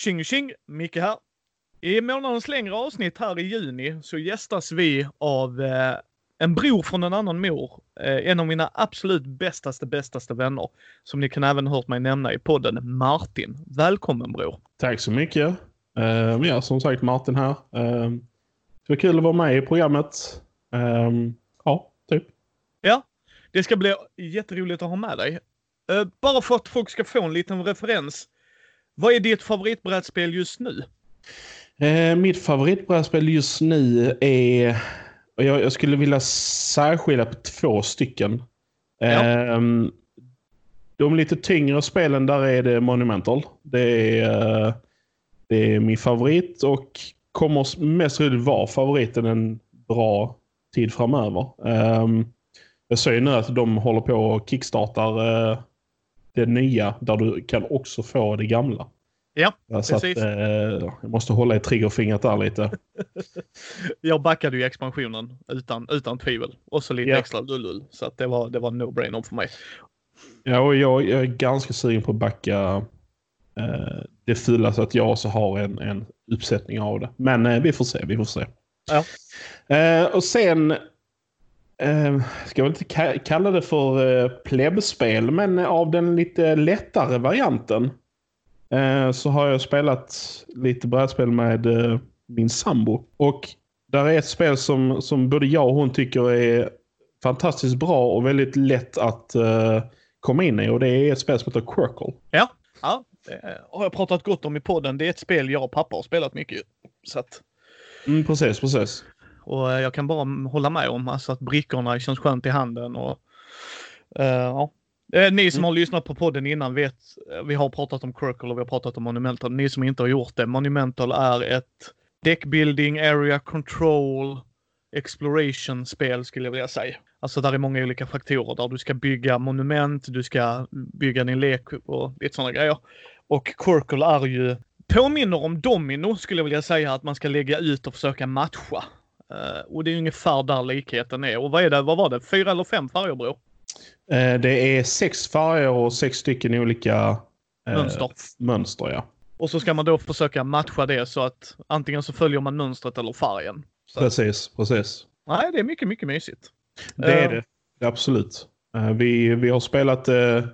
Tjing tjing! Micke här. I månadens längre avsnitt här i juni så gästas vi av eh, en bror från en annan mor. Eh, en av mina absolut bästaste, bästaste vänner. Som ni kan även hört mig nämna i podden, Martin. Välkommen bror! Tack så mycket! Uh, ja, som sagt Martin här. Uh, det var kul att vara med i programmet. Uh, ja, typ. Ja, det ska bli jätteroligt att ha med dig. Uh, bara för att folk ska få en liten referens. Vad är ditt favoritbrädspel just nu? Eh, mitt favoritbrädspel just nu är... Jag, jag, skulle vilja särskilja på två stycken. Ja. Eh, de lite tyngre spelen, där är det Monumental. Det är, eh, det är min favorit och kommer mest troligt vara favoriten en bra tid framöver. Um, jag ser nu att de håller på och kickstartar uh, det nya där du kan också få det gamla. Ja, så precis. Att, eh, jag måste hålla i triggerfingret där lite. jag backade ju expansionen utan, utan tvivel. Och så lite ja. extra lullull. Så att det var, det var no-brainer för mig. Ja, och jag, jag, är ganska sugen på att backa eh, det fulla så att jag också har en, en uppsättning av det. Men eh, vi får se, vi får se. Ja. Eh, och sen eh, ska jag inte kalla det för eh, plebspel, men av den lite lättare varianten. Eh, så har jag spelat lite brädspel med eh, min sambo. Och där är ett spel som, som både jag och hon tycker är fantastiskt bra och väldigt lätt att komma in i. Och det är ett spel som heter Quirkle. Ja, ja det har jag pratat gott om i podden. Det är ett spel jag och pappa har spelat mycket. Så att... Mm, precis, precis. Och jag kan bara hålla med om alltså, att brickorna känns skönt i handen. Och, uh, ja, Eh, ni som mm. har lyssnat på podden innan vet, eh, vi har pratat om Circle och vi har pratat om Monumental. Ni som inte har gjort det, Monumental är ett deckbuilding, area control, exploration-spel skulle jag vilja säga. Alltså där är många olika faktorer där du ska bygga monument, du ska bygga din lek och lite sådana grejer. Och Circle är ju, påminner om Domino skulle jag vilja säga att man ska lägga ut och försöka matcha. Uh, och det är ungefär där likheten är. Och vad är det, vad var det, fyra eller fem färger bror? Eh, det är sex färger och sex stycken olika eh, mönster. mönster ja. Och så ska man då försöka matcha det så att antingen så följer man mönstret eller färgen. Så. Precis, precis. Nej, det är mycket, mycket mysigt. Det är det. Absolut. Vi, vi har spelat uh,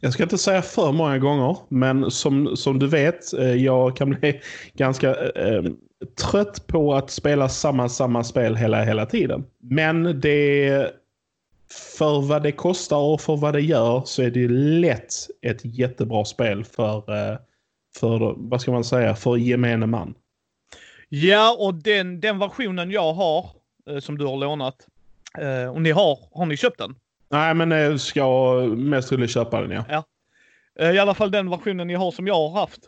jag ska inte säga för många gånger, men som, som du vet, jag kan bli ganska eh, trött på att spela samma, samma spel hela, hela tiden. Men det för vad det kostar och för vad det gör så är det lätt ett jättebra spel för, eh, för vad ska man säga, för gemene man. Ja, och den, den versionen jag har, eh, som du har lånat, eh, och ni har, har ni köpt den? Nej, men jag ska mest troligt köpa den, ja. ja. I alla fall den versionen ni har som jag har haft.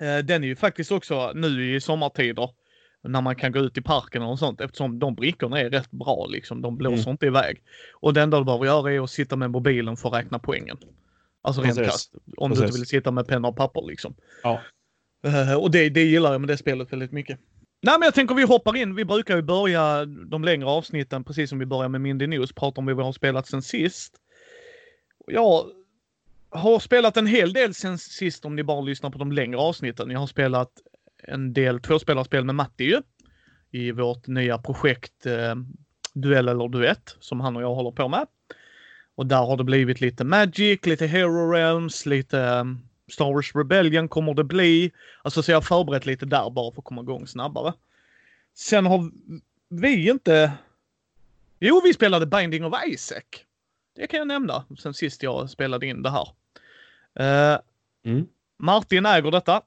Den är ju faktiskt också nu i sommartider när man kan gå ut i parken och sånt eftersom de brickorna är rätt bra liksom. De blåser mm. inte iväg. Och det enda du behöver göra är att sitta med mobilen för att räkna poängen. Alltså rent krasst. Om Precis. du inte vill sitta med penna och papper liksom. Ja. Uh, och det, det gillar jag med det spelet väldigt mycket. Nej men jag tänker vi hoppar in. Vi brukar ju börja de längre avsnitten precis som vi börjar med Mindy News. Prata om vad vi har spelat sen sist. Jag har spelat en hel del sen sist om ni bara lyssnar på de längre avsnitten. Jag har spelat en del tvåspelarspel med Matti ju. I vårt nya projekt eh, Duell eller Duett som han och jag håller på med. Och där har det blivit lite Magic, lite Hero Realms, lite eh, Star Wars Rebellion kommer det bli. Alltså så jag har förberett lite där bara för att komma igång snabbare. Sen har vi inte... Jo, vi spelade Binding of Isaac. Det kan jag nämna sen sist jag spelade in det här. Uh, mm. Martin äger detta.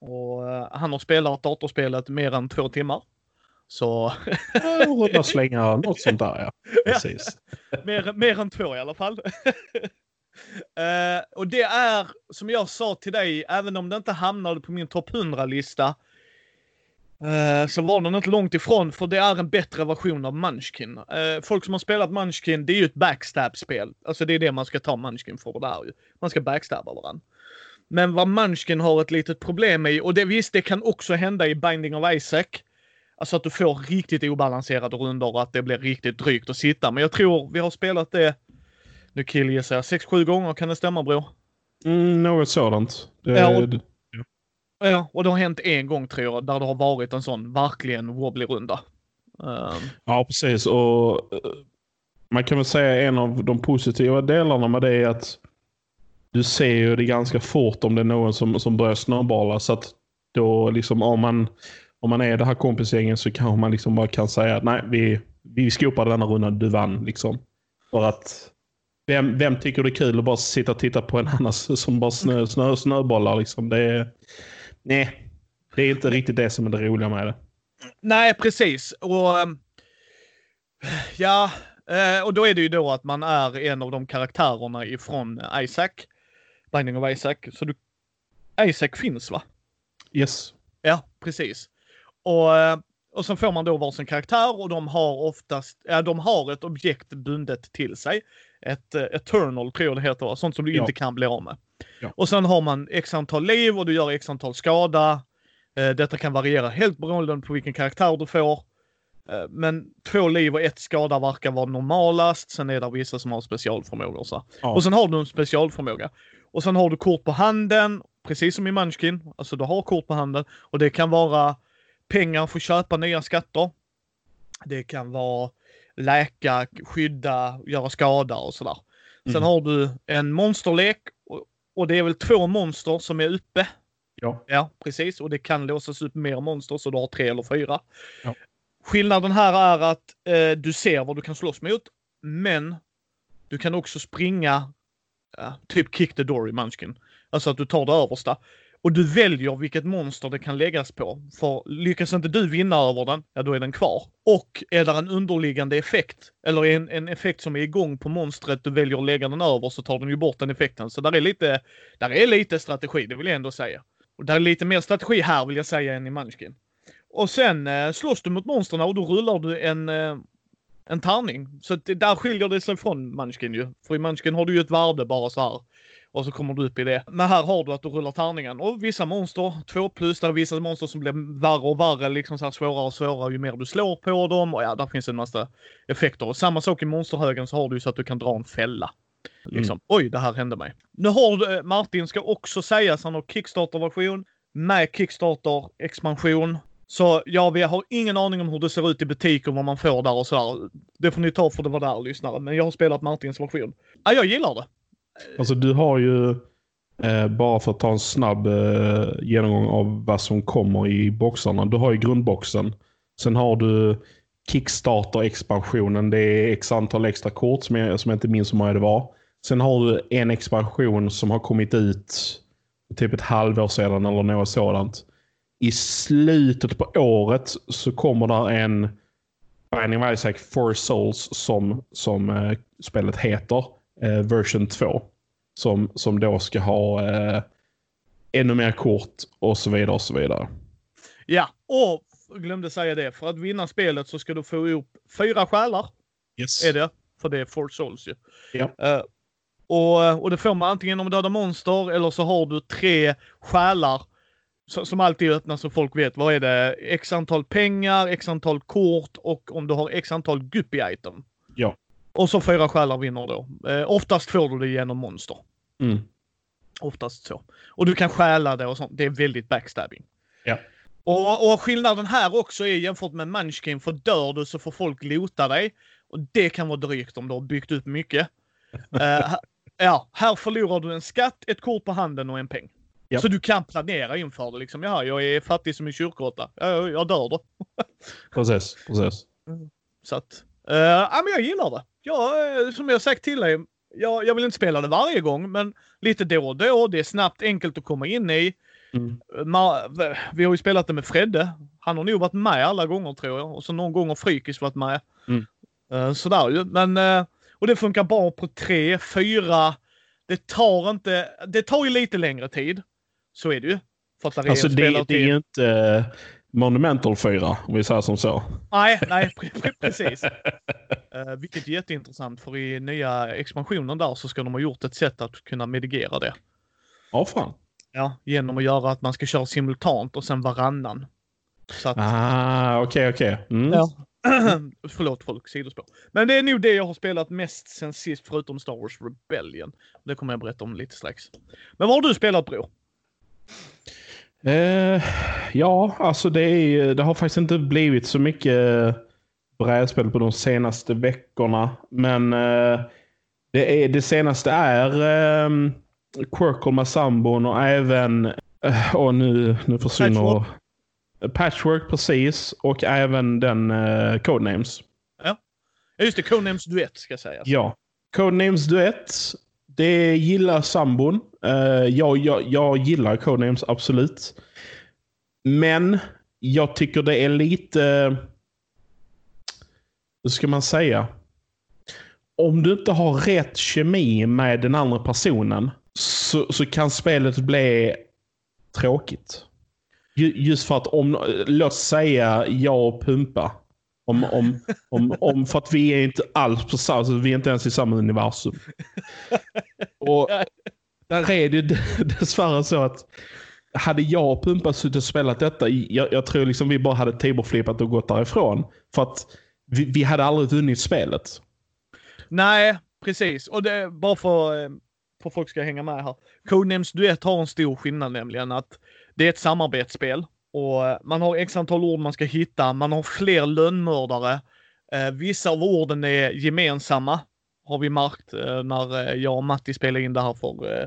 Och uh, han har spelat datorspelet mer än två timmar. Så... Runda slängar, något sånt där ja. Precis. Ja, mer, mer än två i alla fall. uh, och det är, som jag sa till dig, även om det inte hamnade på min topp 100-lista, Uh, så var den inte långt ifrån, för det är en bättre version av Munchkin. Uh, folk som har spelat Munchkin, det är ju ett backstab-spel. Alltså det är det man ska ta Munchkin för, det är ju. Man ska backstabba varandra. Men vad Munchkin har ett litet problem i, och det visst, det kan också hända i Binding of Isaac. Alltså att du får riktigt obalanserade rundor och att det blir riktigt drygt att sitta. Men jag tror vi har spelat det, nu killgissar jag, 6-7 gånger, kan det stämma bror? Mm, något sådant. Det, ja, och, Ja, och det har hänt en gång tror jag, där det har varit en sån verkligen wobbly runda. Um, ehm. Ja, precis. Och eh, man kan väl säga en av de positiva delarna med det är att du ser ju det ganska fort om det är någon som, som börjar snöbala. Så att då liksom om man, om man är det här kompisgänget så kanske man liksom bara kan säga att nej, vi, vi skopar denna rundan, du vann. Liksom. För att vem, vem tycker det är kul att bara sitta och titta på en annan som bara snö, snö, snöbollar? Liksom. Det är, nej, det är inte riktigt det som är det roliga med det. nej, precis. Och ehm, ja, eh, och då är det ju då att man är en av de karaktärerna ifrån Isaac. Binding of Isaac. Så du, Isaac finns va? Yes. Ja, precis. Och, eh, och så får man då varsin karaktär och de har oftast, ja de har ett objekt bundet till sig. Ett uh, Eternal tror jag det heter, sånt som du Ja. inte kan bli av med. Ja. Och sen har man x antal liv och du gör x antal skada. Eh, detta kan variera helt beroende på vilken karaktär du får. Eh, men två liv och ett skada verkar vara normalast. Sen är det vissa som har specialförmågor. Så. Ja. Och sen har du en specialförmåga. Och sen har du kort på handen, precis som i Munchkin. Alltså du har kort på handen och det kan vara pengar för att köpa nya skatter. Det kan vara läka, skydda, göra skada och sådär. Sen Mm. har du en monsterlek och, det är väl två monster som är uppe. Ja. Ja, precis. Och det kan låsas upp mer monster så du har tre eller fyra. Ja. Skillnaden här är att eh, du ser vad du kan slåss mot, men du kan också springa, ja, typ kick the door i Munchkin. Alltså att du tar det översta. Och du väljer vilket monster det kan läggas på. För lyckas inte du vinna över den, ja då är den kvar. Och är det en underliggande effekt, eller en, en effekt som är igång på monstret du väljer att lägga den över så tar den ju bort den effekten. Så där är lite, där är lite strategi, det vill jag ändå säga. Och där är lite mer strategi här vill jag säga än i Munchkin. Och sen eh, slåss du mot monstren och då rullar du en, eh, en tärning. Så det, där skiljer det sig från Munchkin ju. För i Munchkin har du ju ett värde bara så här. Och så kommer du upp i det. Men här har du att du rullar tärningen. Och vissa monster, två plus, där är vissa monster som blir värre och värre, liksom så här svårare och svårare ju mer du slår på dem. Och ja, där finns en massa effekter. Och samma sak i monsterhögen så har du ju så att du kan dra en fälla. Liksom, oj, det här hände mig. Nu har du, eh, Martin ska också sägas, han har Kickstarter-version med Kickstarter-expansion. Så ja, vi har ingen aning om hur det ser ut i butik och vad man får där och sådär. Det får ni ta för det var där lyssnare. Men jag har spelat Martins version. Ja, jag gillar det. Alltså du har ju, eh, bara för att ta en snabb eh, genomgång av vad som kommer i boxarna. Du har ju grundboxen. Sen har du Kickstarter-expansionen. Det är x antal extra kort som jag, som jag inte minns hur många det var. Sen har du en expansion som har kommit ut typ ett halvår sedan eller något sådant. I slutet på året så kommer där en Binding of Isaac Four Souls som, som eh, spelet heter. Eh, version 2. Som, som då ska ha eh, ännu mer kort och så vidare och så vidare. Ja, och glömde säga det. För att vinna spelet så ska du få ihop fyra själar. Yes. Är det. För det är Four Souls ju. Ja. Eh, och, och det får man antingen om döda monster eller så har du tre själar. Som alltid öppnas så folk vet vad är det. X antal pengar, x antal kort och om du har x antal guppy item. Och så fyra själar vinner då. Eh, oftast får du det genom monster. Mm. Oftast så. Och du kan stjäla det och sånt. Det är väldigt backstabbing. Ja. Och, och skillnaden här också är jämfört med Munchkin, för dör du så får folk lota dig. Och det kan vara drygt om du har byggt upp mycket. Eh, ja, här förlorar du en skatt, ett kort på handen och en peng. Ja. Så du kan planera inför det liksom. Ja, jag är fattig som en kyrkråtta. Ja, jag, jag dör då. Precis, precis. Så att, eh, ja men jag gillar det. Ja, eh, som jag sagt till dig, jag, jag vill inte spela det varje gång, men lite då och då. Det är snabbt, enkelt att komma in i. Mm. Ma- vi har ju spelat det med Fredde. Han har nog varit med alla gånger tror jag. Och så någon gång har Frykis varit med. Mm. Eh, sådär ju. Men, eh, och det funkar bra på tre, fyra. Det tar inte, det tar ju lite längre tid. Så är det ju. För att Alltså det, det är ju inte eh, Monumental 4 om vi säger som så. Nej, nej, pre- pre- precis. Uh, vilket är jätteintressant för i nya expansionen där så ska de ha gjort ett sätt att kunna mitigera det. Ja, fan. Ja, genom att göra att man ska köra simultant och sen varannan. Så att, Ah, okej, okej. Mm. ja. Förlåt folk, sidospår. Men det är nog det jag har spelat mest sen sist förutom Star Wars Rebellion. Det kommer jag berätta om lite strax. Men vad har du spelat bror? Eh, ja, alltså det, är, det har faktiskt inte blivit så mycket brädspel på de senaste veckorna. Men eh, det, är, det senaste är eh, Quirkle med sambon och även... Eh, och nu, nu försvinner... Patchwork. Patchwork, precis. Och även den eh, Codenames. Ja, just det. Codenames Duett ska sägas. Ja. Codenames Duett. Det gillar sambon. Uh, jag, jag, jag gillar Codenames, absolut. Men jag tycker det är lite... Hur ska man säga? Om du inte har rätt kemi med den andra personen så, så kan spelet bli tråkigt. Just för att om, låt säga jag och Pumpa. Om, om, om, om, för att vi är inte alls på samma, vi är inte ens i samma universum. Och där är det dessvärre så att hade jag och Pumpa suttit och spelat detta, jag, jag tror liksom vi bara hade tableflippat och gått därifrån. För att vi, vi hade aldrig vunnit spelet. Nej, precis. Och det bara för, för folk ska hänga med här. Codenames Duett har en stor skillnad nämligen att det är ett samarbetsspel och man har x antal ord man ska hitta. Man har fler lönnmördare. Eh, vissa av orden är gemensamma har vi märkt eh, när eh, jag och Matti spelade in det här för eh,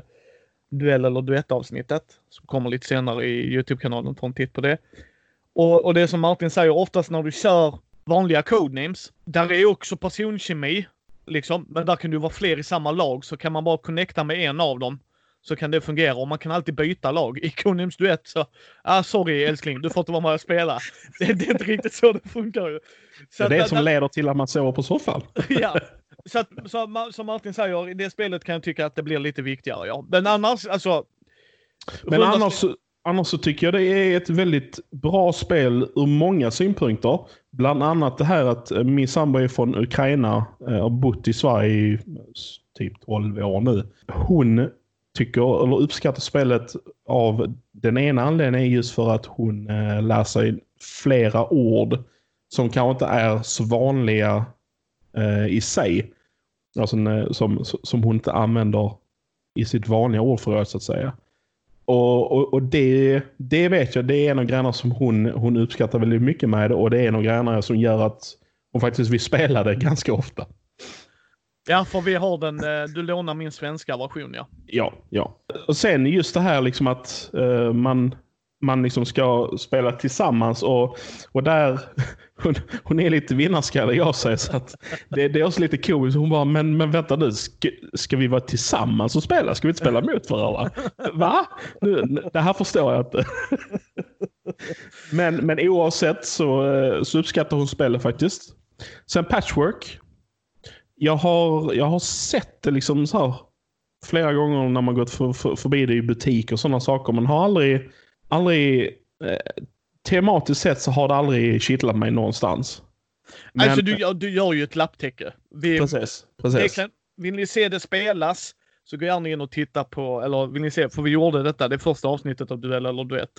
duell eller duettavsnittet som kommer lite senare i Youtube-kanalen. Ta en titt på det. Och, och det som Martin säger, oftast när du kör vanliga codenames, där är också personkemi, liksom, men där kan du vara fler i samma lag så kan man bara connecta med en av dem så kan det fungera och man kan alltid byta lag. I Conems duett så, ah sorry älskling, du får inte vara med och spela. Det, det är inte riktigt så det funkar ju. Så det är det som leder till att man sover på soffan. ja, så att, så, som Martin säger, i det spelet kan jag tycka att det blir lite viktigare, ja. Men annars, alltså... Men annars, annars så tycker jag det är ett väldigt bra spel ur många synpunkter. Bland annat det här att eh, min sambo är från Ukraina och eh, har bott i Sverige i typ 12 år nu. Hon tycker, eller uppskattar spelet av den ena anledningen är just för att hon eh, lär sig flera ord som kanske inte är så vanliga eh, i sig. Alltså, eh, som, som hon inte använder i sitt vanliga ordförråd så att säga. Och, och, och, det, det vet jag, det är en av grejerna som hon, hon uppskattar väldigt mycket med det och det är en av grejerna som gör att hon faktiskt vill spela det ganska ofta. Ja, för vi har den, eh, du lånar min svenska version ja. Ja, ja. Och sen just det här liksom att uh, man, man liksom ska spela tillsammans och, och där, hon, hon är lite vinnarskalle jag säger så att det, det är också lite komiskt. Hon bara, men, men vänta nu, ska, ska vi vara tillsammans och spela? Ska vi inte spela mot varandra? Va? Nu, det här förstår jag inte. Men, men oavsett så, eh, så uppskattar hon spelet faktiskt. Sen Patchwork jag har, jag har sett det liksom så här flera gånger när man gått för, för, förbi det i butik och sådana saker. Men har aldrig, aldrig eh, tematiskt sett så har det aldrig kittlat mig någonstans. Men, alltså du, du gör ju ett lapptäcke. Vi, precis. precis. Vill ni se det spelas så gå gärna in och titta på, eller vill ni se, för vi gjorde detta, det första avsnittet av Duell eller Duett.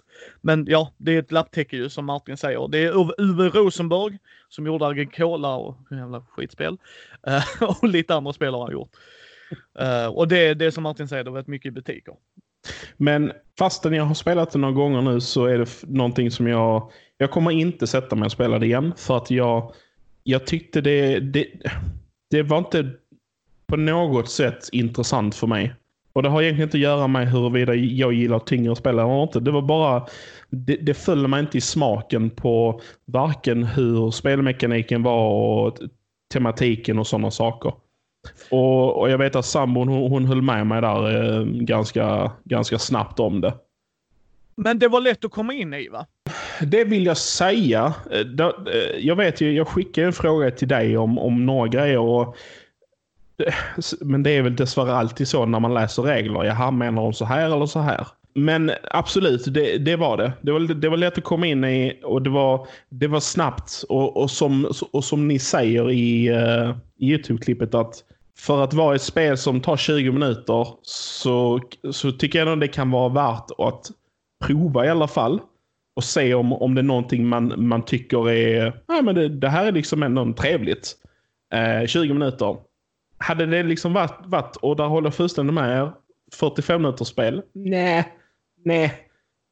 Men ja, det är ett lapptäcke ju som Martin säger. Det är Uwe Rosenberg som gjorde Agricola och jävla skitspel. Uh, och lite andra spel har han gjort. Uh, och det, det som Martin säger, det har varit mycket i butiker. Men fastän jag har spelat det några gånger nu så är det någonting som jag... Jag kommer inte sätta mig och spela det igen för att jag, jag tyckte det, det... Det var inte på något sätt intressant för mig. Och det har egentligen inte att göra med huruvida jag gillar tyngre spel eller inte. Det var bara, det, det föll mig inte i smaken på varken hur spelmekaniken var och tematiken och sådana saker. Och, och jag vet att sambon hon, hon höll med mig där eh, ganska, ganska snabbt om det. Men det var lätt att komma in i va? Det vill jag säga. Eh, eh, jag vet ju, jag skickade en fråga till dig om, om några grejer. Och men det är väl dessvärre alltid så när man läser regler. Jaha, menar de så här eller så här? Men absolut, det, det var det. Det var, det var lätt att komma in i och det var, det var snabbt. Och, och, som, och som ni säger i, uh, Youtube-klippet att för att vara ett spel som tar 20 minuter så, så tycker jag nog det kan vara värt att prova i alla fall. Och se om, om det är någonting man, man tycker är, ja men det, det här är liksom ändå trevligt. Eh, 20 minuter hade det liksom varit, varit och där håller jag fullständigt med er, 45 minuters spel? Nej. Nej.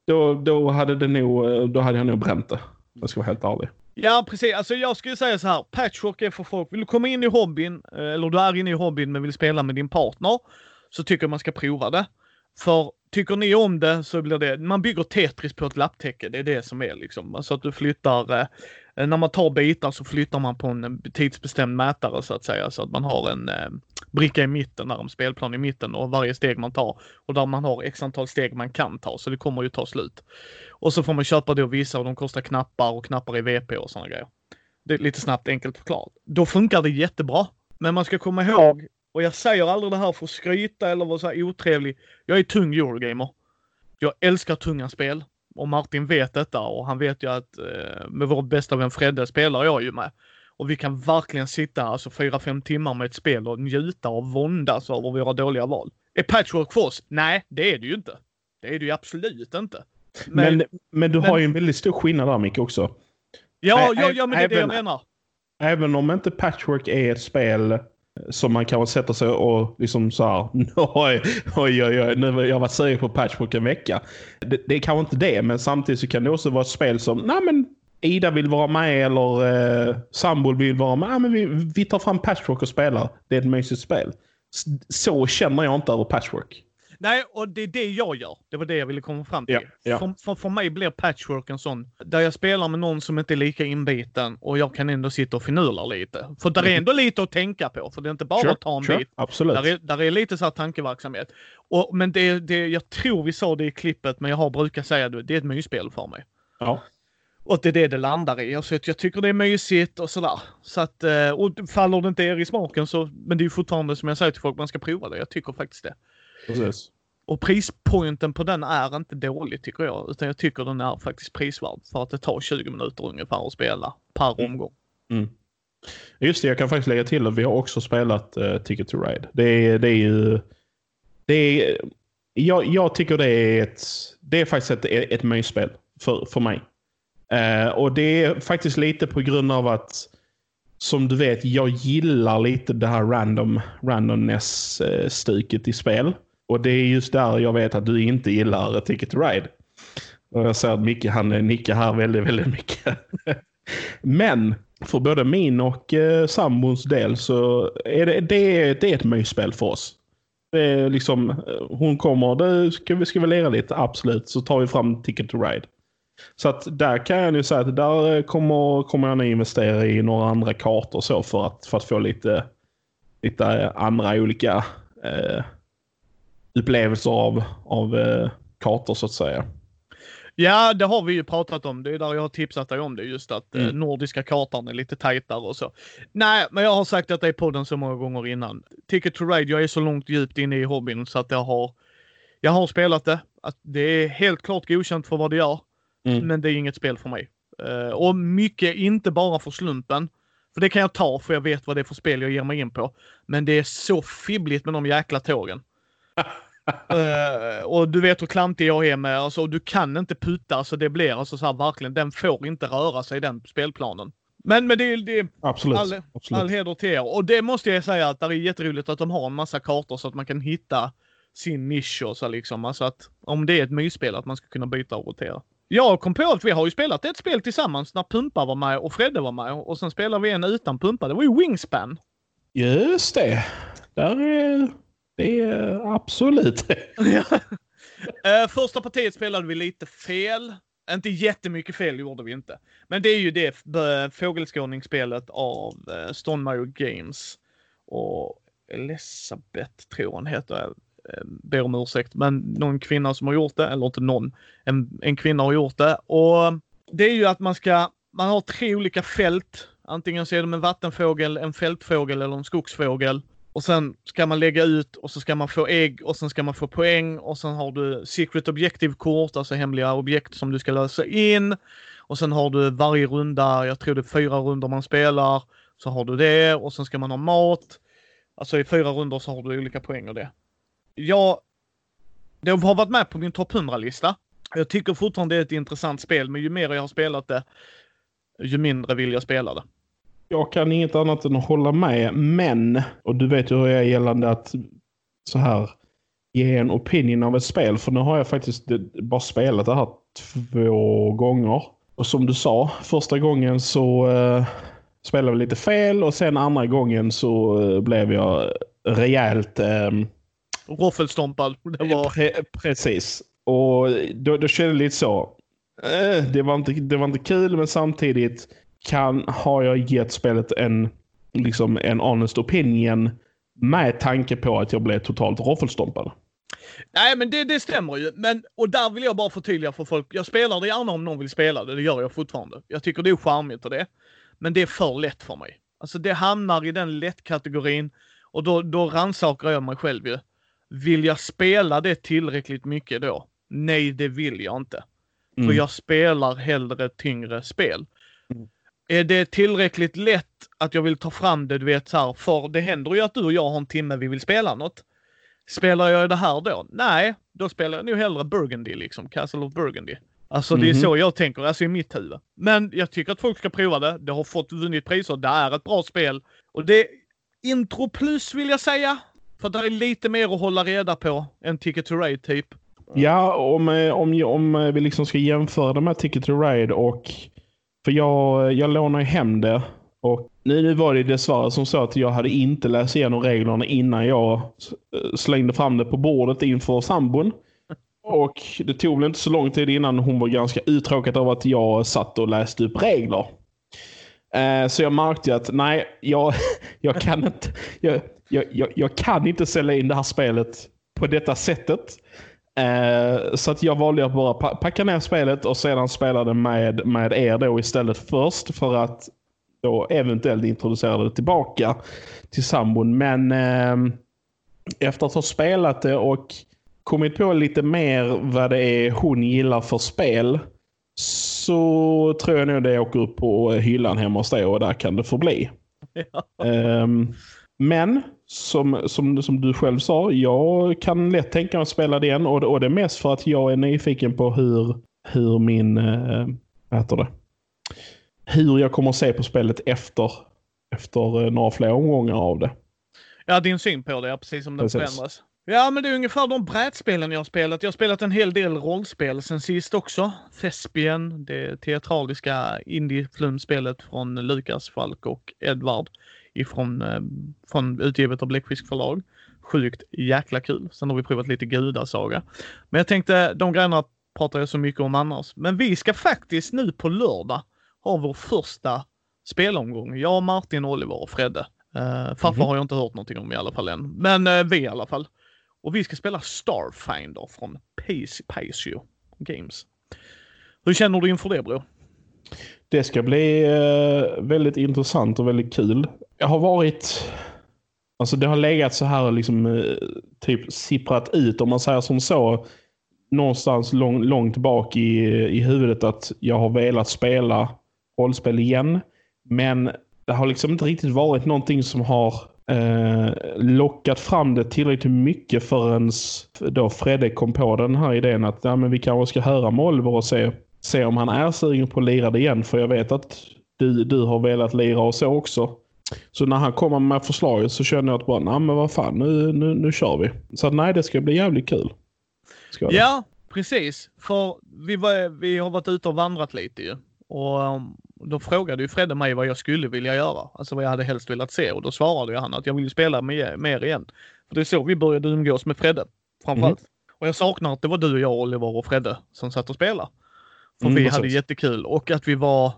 då, då, hade det nog, då hade jag nog bränt det. Om jag ska vara helt ärlig. Ja, precis. Alltså jag skulle säga så här. Patchwork är för folk. Vill du komma in i hobbyn, eh, eller du är inne i hobbyn men vill spela med din partner, så tycker jag man ska prova det. För tycker ni om det så blir det, man bygger Tetris på ett lapptäcke. Det är det som är liksom. Alltså att du flyttar, eh, när man tar bitar så flyttar man på en tidsbestämd mätare så att säga. Så att man har en eh, bricka i mitten, där en spelplan i mitten och varje steg man tar. Och där man har x antal steg man kan ta, så det kommer ju ta slut. Och så får man köpa då vissa och de kostar knappar och knappar i VP och sådana grejer. Det är lite snabbt enkelt förklarat. Då funkar det jättebra. Men man ska komma ihåg, och jag säger aldrig det här för att skryta eller vara så här otrevlig. Jag är tung Eurogamer. Jag älskar tunga spel. Och Martin vet detta och han vet ju att eh, med vår bästa vän Fredde spelar jag ju med. Och vi kan verkligen sitta alltså 4-5 timmar med ett spel och njuta och våndas över våra dåliga val. Är patchwork för oss? Nej, det är det ju inte. Det är det ju absolut inte. Men, men, men du men, har ju en väldigt stor skillnad där Micke också. Ja, ja, ja men det är det jag menar. Även om inte patchwork är ett spel som man kanske sätter sig och liksom så här, oj, oj, oj, nu har jag varit sugen på patchwork en vecka. Det, det är kanske inte det, men samtidigt så kan det också vara ett spel som, nej men Ida vill vara med eller eh, Sambol vill vara med. Ah, men vi, vi tar fram patchwork och spelar. Det är ett mysigt spel. Så känner jag inte över patchwork. Nej, och det är det jag gör. Det var det jag ville komma fram till. Ja, ja. För, för, för, mig blir patchwork en sån, där jag spelar med någon som inte är lika inbiten och jag kan ändå sitta och finurla lite. För där är mm. ändå lite att tänka på, för det är inte bara sure, att ta en sure, bit. Absolut. Där är, där är lite så här tankeverksamhet. Och, men det, det, jag tror vi sa det i klippet, men jag har brukat säga det, det är ett mysspel för mig. Ja. Och det är det det landar i. Så jag tycker det är mysigt och sådär. Så att, eh, och faller det inte er i smaken så, men det är fortfarande som jag säger till folk, man ska prova det. Jag tycker faktiskt det. Precis. Och prispointen på den är inte dålig tycker jag, utan jag tycker den är faktiskt prisvärd för att det tar 20 minuter ungefär att spela per mm. omgång. Mm. Just det, jag kan faktiskt lägga till att vi har också spelat uh, Ticket to Ride. Det är, det är ju... Det är, jag, jag tycker det är ett... Det är faktiskt ett, ett mysspel för, för mig. Uh, och det är faktiskt lite på grund av att som du vet, jag gillar lite det här random, randomness-stuket eh, i spel. Och det är just där jag vet att du inte gillar Ticket to Ride. Och jag ser att Micke han nickar här väldigt, väldigt mycket. Men för både min och eh, sambons del så är det, det, det är ett mysspel för oss. Det är liksom, eh, hon kommer, det ska vi, ska vi lira lite, absolut. Så tar vi fram Ticket to Ride. Så att där kan jag nu säga att där eh, kommer, kommer jag nu investera i några andra kartor så för att, för att få lite, lite eh, andra olika eh, upplevelser av, av eh, kartor så att säga. Ja, det har vi ju pratat om. Det är där jag har tipsat dig om det. Just att eh, mm. eh, nordiska kartan är lite tajtare och så. Nej, men jag har sagt detta i podden så många gånger innan. Ticket to Ride, jag är så långt djupt inne i hobbyn så att jag har, jag har spelat det. Att det är helt klart godkänt för vad det gör. Mm. Men det är inget spel för mig. Uh, och mycket inte bara för slumpen. För det kan jag ta för jag vet vad det är för spel jag ger mig in på. Men det är så fibbligt med de jäkla tågen. Uh, och du vet hur klantig jag är med, alltså du kan inte putta, alltså det blir alltså så här verkligen, den får inte röra sig den spelplanen. Men, men det, det absolut, all, absolut. all heder till er. Och det måste jag säga att det är jätteroligt att de har en massa kartor så att man kan hitta sin nisch och så liksom. Alltså att om det är ett mysspel att man ska kunna byta och rotera. Jag kom på att vi har ju spelat ett spel tillsammans när Pumpa var med och Fredde var med och sen spelade vi en utan Pumpa. Det var ju Wingspan. Just det. Där är det är absolut ja. Eh, första partiet spelade vi lite fel. Inte jättemycket fel gjorde vi inte. Men det är ju det fågelskådningsspelet av uh, Games. Och Elisabeth tror hon heter. Eh, ber om ursäkt. Men någon kvinna som har gjort det, eller inte någon. En, en kvinna har gjort det. Och det är ju att man ska, man har tre olika fält. Antingen så är de en vattenfågel, en fältfågel eller en skogsfågel. Och sen ska man lägga ut och så ska man få ägg och sen ska man få poäng och sen har du secret objective-kort, alltså hemliga objekt som du ska lösa in. Och sen har du varje runda, jag tror det är fyra runder man spelar, så har du det och sen ska man ha mat. Alltså i fyra runder så har du olika poäng och det. Jag, det har varit med på min topp 100-lista. Jag tycker fortfarande det är ett intressant spel, men ju mer jag har spelat det, ju mindre vill jag spela det. Jag kan inget annat än att hålla med, men, och du vet ju hur jag är gällande att så här, ge en opinion av ett spel. För nu har jag faktiskt bara spelat det här två gånger. Och som du sa, första gången så uh, spelade vi lite fel och sen andra gången så uh, blev jag rejält... Um, Roffelstompad. Det var... Pre precis. Och då, då kände jag lite så. Eh, det, var inte, det var inte kul men samtidigt kan, har jag gett spelet en, liksom en honest opinion med tanke på att jag blev totalt roffelstompad. Nej, men det, det stämmer ju. Men, och där vill jag bara förtydliga för folk. Jag spelar det gärna om någon vill spela det. Det gör jag fortfarande. Jag tycker det är charmigt och det. Men det är för lätt för mig. Alltså det hamnar i den lättkategorin och då, då rannsakar jag mig själv ju. Vill jag spela det tillräckligt mycket då? Nej, det vill jag inte. Mm. För jag spelar hellre tyngre spel. Är det tillräckligt lätt att jag vill ta fram det, du vet så här, för det händer ju att du och jag har en timme vi vill spela något. Spelar jag det här då? Nej, då spelar jag nog hellre Burgundy liksom, Castle of Burgundy. Alltså det är mhm. så jag tänker, alltså i mitt huvud. Men jag tycker att folk ska prova det. Det har fått vunnit priser, det är ett bra spel. Och det är intro plus vill jag säga. För det är lite mer att hålla reda på än Ticket to Ride typ. Ja, om, om, om vi liksom ska jämföra de här Ticket to Ride och... För jag, jag lånade hem det. Och nu, var det dessvärre som så att jag hade inte läst igenom reglerna innan jag eh, slängde fram det på bordet inför sambon. Och det tog väl inte så lång tid innan hon var ganska uttråkad av att jag satt och läste upp regler. Eh, så jag märkte att nej, jag, jag kan inte jag, jag, jag, kan inte sälja in det här spelet på detta sättet. Eh, så att jag valde att bara packa ner spelet och sedan spela det med, med er då istället först för att då eventuellt introducera det tillbaka till sambon. Men eh, efter att ha spelat det och kommit på lite mer vad det är hon gillar för spel så tror jag nog det åker upp på hyllan hemma hos dig och där kan det förbli. Ja. Um, men som, som, som du själv sa, jag kan lätt tänka mig att spela det igen. Och, och det är mest för att jag är nyfiken på hur, hur min... Äh, vad heter det? Hur jag kommer att se på spelet efter, efter eh, några fler omgångar av det. Ja, din syn på det, precis som den precis. förändras. Ja, men det är ungefär de brädspelen jag har spelat. Jag har spelat en hel del rollspel sen sist också. Thespian, det teatraliska indie-flumspelet från Lukas Falk och Edvard ifrån eh, från utgivet av Bläckfisk förlag. Sjukt jäkla kul. Sen har vi provat lite gudasaga. Men jag tänkte, de grejerna pratar jag så mycket om annars. Men vi ska faktiskt nu på lördag ha vår första spelomgång. Jag, Martin, Oliver och Fredde. Uh, farfar mm -hmm. har jag inte hört någonting om i alla fall än. Men uh, vi i alla fall. Och vi ska spela Starfinder från Pacio Games. Hur känner du inför det bror? Det ska bli uh, väldigt intressant och väldigt kul. Jag har varit... Alltså det har legat så här liksom eh, typ sipprat ut om man säger som så. Någonstans lång, långt bak i, i huvudet att jag har velat spela rollspel igen. Men det har liksom inte riktigt varit någonting som har eh, lockat fram det tillräckligt mycket förrän då Fredde kom på den här idén att ja, men vi kanske ska höra med Oliver och se, se om han är sugen på att lira det igen. För jag vet att du, du har velat lira och så också. Så när han kommer med förslaget så känner jag att bara, nej men vad fan, nu, nu, nu kör vi. Så nej, det ska bli jävligt kul. ja, precis. För vi, var, vi har varit ute och vandrat lite ju. Och um, då frågade ju Fredde mig vad jag skulle vilja göra. Alltså vad jag hade helst velat se och då svarade jag han att jag vill spela med, mer igen. För det är så vi började umgås med Fredde. Framförallt. Mm. Och jag saknar att det var du och jag, Oliver och Fredde som satt och spelade. För mm, vi precis. hade jättekul och att vi var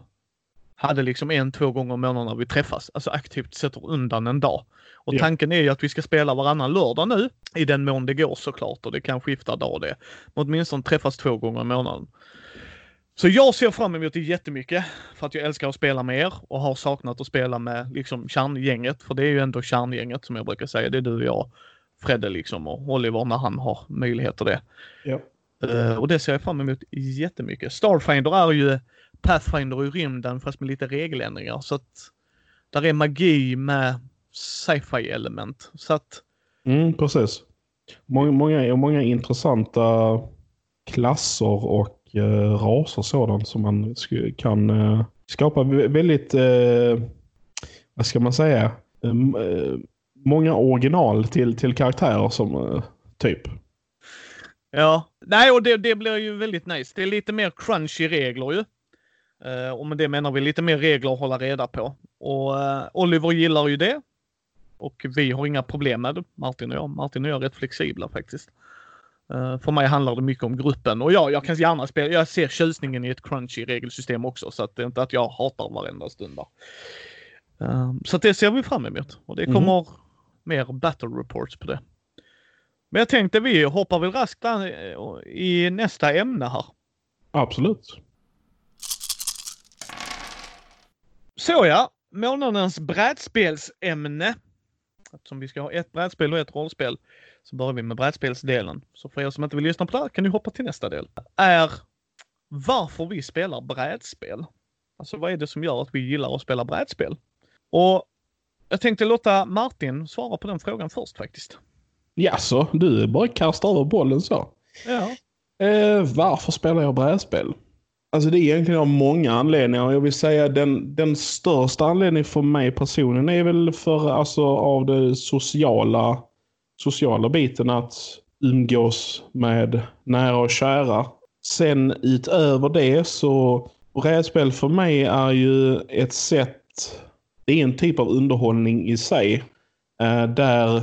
hade liksom en, två gånger i månaden när vi träffas. Alltså aktivt sätter undan en dag. Och ja. tanken är ju att vi ska spela varannan lördag nu. I den mån det går såklart och det kan skifta dag det. Men åtminstone träffas två gånger i månaden. Så jag ser fram emot det jättemycket för att jag älskar att spela med er och har saknat att spela med liksom kärngänget. För det är ju ändå kärngänget som jag brukar säga. Det är du och jag, Fredde liksom och Oliver när han har möjlighet och det. Ja. Uh, och det ser jag fram emot jättemycket. Starfinder är ju Pathfinder i rymden fast med lite regeländringar så att där är magi med sci-fi element. Så att... Mm, precis. Många, många, många intressanta klasser och eh, raser sådant som man kan eh, skapa väldigt, eh, vad ska man säga, eh, många original till, till karaktärer som typ. Ja, nej och det, det blir ju väldigt nice. Det är lite mer crunchy regler ju. Uh, och med det menar vi lite mer regler att hålla reda på. Och uh, Oliver gillar ju det. Och vi har inga problem med det, Martin och jag. Martin och jag är rätt flexibla faktiskt. Uh, för mig handlar det mycket om gruppen och ja, jag kan gärna spela. Jag ser tjusningen i ett crunchy regelsystem också så att det är inte att jag hatar varenda stund där. så att det ser vi fram emot och det mhm. kommer mm. mer battle reports på det. Men jag tänkte vi hoppar väl raskt i nästa ämne här. Absolut. Så ja, månadens brädspelsämne. Eftersom vi ska ha ett brädspel och ett rollspel så börjar vi med brädspelsdelen. Så för er som inte vill lyssna på det här kan ni hoppa till nästa del. Är varför vi spelar brädspel. Alltså vad är det som gör att vi gillar att spela brädspel? Och jag tänkte låta Martin svara på den frågan först faktiskt. Jaså, du bara kastar över bollen så? Ja. Eh, varför spelar jag brädspel? Alltså det är egentligen av många anledningar. Jag vill säga den, den största anledningen för mig personligen är väl för alltså av det sociala, sociala biten att umgås med nära och kära. Sen utöver det så Rädspel för mig är ju ett sätt, det är en typ av underhållning i sig. Eh, där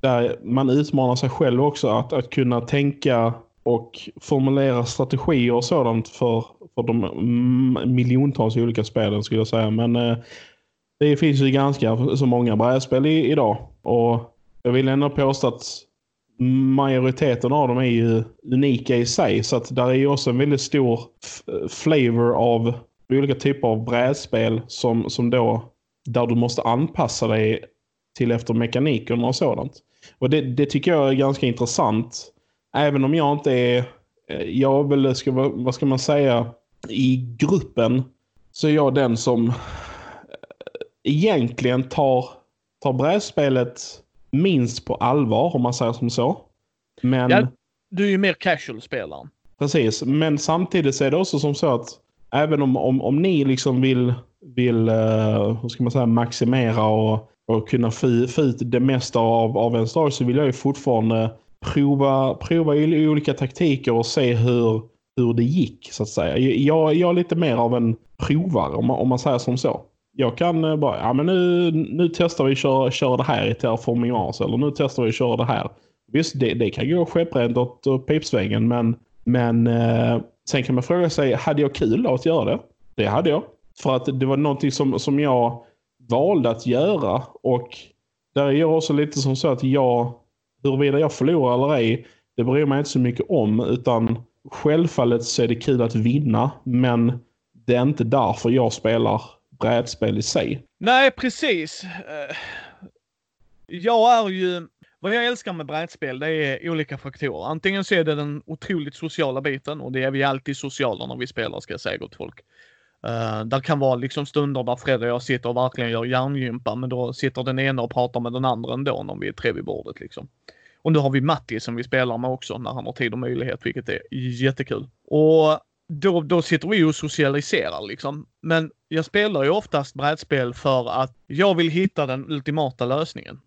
där man utmanar sig själv också att, att kunna tänka och formulera strategier och sådant för, för de miljontals olika spelen skulle jag säga. Men eh, det finns ju ganska så många brädspel i, idag. Och jag vill ändå påstå att majoriteten av dem är ju unika i sig. Så att där är ju också en väldigt stor flavor av olika typer av brädspel som, som då där du måste anpassa dig till efter mekaniken och sådant. Och det, det, tycker jag är ganska intressant. Även om jag inte är, eh, jag väl ska, vad ska man säga, i gruppen så är jag den som eh, egentligen tar, tar brädspelet minst på allvar om man säger som så. Men... Ja, du är ju mer casual-spelaren. Precis, men samtidigt så är det också som så att även om, om, om ni liksom vill, vill uh, hur ska man säga, maximera och och kunna få ut det mesta av, av en story så vill jag ju fortfarande prova, prova olika taktiker och se hur, hur det gick så att säga. Jag, jag är lite mer av en provare om man, om man säger som så. Jag kan eh, bara, ja men nu, nu testar vi att köra köra det här i Terraforming Mars eller nu testar vi att köra det här. Visst, det, det kan gå skepprent åt pipsvängen men, men eh, sen kan man fråga sig, hade jag kul att göra det? Det hade jag. För att det var någonting som, som jag valde att göra. Och där är jag också lite som så att jag, huruvida jag förlorar eller ej, det bryr mig inte så mycket om. Utan självfallet så är det kul att vinna. Men det är inte därför jag spelar brädspel i sig. Nej, precis. Eh, jag är ju... Vad jag älskar med brädspel, det är olika faktorer. Antingen så är det den otroligt sociala biten och det är vi alltid sociala när vi spelar, ska jag säga gott folk. Uh, där kan vara liksom stunder där Fred och jag sitter och verkligen gör hjärngympa, men då sitter den ena och pratar med den andra ändå när vi är tre vid bordet liksom. Och nu har vi Matti som vi spelar med också när han har tid och möjlighet, vilket är jättekul. Och då, då sitter vi och socialiserar liksom. Men jag spelar ju oftast brädspel för att jag vill hitta den ultimata lösningen.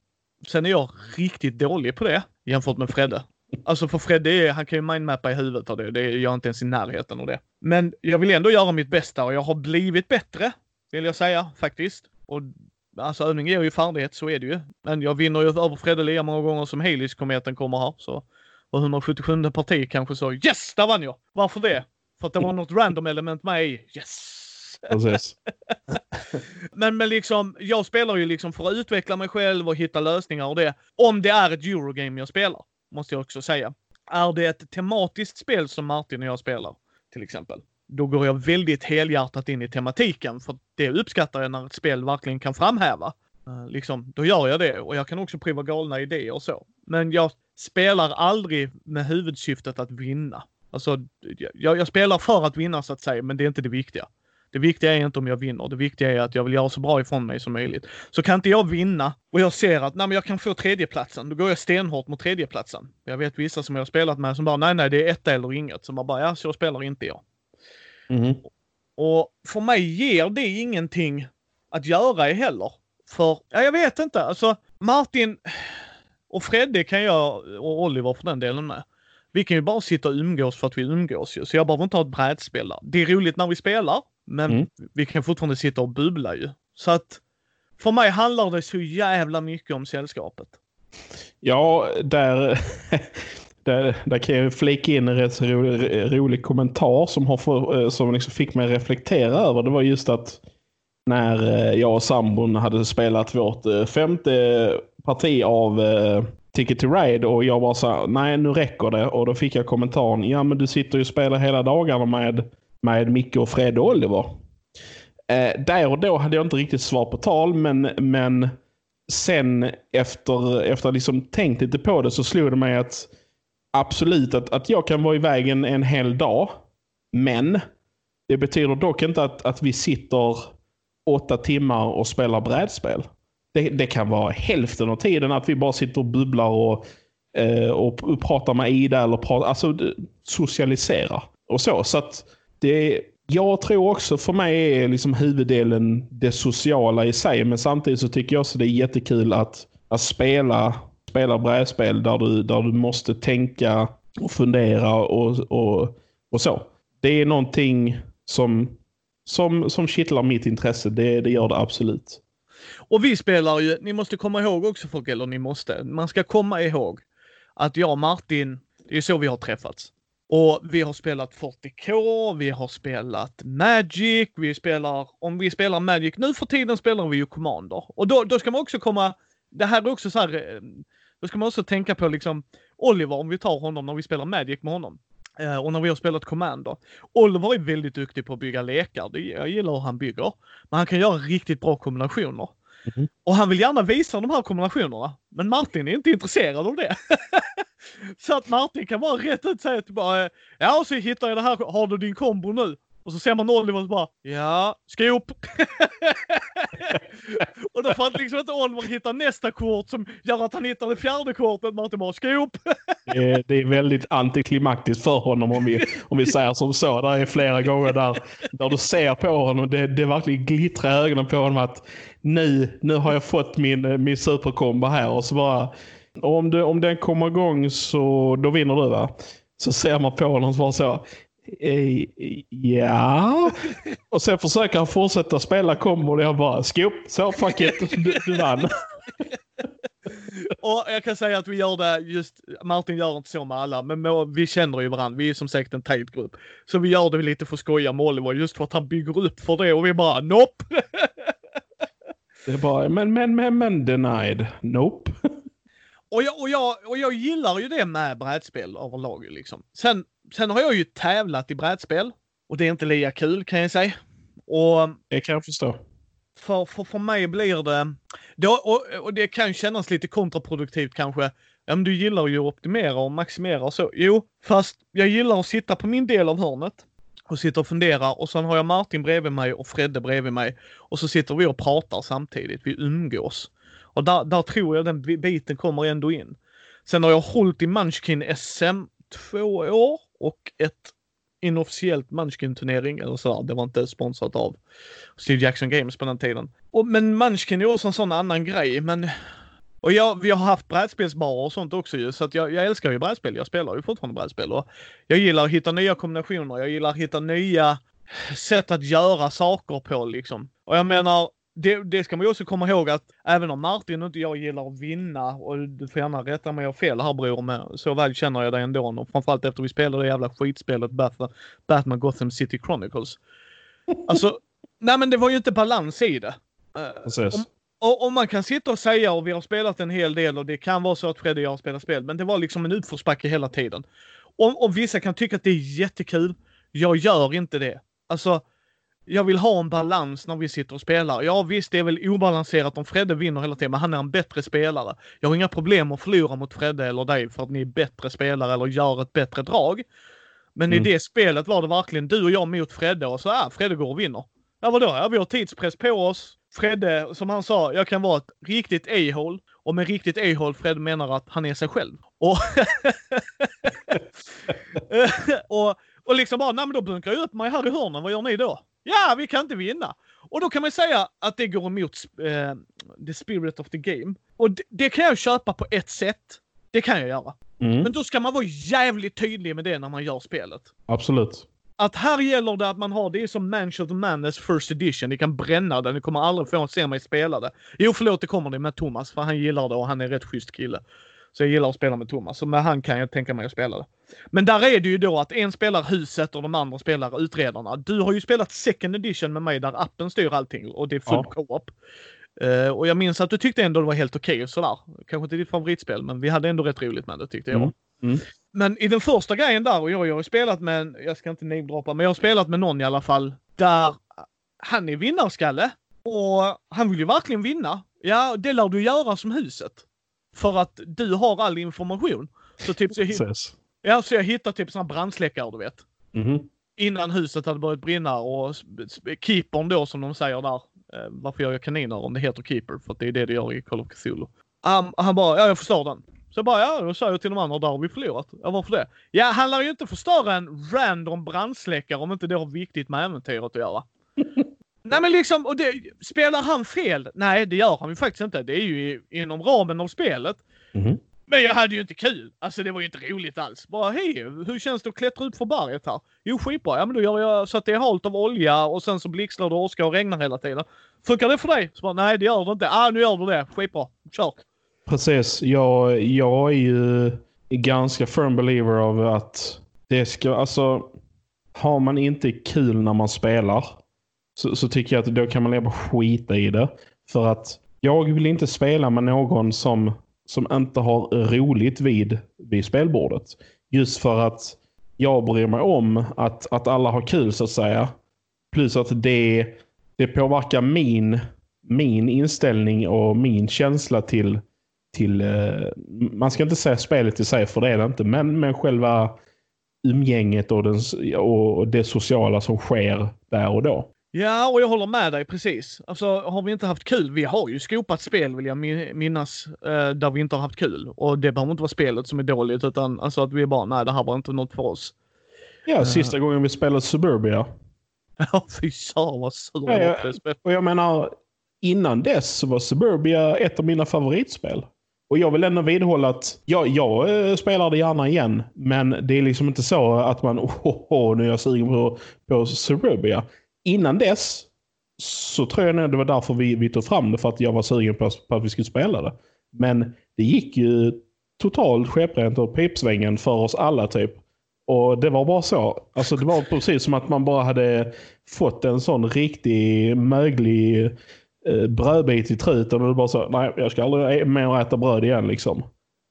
Sen är jag riktigt dålig på det jämfört med Fredde. Alltså för Fred, är, han kan ju mindmappa i huvudet av det. Det är jag inte ens i närheten av det. Men jag vill ändå göra mitt bästa och jag har blivit bättre, vill jag säga faktiskt. Och alltså övning ger ju färdighet, så är det ju. Men jag vinner ju över Fredde lika många gånger som Helios-kometen kommer här. Så och 177 parti kanske så, yes, där vann jag! Varför det? För att det var något random element med i. Yes! Precis. men, men liksom, jag spelar ju liksom för att utveckla mig själv och hitta lösningar och det. Om det är ett Eurogame jag spelar måste jag också säga. Är det ett tematiskt spel som Martin och jag spelar, till exempel, då går jag väldigt helhjärtat in i tematiken, för det uppskattar jag när ett spel verkligen kan framhäva. Eh, liksom, då gör jag det och jag kan också prova galna idéer och så. Men jag spelar aldrig med huvudsyftet att vinna. Alltså, jag, jag spelar för att vinna så att säga, men det är inte det viktiga. Det viktiga är inte om jag vinner. Det viktiga är att jag vill göra så bra ifrån mig som möjligt. Så kan inte jag vinna och jag ser att nej, men jag kan få tredjeplatsen, då går jag stenhårt mot tredjeplatsen. Jag vet vissa som jag har spelat med som bara nej, nej, det är ett eller inget. Som bara, ja, så spelar inte jag. Mm. Och för mig ger det ingenting att göra heller. För, ja, jag vet inte, alltså Martin och Fredde kan jag, och Oliver för den delen med. Vi kan ju bara sitta och umgås för att vi umgås ju, så jag behöver inte ha ett brädspel där. Det är roligt när vi spelar, men Mm. vi kan fortfarande sitta och bubbla ju. Så att för mig handlar det så jävla mycket om sällskapet. Ja, där, där, där kan jag flika in en rätt så rolig, rolig kommentar som, har för, som liksom fick mig att reflektera över. Det var just att när eh, jag och sambon hade spelat vårt eh, femte parti av eh, Ticket to Ride och jag bara sa nej nu räcker det. Och då fick jag kommentaren, ja men du sitter ju och spelar hela dagarna med, med Micke och Fred och Oliver. Eh, där och då hade jag inte riktigt svar på tal, men, men sen efter, efter att liksom tänkt lite på det så slog det mig att absolut att, att jag kan vara i vägen en hel dag. Men det betyder dock inte att, att vi sitter åtta timmar och spelar brädspel. Det, det kan vara hälften av tiden att vi bara sitter och bubblar och, eh, och, och pratar med Ida eller pratar, alltså socialisera och så. Så att det jag tror också för mig är liksom huvuddelen det sociala i sig. Men samtidigt så tycker jag också det är jättekul att, att spela, spela brädspel där du, där du måste tänka och fundera och, och, och så. Det är någonting som, som, som kittlar mitt intresse. Det, det gör det absolut. Och vi spelar ju, ni måste komma ihåg också folk, eller ni måste, man ska komma ihåg att jag och Martin, det är så vi har träffats. Och vi har spelat 40K, vi har spelat Magic, vi spelar, om vi spelar Magic nu för tiden spelar vi ju Commander. Och då, då ska man också komma, det här är också så här, eh, då ska man också tänka på liksom Oliver, om vi tar honom när vi spelar Magic med honom. Eh, och när vi har spelat Commander. Oliver är väldigt duktig på att bygga lekar, jag gillar hur han bygger. Men han kan göra riktigt bra kombinationer. Mhm. Och han vill gärna visa de här kombinationerna. Men Martin är inte intresserad av det. så att Martin kan bara rätt ut säga till bara, ja och så hittar jag det här, har du din kombo nu? Och så ser man Oliver och så bara, ja, skop. och då får han liksom inte Oliver hitta nästa kort som gör att han hittar det fjärde kortet. Martin bara, skop. Det är, det är väldigt antiklimaktiskt för honom om vi, om vi säger som så. Det är flera gånger där, där du ser på honom, det, det verkligen glittrar i ögonen på honom att nu, nu har jag fått min, eh, min superkombo här och så bara om, det, om den kommer igång så då vinner du va? Så ser man på honom som bara så. "Eh, Ja. Och sen försöker han fortsätta spela kombo och jag bara skop, så fuck it, du, du vann. Och jag kan säga att vi gör det just, Martin gör inte så med alla, men vi känner ju varandra. Vi är som sagt en tajt grupp. Så vi gör det lite för att skoja med Oliver just för att han bygger upp för det och vi bara nope. Det är bara, men, men, men, men denied. Nope. Och jag, och, jag, och jag gillar ju det med brädspel överlag liksom. Sen, sen har jag ju tävlat i brädspel och det är inte lika kul kan jag säga. Och Det kan jag förstå. för, för, för mig blir det, då, och, och det kan kännas lite kontraproduktivt kanske. Ja men du gillar ju att optimera och maximera och så. Jo, fast jag gillar att sitta på min del av hörnet och sitta och fundera och sen har jag Martin bredvid mig och Fredde bredvid mig och så sitter vi och pratar samtidigt. Vi umgås. Och där, där tror jag den biten kommer ändå in. Sen har jag hållit i Munchkin SM två år och ett inofficiellt Munchkin-turnering, eller sådär, det var inte sponsrat av Steve Jackson Games på den tiden. Och, men Munchkin är också en sån annan grej, men och jag, vi har haft brädspelsbarer och sånt också ju, så att jag, jag älskar ju brädspel. Jag spelar ju fortfarande brädspel och jag gillar att hitta nya kombinationer. Jag gillar att hitta nya sätt att göra saker på liksom. Och jag menar, det, det ska man ju också komma ihåg att även om Martin och inte jag gillar att vinna och du får gärna rätta mig av fel här bror, men så väl känner jag dig ändå. Och framförallt efter vi spelade det jävla skitspelet Batman, Batman Gotham City Chronicles. Alltså, nej men det var ju inte balans i det. Eh, Precis. Om- och, och man kan sitta och säga, och vi har spelat en hel del och det kan vara så att Fredde och jag har spelat spel, men det var liksom en utförsbacke hela tiden. Och, och vissa kan tycka att det är jättekul. Jag gör inte det. Alltså, jag vill ha en balans när vi sitter och spelar. Ja visst, det är väl obalanserat om Fredde vinner hela tiden, men han är en bättre spelare. Jag har inga problem att förlora mot Fredde eller dig för att ni är bättre spelare eller gör ett bättre drag. Men Mm. i det spelet var det verkligen du och jag mot Fredde och så är Fredde går och vinner. Ja vadå? Ja, vi har tidspress på oss. Fredde, som han sa, jag kan vara ett riktigt a-hole. Och med riktigt a-hole, Fredde menar att han är sig själv. Och, och, och liksom bara, nej men då bunkrar jag upp mig här i hörnen, vad gör ni då? Ja, vi kan inte vinna. Och då kan man säga att det går emot eh, the spirit of the game. Och det, det kan jag köpa på ett sätt. Det kan jag göra. Mm. Men då ska man vara jävligt tydlig med det när man gör spelet. Absolut. Att här gäller det att man har, det är som Mansion of the Madness First Edition. Ni kan bränna den, ni kommer aldrig få se mig spela det. Jo förlåt, det kommer det med Thomas, för han gillar det och han är rätt schysst kille. Så jag gillar att spela med Thomas, så med han kan jag tänka mig att spela det. Men där är det ju då att en spelar huset och de andra spelar utredarna. Du har ju spelat second edition med mig där appen styr allting och det är full Ja. co-op. Eh, och jag minns att du tyckte ändå det var helt okej och sådär. Kanske inte ditt favoritspel, men vi hade ändå rätt roligt med det tyckte jag. Mm. Mm. Men i den första grejen där, och jag, jag har spelat med, en- jag ska inte namedroppa, men jag har spelat med någon i alla fall, där han är vinnarskalle. Och han vill ju verkligen vinna. Ja, det lär du göra som huset. För att du har all information. Så typ, så jag, Precis. ja, så jag hittade typ såna brandsläckare du vet. Mhm. Innan huset hade börjat brinna och keepern då som de säger där. Eh, varför gör jag kaniner om det heter keeper? För att det är det det gör i Call of Cthulhu. Um, han bara, ja jag förstår den. Så jag bara, ja då sa jag till de andra, där har vi förlorat. Ja varför det? Ja han lär ju inte förstöra en random brandsläckare om inte det har viktigt med äventyret att göra. Nej men liksom, och det, spelar han fel? Nej det gör han ju faktiskt inte. Det är ju inom ramen av spelet. Mhm. Men jag hade ju inte kul. Alltså det var ju inte roligt alls. Bara hej, hur känns det att klättra upp för berget här? Jo skitbra. Ja men då gör jag så att det är halt av olja och sen så blixtrar det och åskar och regnar hela tiden. Funkar det för dig? Så bara, nej det gör det inte. Ah nu gör du det. Skitbra. Kör. Precis. Jag, jag är ju ganska firm believer av att det ska, alltså har man inte kul när man spelar så, så tycker jag att då kan man leva skita i det. För att jag vill inte spela med någon som, som inte har roligt vid, vid spelbordet. Just för att jag bryr mig om att, att alla har kul så att säga. Plus att det, det påverkar min, min inställning och min känsla till till, eh, man ska inte säga spelet i sig för det är det inte, men, men själva umgänget och, den, och det sociala som sker där och då. Ja, och jag håller med dig precis. Alltså har vi inte haft kul? Vi har ju skopat spel vill jag min- minnas, eh, där vi inte har haft kul. Och det behöver inte vara spelet som är dåligt utan alltså att vi är bara, nej det här var inte något för oss. Ja, sista gången vi spelade Suburbia. Ja, fy fan vad sur Ja, jag. Och jag menar, innan dess så var Suburbia ett av mina favoritspel. Och jag vill ändå vidhålla att ja, jag eh, spelar det gärna igen. Men det är liksom inte så att man, oh, oh, oh nu är jag sugen på, på Suburbia. Innan dess så tror jag nog det var därför vi, vi tog fram det. För att jag var sugen på, på att vi skulle spela det. Men det gick ju totalt skeprent och pipsvängen för oss alla typ. Och det var bara så. Alltså det var precis som att man bara hade fått en sån riktig möglig eh, brödbit i truten och det bara så, nej jag ska aldrig mer äta bröd igen liksom.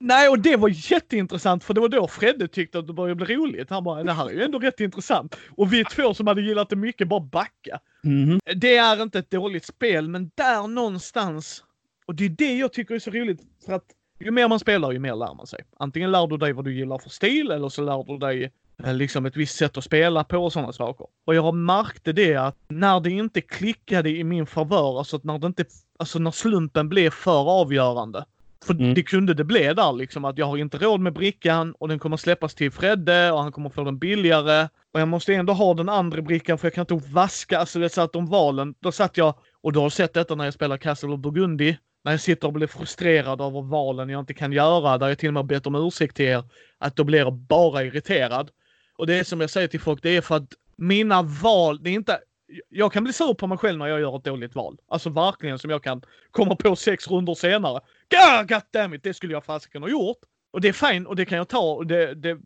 Nej, och det var jätteintressant för det var då Fredde tyckte att det började bli roligt. Han bara, det här är ju ändå rätt intressant. Och vi två som hade gillat det mycket bara backa. Mhm. Det är inte ett dåligt spel, men där någonstans. Och det är det jag tycker är så roligt. För att ju mer man spelar, ju mer lär man sig. Antingen lär du dig vad du gillar för stil, eller så lär du dig eh, liksom ett visst sätt att spela på och sådana saker. Och jag har märkte det att när det inte klickade i min favör, alltså att när det inte, alltså när slumpen blev för avgörande. För Mm. det kunde det bli där liksom att jag har inte råd med brickan och den kommer släppas till Fredde och han kommer få den billigare. Och jag måste ändå ha den andra brickan för jag kan inte vaska. Alltså det satt om valen. Då satt jag, och du har sett detta när jag spelar Castle of Burgundy. När jag sitter och blir frustrerad över valen jag inte kan göra. Där jag till och med bett om ursäkt till er. Att då blir jag bara irriterad. Och det är som jag säger till folk, det är för att mina val, det är inte jag kan bli sur på mig själv när jag gör ett dåligt val. Alltså verkligen som jag kan komma på sex runder senare. God, goddammit, det skulle jag fasiken ha gjort. Och det är fint och det kan jag ta och det, det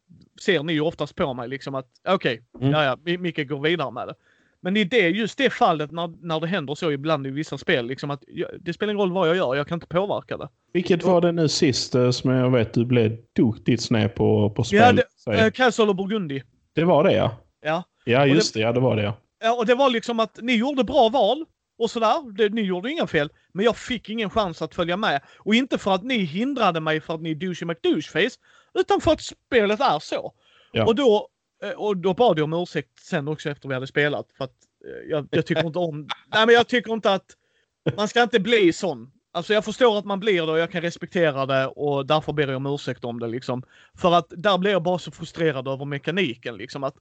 ser ni ju oftast på mig liksom att okej, Mm. ja ja, Mi- Micke går vidare med det. Men i det, just det fallet när, när det händer så ibland i vissa spel liksom att jag, det spelar ingen roll vad jag gör, jag kan inte påverka det. Vilket var det nu sist eh, som jag vet du blev duktigt sned på, på spel? Ja, det, eh, Castle och Burgundy. det var det ja. Ja. Ja det- just det, ja det var det ja. Ja, och det var liksom att ni gjorde bra val och sådär. Det, ni gjorde inga fel. Men jag fick ingen chans att följa med. Och inte för att ni hindrade mig för att ni är douchey McDoucheface. Utan för att spelet är så. Ja. Och, då, eh, och då bad jag om ursäkt sen också efter vi hade spelat. För att eh, jag, jag tycker inte om... Nej men jag tycker inte att... Man ska inte bli sån. Alltså jag förstår att man blir det och jag kan respektera det och därför ber jag om ursäkt om det liksom. För att där blir jag bara så frustrerad över mekaniken liksom att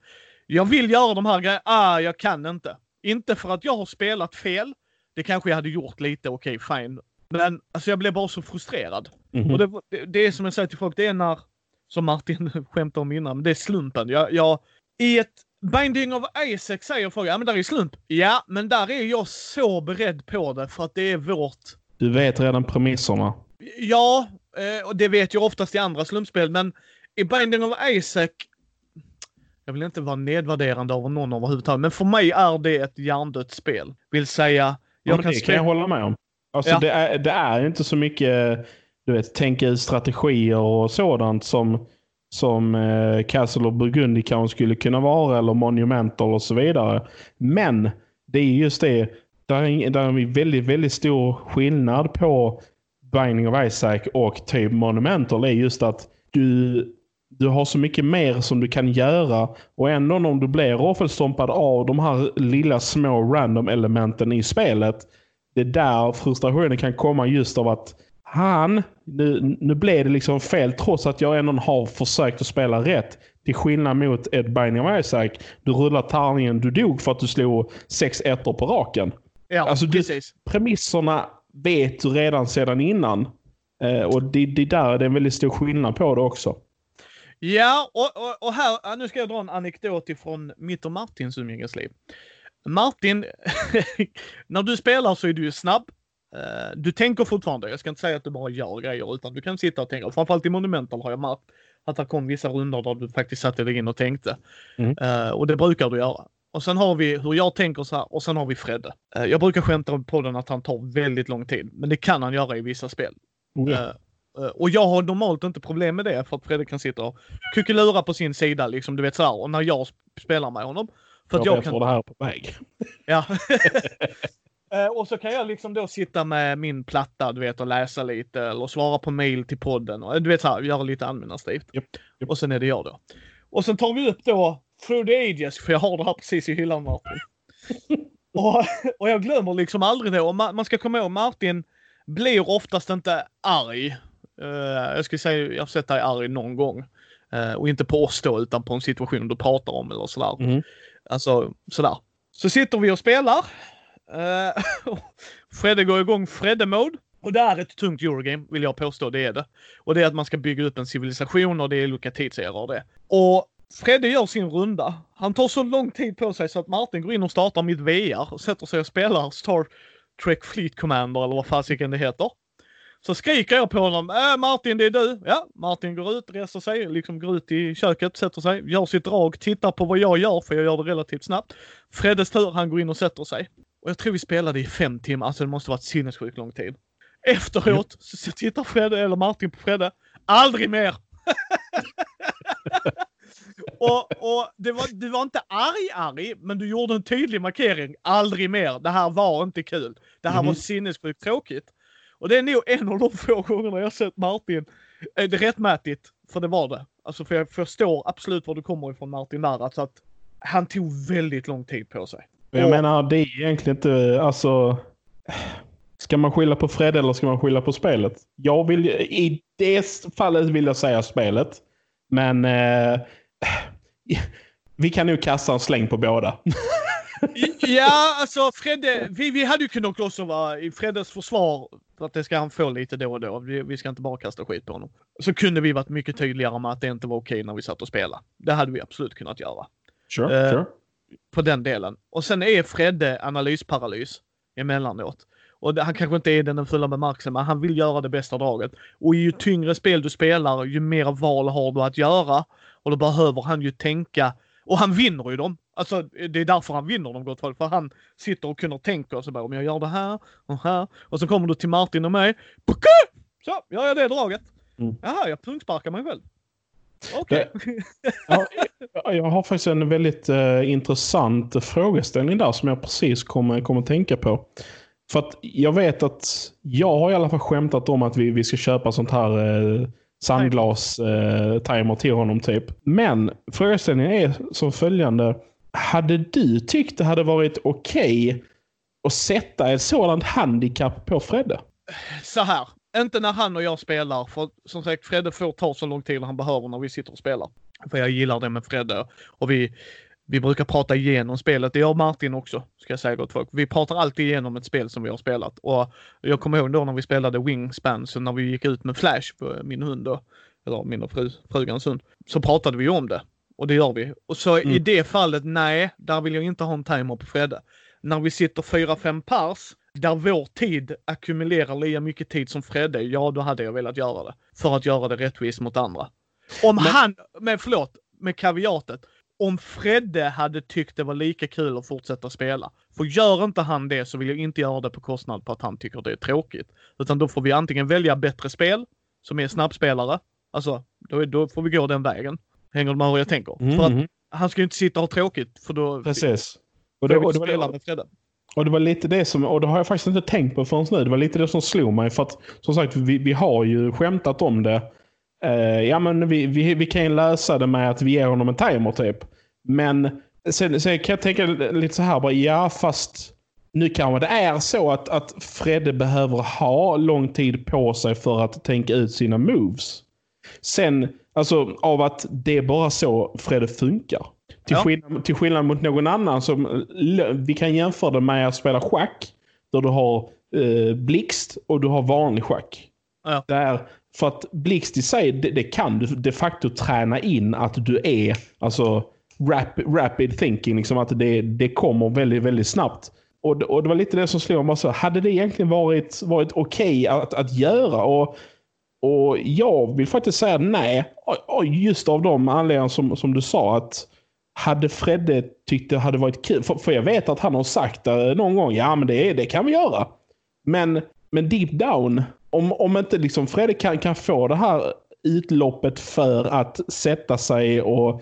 jag vill göra de här grejerna, ah jag kan inte. Inte för att jag har spelat fel. Det kanske jag hade gjort lite, okej fine. Men alltså jag blev bara så frustrerad. Mhm. Och det, det, det är som jag säger till folk, det är när som Martin skämtade om innan, men det är slumpen. Jag, jag, I ett Binding of Isaac säger folk, ja men där är slump. Ja, men där är jag så beredd på det för att det är vårt... Du vet redan premisserna. Ja, eh, och det vet jag oftast i andra slumpspel, men i Binding of Isaac jag vill inte vara nedvärderande av någon överhuvudtaget, men för mig är det ett hjärndött spel. Vill säga... Ja, kan det kan jag hålla med om. Alltså ja. det, är, det är inte så mycket, du vet, tänka ut strategier och sådant som, som eh, Castle of Burgundy kanske skulle kunna vara, eller Monumental och så vidare. Men det är just det, där är, där är en väldigt, väldigt stor skillnad på Binding of Isaac och typ Monumental är just att du du har så mycket mer som du kan göra och ändå om du blir roffelstompad av de här lilla små random elementen i spelet. Det är där frustrationen kan komma just av att han, nu, nu blev det liksom fel trots att jag ändå har försökt att spela rätt. Till skillnad mot Ed Binding of Isaac. Du rullar tärningen, du dog för att du slog sex ettor på raken. Ja, alltså, precis. Du, premisserna vet du redan sedan innan. Eh, och det, det där det är en väldigt stor skillnad på det också. Ja, och, och, och, här, nu ska jag dra en anekdot ifrån mitt och Martins umgängesliv. Martin, när du spelar så är du snabb. Uh, du tänker fortfarande, jag ska inte säga att du bara gör grejer, utan du kan sitta och tänka. Framförallt i Monumental har jag märkt att det kom vissa rundor där du faktiskt satte dig in och tänkte. Mm. Uh, och det brukar du göra. Och sen har vi hur jag tänker så här och sen har vi Fredde. Uh, jag brukar skämta på den att han tar väldigt lång tid, men det kan han göra i vissa spel. Eh, och jag har normalt inte problem med det för att Fredrik kan sitta och kuckelura på sin sida liksom, du vet såhär. Och när jag spelar med honom. För att jag, jag kan... det här på väg. Ja. Eh, och så kan jag liksom då sitta med min platta, du vet, och läsa lite eller svara på mail till podden och du vet så här, göra lite administrativt. Yep, yep. Och sen är det jag då. Och sen tar vi upp då Through the Ages, för jag har det här precis i hyllan Martin. och, och jag glömmer liksom aldrig. Och man ska komma ihåg, Martin blir oftast inte arg jag skulle säga, jag har sett dig arg någon gång. Uh, och inte på oss då, utan på en situation du pratar om eller sådär. Mm. Alltså sådär. Så sitter vi och spelar. Uh, Fredde går igång Fredde-mode. Och det är ett tungt Eurogame, vill jag påstå. Det är det. Och det är att man ska bygga upp en civilisation och det är olika tidserar och det. Och Fredde gör sin runda. Han tar så lång tid på sig så att Martin går in och startar mitt VR och sätter sig och spelar Star Trek Fleet Commander eller vad fasiken det heter. Så skriker jag på honom. Äh, Martin, det är du. Ja, Martin går ut, reser sig, liksom går ut i köket, sätter sig, gör sitt drag, tittar på vad jag gör, för jag gör det relativt snabbt. Freddes tur, han går in och sätter sig. Och jag tror vi spelade i fem timmar, alltså det måste varit sinnessjukt lång tid. Efteråt så tittar Fredde, eller Martin på Fredde. Aldrig mer! och, och det var, du var inte arg arg, men du gjorde en tydlig markering. Aldrig mer. Det här var inte kul. Det här mm. var sinnessjukt tråkigt. Och det är nog en av de få gångerna jag sett Martin, är det rättmätigt, för det var det. Alltså för jag förstår absolut var du kommer ifrån Martin där, alltså att han tog väldigt lång tid på sig. Jag och... menar, det är egentligen inte, alltså... Ska man skylla på Fred eller ska man skylla på spelet? Jag vill, i det fallet vill jag säga spelet. Men eh, vi kan nog kasta en släng på båda. ja, alltså Fredde, vi, vi hade ju kunnat också vara i Freddes försvar, för att det ska han få lite då och då. Vi, vi ska inte bara kasta skit på honom. Så kunde vi varit mycket tydligare med att det inte var okej när vi satt och spelade. Det hade vi absolut kunnat göra. Sure, eh, sure. På den delen. Och sen är Fredde analysparalys emellanåt. Och han kanske inte är den fulla bemärkelsen, men han vill göra det bästa draget. Och ju tyngre spel du spelar, ju mer val har du att göra. Och då behöver han ju tänka och han vinner ju dem. Alltså det är därför han vinner dem gott folk. För han sitter och kunna tänka och så bara om jag gör det här och här. Och så kommer du till Martin och mig. Så gör jag det draget. Mm. Jaha, jag punksparkar mig själv. Okej. Okay. ja, jag har faktiskt en väldigt uh, intressant frågeställning där som jag precis kommer, kommer tänka på. För att jag vet att jag har i alla fall skämtat om att vi, vi ska köpa sånt här uh, sandglas-timer eh, till honom typ. Men frågeställningen är som följande. Hade du tyckt det hade varit okej okay att sätta ett sådant handikapp på Fredde? Så här. Inte när han och jag spelar, för som sagt Fredde får ta så lång tid han behöver när vi sitter och spelar. För jag gillar det med Fredde. Och vi, vi brukar prata igenom spelet. Det gör Martin också, ska jag säga gott folk. Vi pratar alltid igenom ett spel som vi har spelat. Och jag kommer ihåg då när vi spelade Wingspan, så när vi gick ut med Flash, min hund då, eller min och fru, frugans hund, så pratade vi om det. Och det gör vi. Och så Mm. i det fallet, nej, där vill jag inte ha en timer på Fredde. När vi sitter 4-5 pers, där vår tid ackumulerar lika mycket tid som Fredde, ja då hade jag velat göra det. För att göra det rättvist mot andra. Om Men- han, men förlåt, med kaviatet. Om Fredde hade tyckt det var lika kul att fortsätta spela. För gör inte han det så vill jag inte göra det på kostnad på att han tycker det är tråkigt. Utan då får vi antingen välja bättre spel, som är snabbspelare. Alltså, då, är- då får vi gå den vägen. Hänger du med hur jag tänker? Mm, För att mm. han ska ju inte sitta och ha tråkigt för då Precis. Och det, och, det spela med Fredde. och det var lite det som, och det har jag faktiskt inte tänkt på förrän nu. Det var lite det som slog mig. För att som sagt, vi, vi har ju skämtat om det. Eh, ja, men vi, vi, vi kan ju lösa det med att vi ger honom en timer typ. Men sen, sen kan jag tänka lite så här bara, ja fast nu kanske det är så att, att Fredde behöver ha lång tid på sig för att tänka ut sina moves. Sen, alltså av att det är bara så Fredde funkar. Till, Ja. skillnad, till skillnad mot någon annan som vi kan jämföra det med att spela schack. Där du har eh, blixt och du har vanlig schack. Ja. Där, för att blixt i sig, det, det kan du de facto träna in att du är alltså rap, rapid thinking. Liksom att det, det kommer väldigt, väldigt snabbt. Och, det- och det var lite det som slog mig. Hade det egentligen varit, varit okej att, att göra? Och, och jag vill faktiskt säga nej. Just av de anledningar som, som du sa. att hade Fredde tyckt det hade varit kul. För, för jag vet att han har sagt det någon gång. Ja, men det, det kan vi göra. Men, men deep down. Om, om inte liksom Fredde kan, kan få det här utloppet för att sätta sig och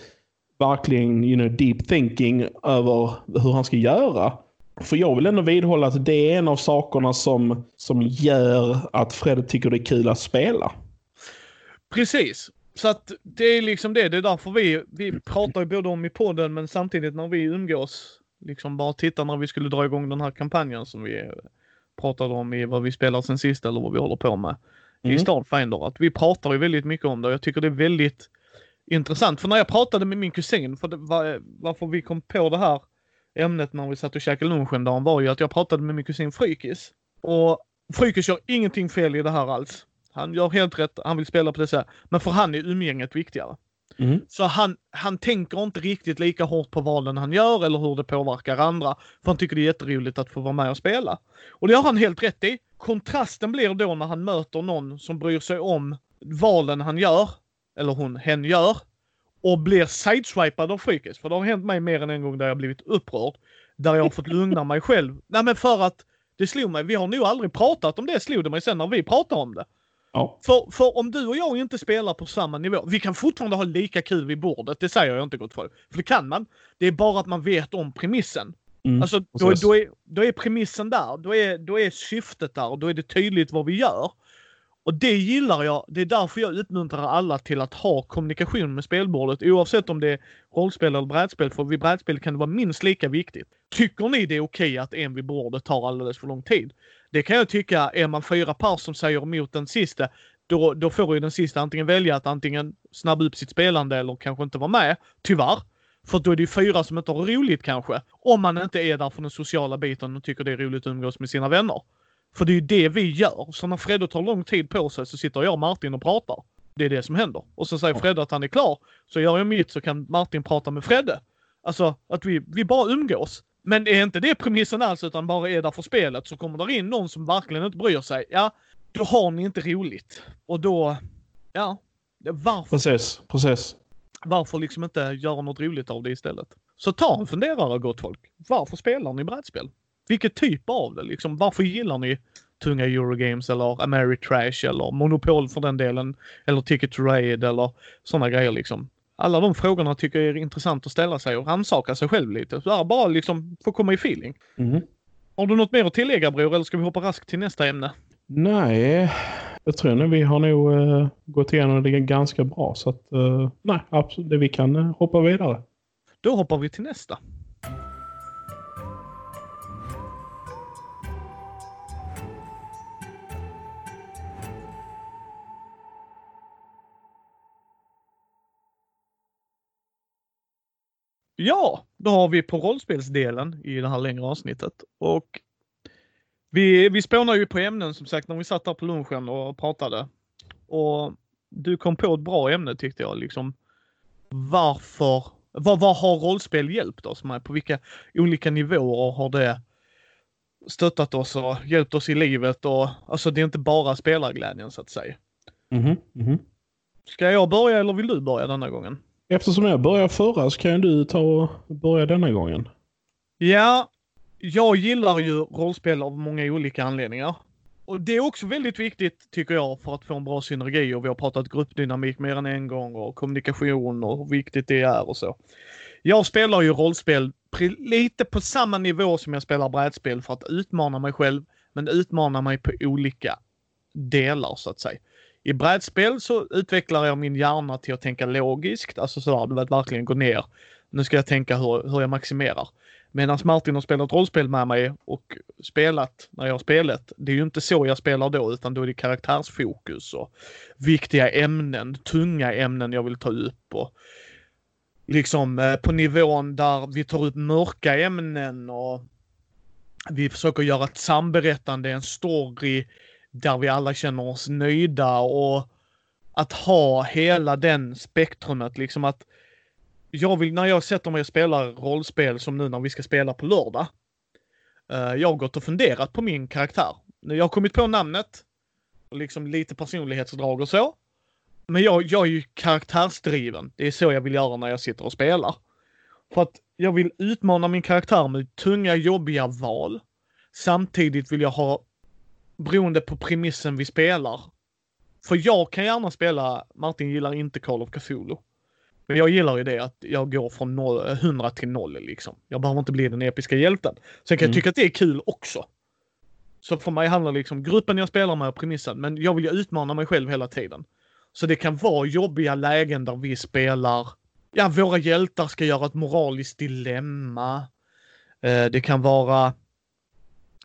verkligen you know, deep thinking över hur han ska göra. För jag vill ändå vidhålla att det är en av sakerna som, som gör att Fredde tycker det är kul att spela. Precis. Så att det är liksom det. Det är därför vi, vi pratar ju både om i podden men samtidigt när vi umgås. Liksom bara titta när vi skulle dra igång den här kampanjen som vi pratade om i vad vi spelar sen sist eller vad vi håller på med i Mm. Starfinder. Att vi pratar ju väldigt mycket om det och jag tycker det är väldigt intressant. För när jag pratade med min kusin, för det var, varför vi kom på det här ämnet när vi satt och käkade lunch en dag var ju att jag pratade med min kusin Frykis. Och Frykis gör ingenting fel i det här alls. Han gör helt rätt, han vill spela på det sättet. Men för han är umgänget viktigare. Mm. Så han, han tänker inte riktigt lika hårt på valen han gör eller hur det påverkar andra. För han tycker det är jätteroligt att få vara med och spela. Och det har han helt rätt i. Kontrasten blir då när han möter någon som bryr sig om valen han gör, eller hon, hen gör, och blir sideswipad av Frykis. För det har hänt mig mer än en gång där jag blivit upprörd. Där jag har fått lugna mig själv. Nej men för att det slog mig, vi har nog aldrig pratat om det, slog det mig sen när vi pratade om det. Ja. För, för om du och jag inte spelar på samma nivå, vi kan fortfarande ha lika kul vid bordet, det säger jag inte gott för. För det kan man. Det är bara att man vet om premissen. Mm. Alltså då, då, är, då är premissen där, då är, då är syftet där då är det tydligt vad vi gör. Och det gillar jag. Det är därför jag uppmuntrar alla till att ha kommunikation med spelbordet oavsett om det är rollspel eller brädspel. För vid brädspel kan det vara minst lika viktigt. Tycker ni det är okej att en vid bordet tar alldeles för lång tid? Det kan jag tycka, är man fyra par som säger emot den sista, då, då får ju den sista antingen välja att antingen snabba upp sitt spelande eller kanske inte vara med. Tyvärr. För då är det ju fyra som inte har roligt kanske. Om man inte är där för den sociala biten och tycker det är roligt att umgås med sina vänner. För det är ju det vi gör. Så när Fredde tar lång tid på sig så sitter jag och Martin och pratar. Det är det som händer. Och så säger Fredde att han är klar. Så gör jag mitt så kan Martin prata med Fredde. Alltså att vi, vi bara umgås. Men är inte det premissen alls utan bara är där för spelet så kommer det in någon som verkligen inte bryr sig. Ja, då har ni inte roligt. Och då, ja. Varför, Precis, precis. varför liksom inte göra något roligt av det istället? Så ta en funderare gott folk. Varför spelar ni brädspel? Vilket typ av det liksom? Varför gillar ni tunga Eurogames eller Ameritrash eller Monopol för den delen? Eller Ticket to Raid eller sådana grejer liksom. Alla de frågorna tycker jag är intressant att ställa sig och rannsaka sig själv lite. Så här, bara liksom få komma i feeling. Mm. Har du något mer att tillägga bror eller ska vi hoppa raskt till nästa ämne? Nej, jag tror nog vi har nog uh, gått igenom det ganska bra. Så att, eh, nej, absolut, vi kan eh, hoppa vidare. Då hoppar vi till nästa. Ja, då har vi på rollspelsdelen i det här längre avsnittet. Och vi, vi spånar ju på ämnen som sagt när vi satt där på lunchen och pratade. Och du kom på ett bra ämne tyckte jag. Liksom, varför, vad, vad har rollspel hjälpt oss med? På vilka olika nivåer har det stöttat oss och hjälpt oss i livet? Och, alltså det är inte bara spelarglädjen så att säga. Mhm, mhm. Ska jag börja eller vill du börja denna gången? Eftersom jag började förra så kan du ta och börja denna gången. Ja, jag gillar ju rollspel av många olika anledningar. Och det är också väldigt viktigt, tycker jag, för att få en bra synergi. Och vi har pratat gruppdynamik mer än en gång och kommunikation och hur viktigt det är och så. Jag spelar ju rollspel lite på samma nivå som jag spelar brädspel för att utmana mig själv, men utmana mig på olika delar så att säga. I brädspel så utvecklar jag min hjärna till att tänka logiskt, alltså sådär, du vet verkligen gå ner. Nu ska jag tänka hur, hur jag maximerar. Medan Martin har spelat rollspel med mig och spelat när jag har spelat. Det är ju inte så jag spelar då utan då är det karaktärsfokus och viktiga ämnen, tunga ämnen jag vill ta upp och liksom eh, på nivån där vi tar upp mörka ämnen och vi försöker göra ett samberättande, en story där vi alla känner oss nöjda och att ha hela den spektrumet liksom att jag vill, när jag sätter mig och spelar rollspel som nu när vi ska spela på lördag. Uh, jag har gått och funderat på min karaktär. Jag har kommit på namnet. Och liksom lite personlighetsdrag och så. Men jag, jag är ju karaktärsdriven. Det är så jag vill göra när jag sitter och spelar. För att jag vill utmana min karaktär med tunga, jobbiga val. Samtidigt vill jag ha, beroende på premissen vi spelar. För jag kan gärna spela, Martin gillar inte Call of Cthulhu. Men jag gillar ju det att jag går från 0, 100 till 0 liksom. Jag behöver inte bli den episka hjälten. Sen kan mm. jag tycka att det är kul också. Så för mig handlar liksom gruppen jag spelar med och premissen. Men jag vill ju utmana mig själv hela tiden. Så det kan vara jobbiga lägen där vi spelar, ja våra hjältar ska göra ett moraliskt dilemma. Eh, det kan vara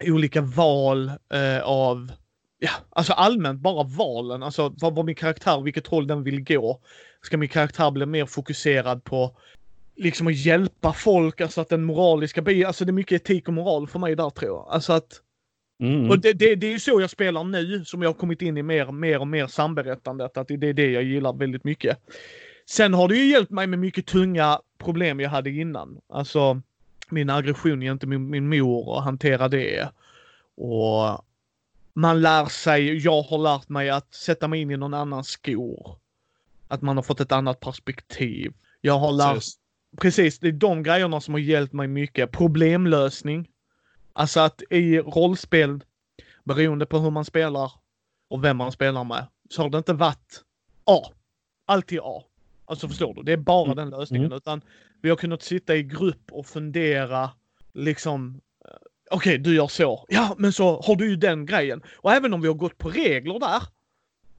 olika val eh, av, ja alltså allmänt bara valen, alltså vad, vad min karaktär, vilket håll den vill gå ska min karaktär bli mer fokuserad på liksom att hjälpa folk, alltså att den moraliska biten, alltså det är mycket etik och moral för mig där tror jag. Alltså att Mm. Och det, det, det är ju så jag spelar nu, som jag har kommit in i mer, mer och mer samberättandet, att det är det jag gillar väldigt mycket. Sen har det ju hjälpt mig med mycket tunga problem jag hade innan. Alltså min aggression gentemot min mor och hantera det. Och man lär sig, jag har lärt mig att sätta mig in i någon annans skor. Att man har fått ett annat perspektiv. Jag har lärt... Precis. Precis, det är de grejerna som har hjälpt mig mycket. Problemlösning. Alltså att i rollspel, beroende på hur man spelar och vem man spelar med, så har det inte varit A. Alltid A. Alltså förstår du? Det är bara mm. den lösningen. Mm. Utan vi har kunnat sitta i grupp och fundera liksom eh, Okej, okay, du gör så. Ja, men så har du ju den grejen. Och även om vi har gått på regler där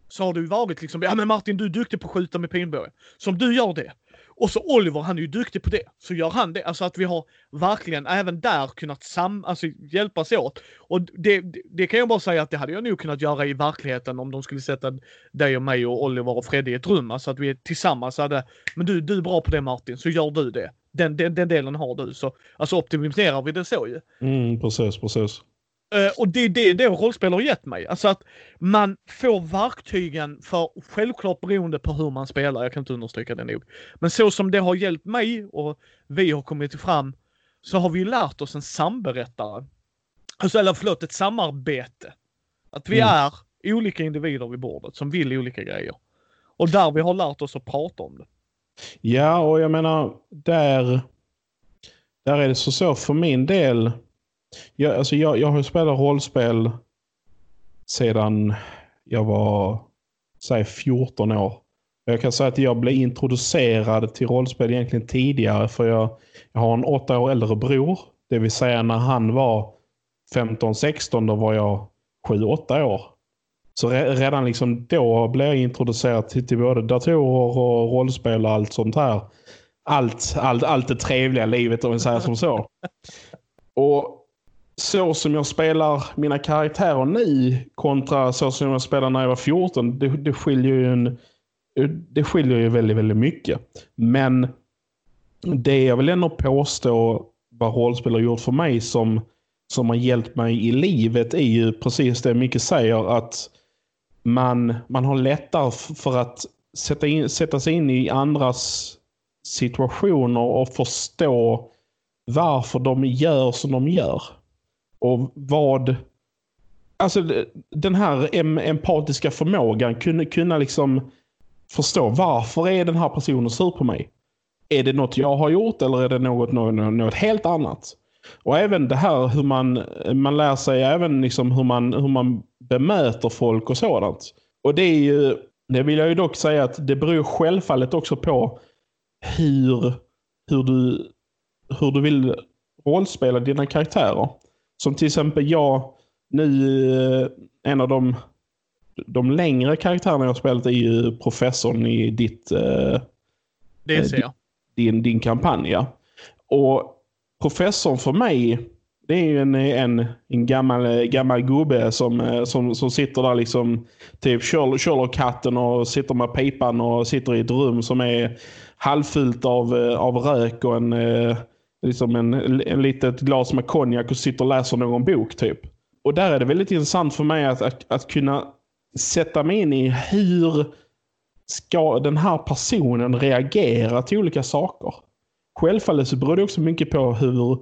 så har det ju varit liksom, ja men Martin du är duktig på att skjuta med pilbåge. Som du gör det. Och så Oliver, han är ju duktig på det. Så gör han det. Alltså att vi har verkligen även där kunnat sam alltså, hjälpas åt. Och det, det, det, kan jag bara säga att det hade jag nog kunnat göra i verkligheten om de skulle sätta dig och mig och Oliver och Freddy i ett rum. Alltså att vi tillsammans hade, men du, du är bra på det Martin, så gör du det. Den, den, den delen har du. Så alltså optimerar vi det så ju. Mm, precis, precis. Uh, och det är det, det rollspel har gett mig. Alltså att man får verktygen för, självklart beroende på hur man spelar, jag kan inte understryka det nog. Men så som det har hjälpt mig och vi har kommit fram så har vi lärt oss en samberättare. Alltså, eller förlåt, ett samarbete. Att vi mm. är olika individer vid bordet som vill olika grejer. Och där vi har lärt oss att prata om det. Ja, och jag menar, där, där är det så, så för min del jag, alltså jag, jag har spelat rollspel sedan jag var säg 14 år. Jag kan säga att jag blev introducerad till rollspel egentligen tidigare för jag, jag har en åtta år äldre bror. Det vill säga när han var 15-16 då var jag 7-8 år. Så redan liksom då blev jag introducerad till, till både datorer och rollspel och allt sånt här. Allt, allt, allt det trevliga livet om vi säger som så. Och så som jag spelar mina karaktärer nu kontra så som jag spelade när jag var 14, det, det skiljer ju en, det skiljer ju väldigt, väldigt mycket. Men det jag vill ändå påstå vad rollspel har gjort för mig som, som har hjälpt mig i livet är ju precis det Micke säger att man, man har lättare för att sätta, in, sätta sig in i andras situationer och förstå varför de gör som de gör. Och vad... Alltså den här empatiska förmågan, kunna, kunna liksom förstå varför är den här personen sur på mig? Är det något jag har gjort eller är det något, något, något helt annat? Och även det här hur man, man lär sig även liksom hur, man, hur man bemöter folk och sådant. Och det är ju, det vill jag ju dock säga att det beror självfallet också på hur, hur, du, hur du vill rollspela dina karaktärer. Som till exempel jag, nu eh, en av de, de längre karaktärerna jag har spelat är ju professorn i ditt... Eh, det ser jag. Din, din kampanj, ja. Och professorn för mig, det är ju en, en, en gammal, gammal gubbe som, eh, som, som sitter där liksom, typ kör katten och sitter med pipan och sitter i ett rum som är halvfullt av, eh, av rök och en, eh, liksom en, en litet glas med konjak och sitter och läser någon bok typ. Och där är det väldigt intressant för mig att, att, att kunna sätta mig in i hur ska den här personen reagera till olika saker. Självfallet så beror det också mycket på hur,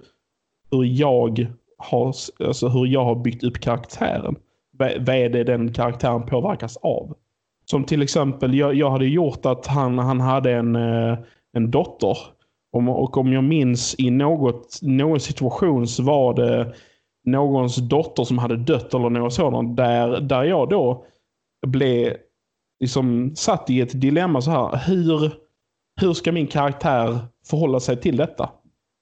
hur, jag, har, alltså hur jag har byggt upp karaktären. Vad är det den karaktären påverkas av? Som till exempel, jag, jag hade gjort att han, han hade en, eh, en dotter. Och om jag minns i något, någon situation så var det någons dotter som hade dött eller något sådant. Där, där jag då blev liksom satt i ett dilemma så här. Hur, hur ska min karaktär förhålla sig till detta?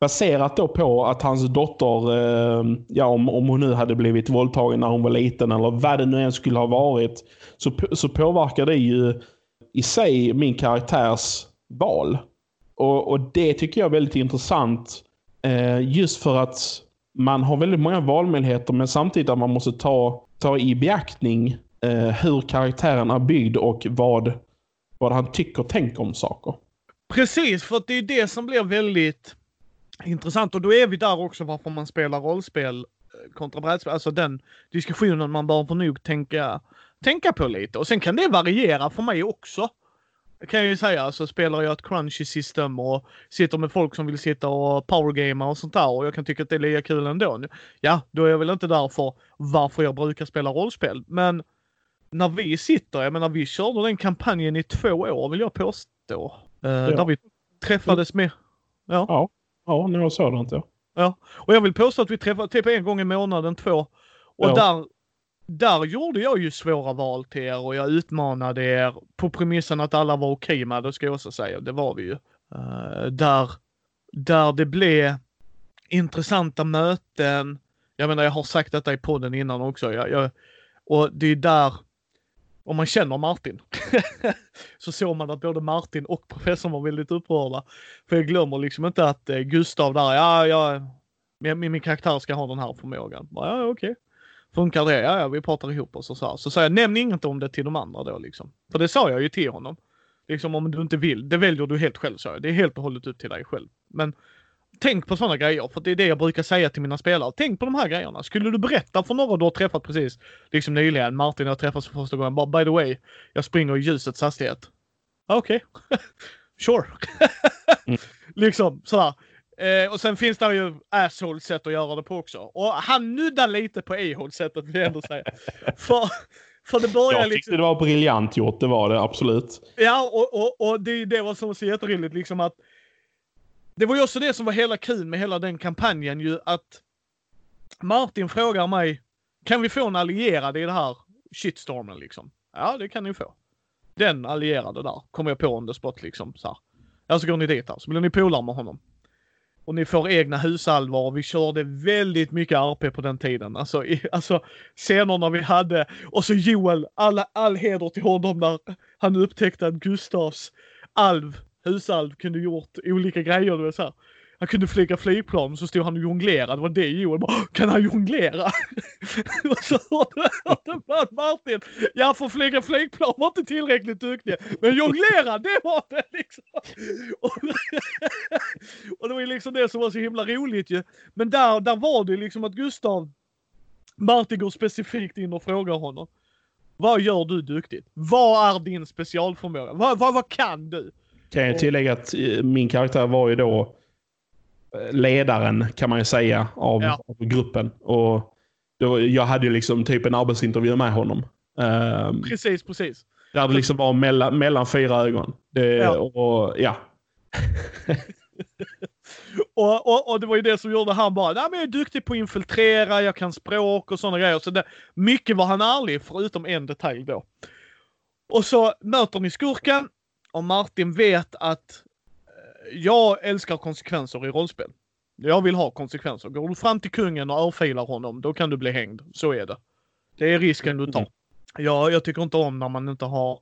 Baserat då på att hans dotter, eh, ja om, om hon nu hade blivit våldtagen när hon var liten eller vad det nu än skulle ha varit. Så, så påverkar det ju i sig min karaktärs val. Och, och det tycker jag är väldigt intressant. Eh, just för att man har väldigt många valmöjligheter men samtidigt att man måste ta, ta i beaktning eh, hur karaktären är byggd och vad, vad han tycker och tänker om saker. Precis, för att det är det som blir väldigt intressant och då är vi där också varför man spelar rollspel eh, kontra brädspel. Alltså den diskussionen man bör nog tänka, tänka på lite. Och sen kan det variera för mig också. Kan jag ju säga. Alltså spelar jag ett crunchy system och sitter med folk som vill sitta och powergamea och sånt där och jag kan tycka att det är lika kul ändå. Ja, då är jag väl inte där för varför jag brukar spela rollspel. Men när vi sitter, jag menar vi körde den kampanjen i två år vill jag påstå. Uh, ja. Där vi träffades med... Ja. Ja, ja något sådant ja. Ja, och jag vill påstå att vi träffades typ en gång i månaden, två. Och ja. där, där gjorde jag ju svåra val till er och jag utmanade er på premissen att alla var okej okay med det, ska jag också säga. Det var vi ju. Uh, där, där det blev intressanta möten. Jag menar, jag har sagt detta i podden innan också. Jag, jag, och det är där om man känner Martin, så såg man att både Martin och professorn var väldigt upprörda. För jag glömmer liksom inte att eh, Gustav där, ja, ja, min, min karaktär ska ha den här förmågan. Ja, okej. Okay. Funkar det? Ja, ja, vi pratar ihop oss och så här. Så sa jag, nämn inget om det till de andra då liksom. För det sa jag ju till honom. Liksom om du inte vill, det väljer du helt själv sa jag. Det är helt och hållet upp till dig själv. Men tänk på sådana grejer, för det är det jag brukar säga till mina spelare. Tänk på de här grejerna. Skulle du berätta för några du har träffat precis, liksom nyligen, Martin jag träffats för första gången, bara by the way, jag springer i ljusets hastighet. Okej, okay. sure. mm. Liksom sådär. Eh, och sen finns det ju asshole sätt att göra det på också. Och han nuddar lite på a-hole sättet vill jag ändå säga. för, för det börjar jag liksom... det var briljant gjort, det var det absolut. Ja, och, och, och det, det var som var så jätteroligt liksom att det var ju också det som var hela kul med hela den kampanjen ju att Martin frågar mig, kan vi få en allierad i det här shitstormen liksom? Ja, det kan ni få. Den allierade där kommer jag på on the spot liksom så här. Ja, så går ni dit här, så blir ni polare med honom. Och ni får egna husalvar och vi körde väldigt mycket RP på den tiden. Alltså, i, alltså scenerna vi hade. Och så Joel, alla, all heder till honom när han upptäckte att Gustavs alv husalv kunde gjort olika grejer. Det så här. Han kunde flyga flygplan så stod han och jonglerade. Det var det Joel bara, kan han jonglera? och så hörde man Martin, ja för flyga flygplan var inte tillräckligt duktig. Men jonglera, det var det liksom. och, och det var ju liksom det som var så himla roligt ju. Men där, där var det liksom att Gustav, Martin går specifikt in och frågar honom. Vad gör du duktigt? Vad är din specialförmåga? Vad, vad, vad kan du? Kan jag tillägga att eh, min karaktär var ju då ledaren kan man ju säga av, Ja. av gruppen. Och då, jag hade ju liksom typ en arbetsintervju med honom. Um, Precis, precis. där det liksom var mellan, mellan fyra ögon. Det, Ja. Och, ja. Och, och, och det var ju det som gjorde han bara, nej men jag är duktig på att infiltrera, jag kan språk och sådana grejer. Så det, mycket var han ärlig, förutom en detalj då. Och så möter ni skurken och Martin vet att jag älskar konsekvenser i rollspel. Jag vill ha konsekvenser. Går du fram till kungen och örfilar honom, då kan du bli hängd. Så är det. Det är risken du tar. Ja, jag tycker inte om när man inte har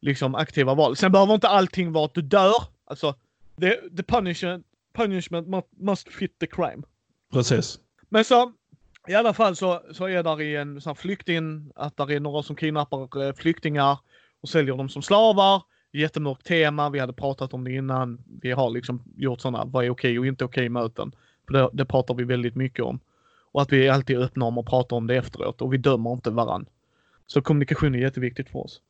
liksom aktiva val. Sen behöver inte allting vara att du dör. Alltså, the, the punishment, punishment must, fit the crime. Precis. Men så, i alla fall så, så är där i en sån flykting, att där är några som kidnappar eh, flyktingar och säljer dem som slavar. Jättemörkt tema, vi hade pratat om det innan. Vi har liksom gjort sådana, vad är okej och inte okej möten. För det, det pratar vi väldigt mycket om. Och att vi alltid är öppna om att prata om det efteråt och vi dömer inte varann. Så kommunikation är jätteviktigt för oss.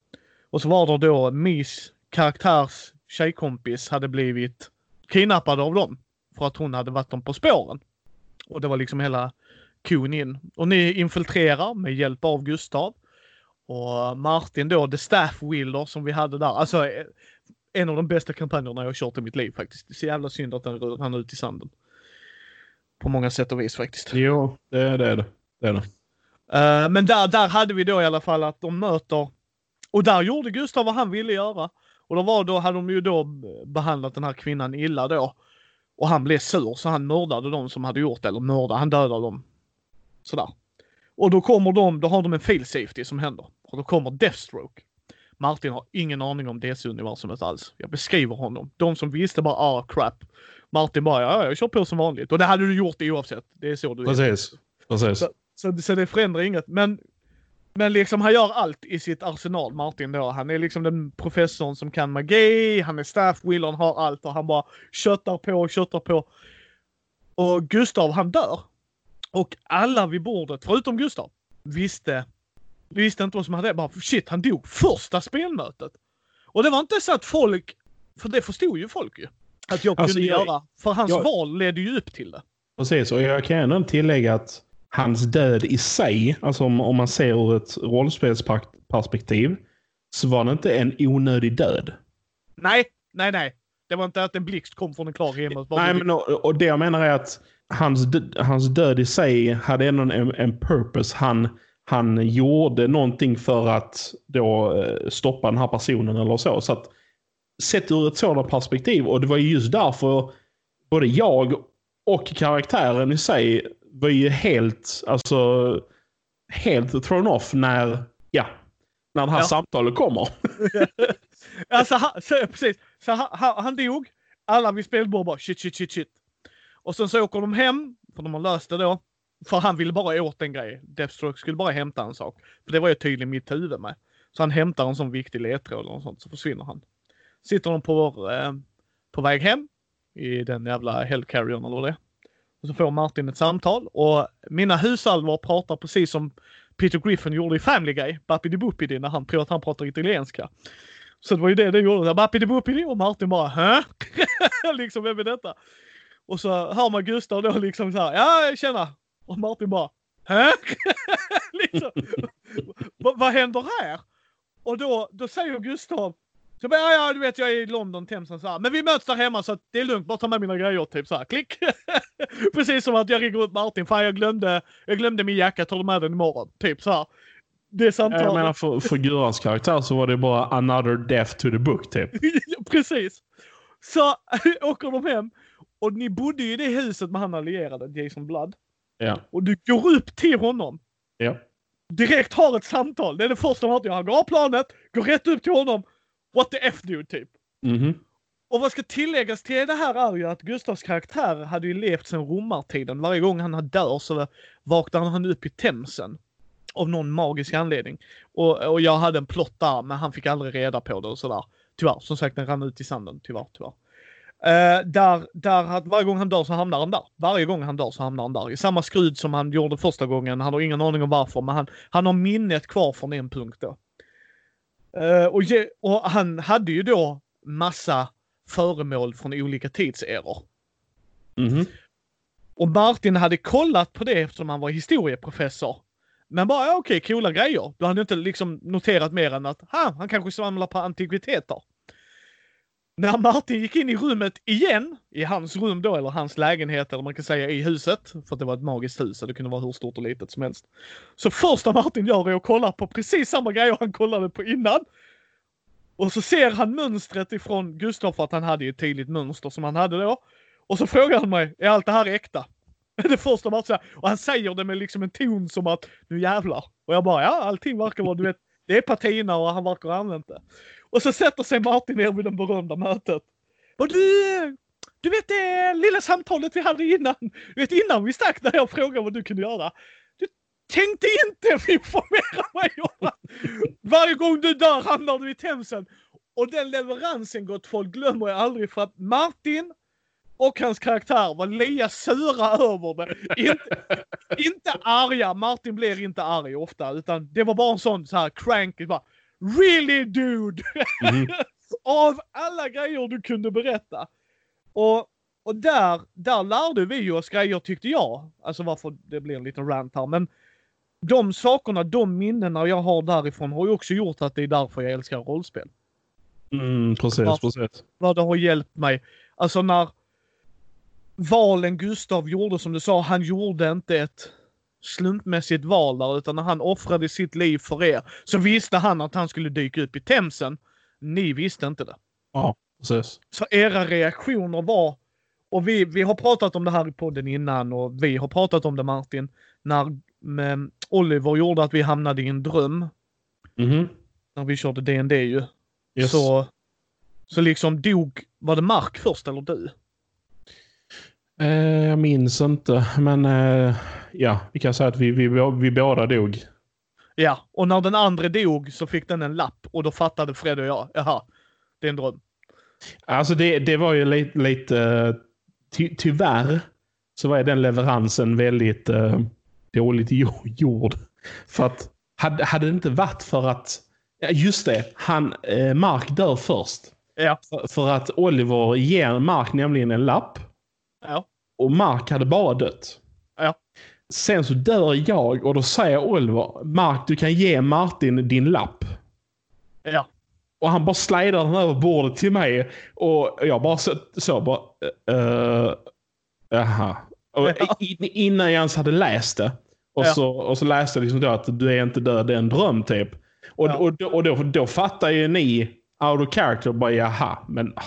Och så var det då Mis karaktärs tjejkompis hade blivit kidnappad av dem. För att hon hade varit dem på spåren. Och det var liksom hela kon in. Och ni infiltrerar med hjälp av Gustav. Och Martin då, the staff wielder som vi hade där. Alltså eh, en av de bästa kampanjerna jag har kört i mitt liv faktiskt. Det är så jävla synd att den rann ut i sanden. På många sätt och vis faktiskt. Jo, det, det är det. det, är det. Eh, men där, där hade vi då i alla fall att de möter och där gjorde Gustav vad han ville göra. Och då, var, då hade de ju då behandlat den här kvinnan illa då. Och han blev sur så han mördade de som hade gjort det. Eller mördade, han dödade dem. Sådär. Och då kommer de, då har de en fail safety som händer. Och då kommer Deathstroke. Martin har ingen aning om DC-universumet alls. Jag beskriver honom. De som visste bara ah crap. Martin bara ja, jag kör på som vanligt. Och det hade du gjort oavsett. Det är så du är. Precis. Precis. Så, så, så det förändrar inget. Men, men liksom han gör allt i sitt arsenal, Martin då. Han är liksom den professorn som kan magi, han är staff willern, har allt och han bara köttar på och köttar på. Och Gustav han dör. Och alla vid bordet, förutom Gustav, visste, visste inte vad som hade Bara shit, han dog första spelmötet. Och det var inte så att folk, för det förstod ju folk ju. Att jag Alltså, kunde jag- göra. För hans jag- val ledde ju upp till det. Precis, och jag kan ändå tillägga att hans död i sig, alltså om, om man ser ur ett rollspelsperspektiv, så var det inte en onödig död. Nej, nej, nej. Det var inte att en blixt kom från en klar himmel. Nej, men och, och det jag menar är att hans, hans död i sig hade ändå en, en purpose. Han, han gjorde någonting för att då eh, stoppa den här personen eller så. Så att sett ur ett sådant perspektiv, och det var ju just därför både jag och karaktären i sig var ju helt, alltså, helt thrown off när, ja, när det här Ja. samtalet kommer. Alltså, han, så, precis. Så han, han, han dog. Alla vid spelbord bara shit, shit, shit, shit. Och sen så åker de hem, för de har löst det då. För han ville bara åt en grej. Deathstroke skulle bara hämta en sak. För det var ju tydligen mitt huvud med. Så han hämtar en sån viktig ledtråd eller något sånt, så försvinner han. Sitter de på, eh, på väg hem i den jävla Hellcarriern eller vad det är. Och så får Martin ett samtal och mina husalvar pratar precis som Peter Griffin gjorde i Family Guy, Bappidi Boopidi, när han tror att han pratar italienska. Så det var ju det det gjorde. Bappidi Boopidi och Martin bara hä? liksom vem är detta? Och så hör man Gustav då liksom så här, ja tjena. Och Martin bara hä? liksom, "Va- vad händer här? Och då, då säger Gustav så bara, ja, ja, du vet jag är i London, Themsen så här. Men vi möts där hemma så att det är lugnt, bara ta med mina grejer typ så här. Klick! Precis som att jag ringer ut Martin, fan jag glömde, jag glömde min jacka, tar du med den imorgon? Typ så här. Det samtalet. Jag menar för, för Gurans karaktär så var det bara another death to the book typ. Precis. Så åker de hem och ni bodde ju i det huset med han allierade, Jason Blood. Ja. Och du går upp till honom, Ja. direkt har ett samtal. Det är det första man hör. Han går av planet, går rätt upp till honom. What the F dude typ. Mhm. Och vad ska tilläggas till det här är ju att Gustavs karaktär hade ju levt sedan romartiden. Varje gång han dör så vaknar han upp i Themsen. Av någon magisk anledning. Och, och jag hade en plott där men han fick aldrig reda på det och sådär. Tyvärr, som sagt den rann ut i sanden. Tyvärr, tyvärr. Uh, där, där att varje gång han dör så hamnar han där. Varje gång han dör så hamnar han där. I samma skrud som han gjorde första gången. Han har ingen aning om varför, men han, han har minnet kvar från en punkt då. Uh, och, ge, och han hade ju då massa föremål från olika tidseror. Mhm. Och Martin hade kollat på det eftersom han var historieprofessor. Men bara, ja, okej, coola grejer. Du hade inte liksom noterat mer än att, ha, han kanske samlar på antikviteter. När Martin gick in i rummet igen, i hans rum då, eller hans lägenhet, eller man kan säga i huset, för att det var ett magiskt hus, så det kunde vara hur stort och litet som helst. Så första Martin gör är att kolla på precis samma grejer han kollade på innan. Och så ser han mönstret ifrån Gustav, för att han hade ju ett tydligt mönster som han hade då. Och så frågar han mig, är allt det här äkta? Det första Martin säger. Och han säger det med liksom en ton som att, nu jävlar. Och jag bara, ja allting verkar vara, du vet, det är patina och han verkar ha använt det. Och så sätter sig Martin ner vid det berömda mötet. Och du, du vet det lilla samtalet vi hade innan, du vet innan vi stack där jag frågade vad du kunde göra. Du tänkte inte informera mig om att varje gång du dör hamnar du i Themsen. Och den leveransen gott folk glömmer jag aldrig för att Martin och hans karaktär var lika sura över det. Inte, inte arga, Martin blir inte arg ofta utan det var bara en sån så här cranky bara Really dude! Mhm. Av alla grejer du kunde berätta. Och, och där, där lärde vi oss grejer tyckte jag. Alltså varför det blir en liten rant här. Men de sakerna, de minnena jag har därifrån har ju också gjort att det är därför jag älskar rollspel. Mm, precis, Varför? precis. Vad det har hjälpt mig. Alltså när valen Gustav gjorde som du sa, han gjorde inte ett slumpmässigt val där utan när han offrade sitt liv för er så visste han att han skulle dyka upp i Themsen. Ni visste inte det. Ja, precis. Så era reaktioner var, och vi, vi har pratat om det här i podden innan och vi har pratat om det Martin, när med Oliver gjorde att vi hamnade i en dröm. Mhm. När vi körde D&D ju. Yes. Så, så liksom dog, var det Mark först eller du? Eh, jag minns inte, men eh, ja, vi kan säga att vi, vi, vi båda dog. Ja, och när den andra dog så fick den en lapp och då fattade Fred och jag, jaha, det är en dröm. Alltså det, det var ju lite, lite ty, tyvärr så var den leveransen väldigt eh, dåligt jo- gjord. För att hade, hade det inte varit för att, ja, just det, han, eh, Mark dör först. Ja. För, för att Oliver ger Mark nämligen en lapp Ja. och Mark hade bara dött. Ja. Sen så dör jag och då säger Oliver, Mark du kan ge Martin din lapp. Ja. Och han bara slidar den över bordet till mig. Och jag bara så, så bara... Uh, jaha. Och Ja. in, innan jag ens hade läst det. Och, Ja. så, och så läste jag liksom då att du är inte död, det är en dröm typ. Och, Ja. och, då, och då, då fattar ju ni out of character bara jaha. Men ah.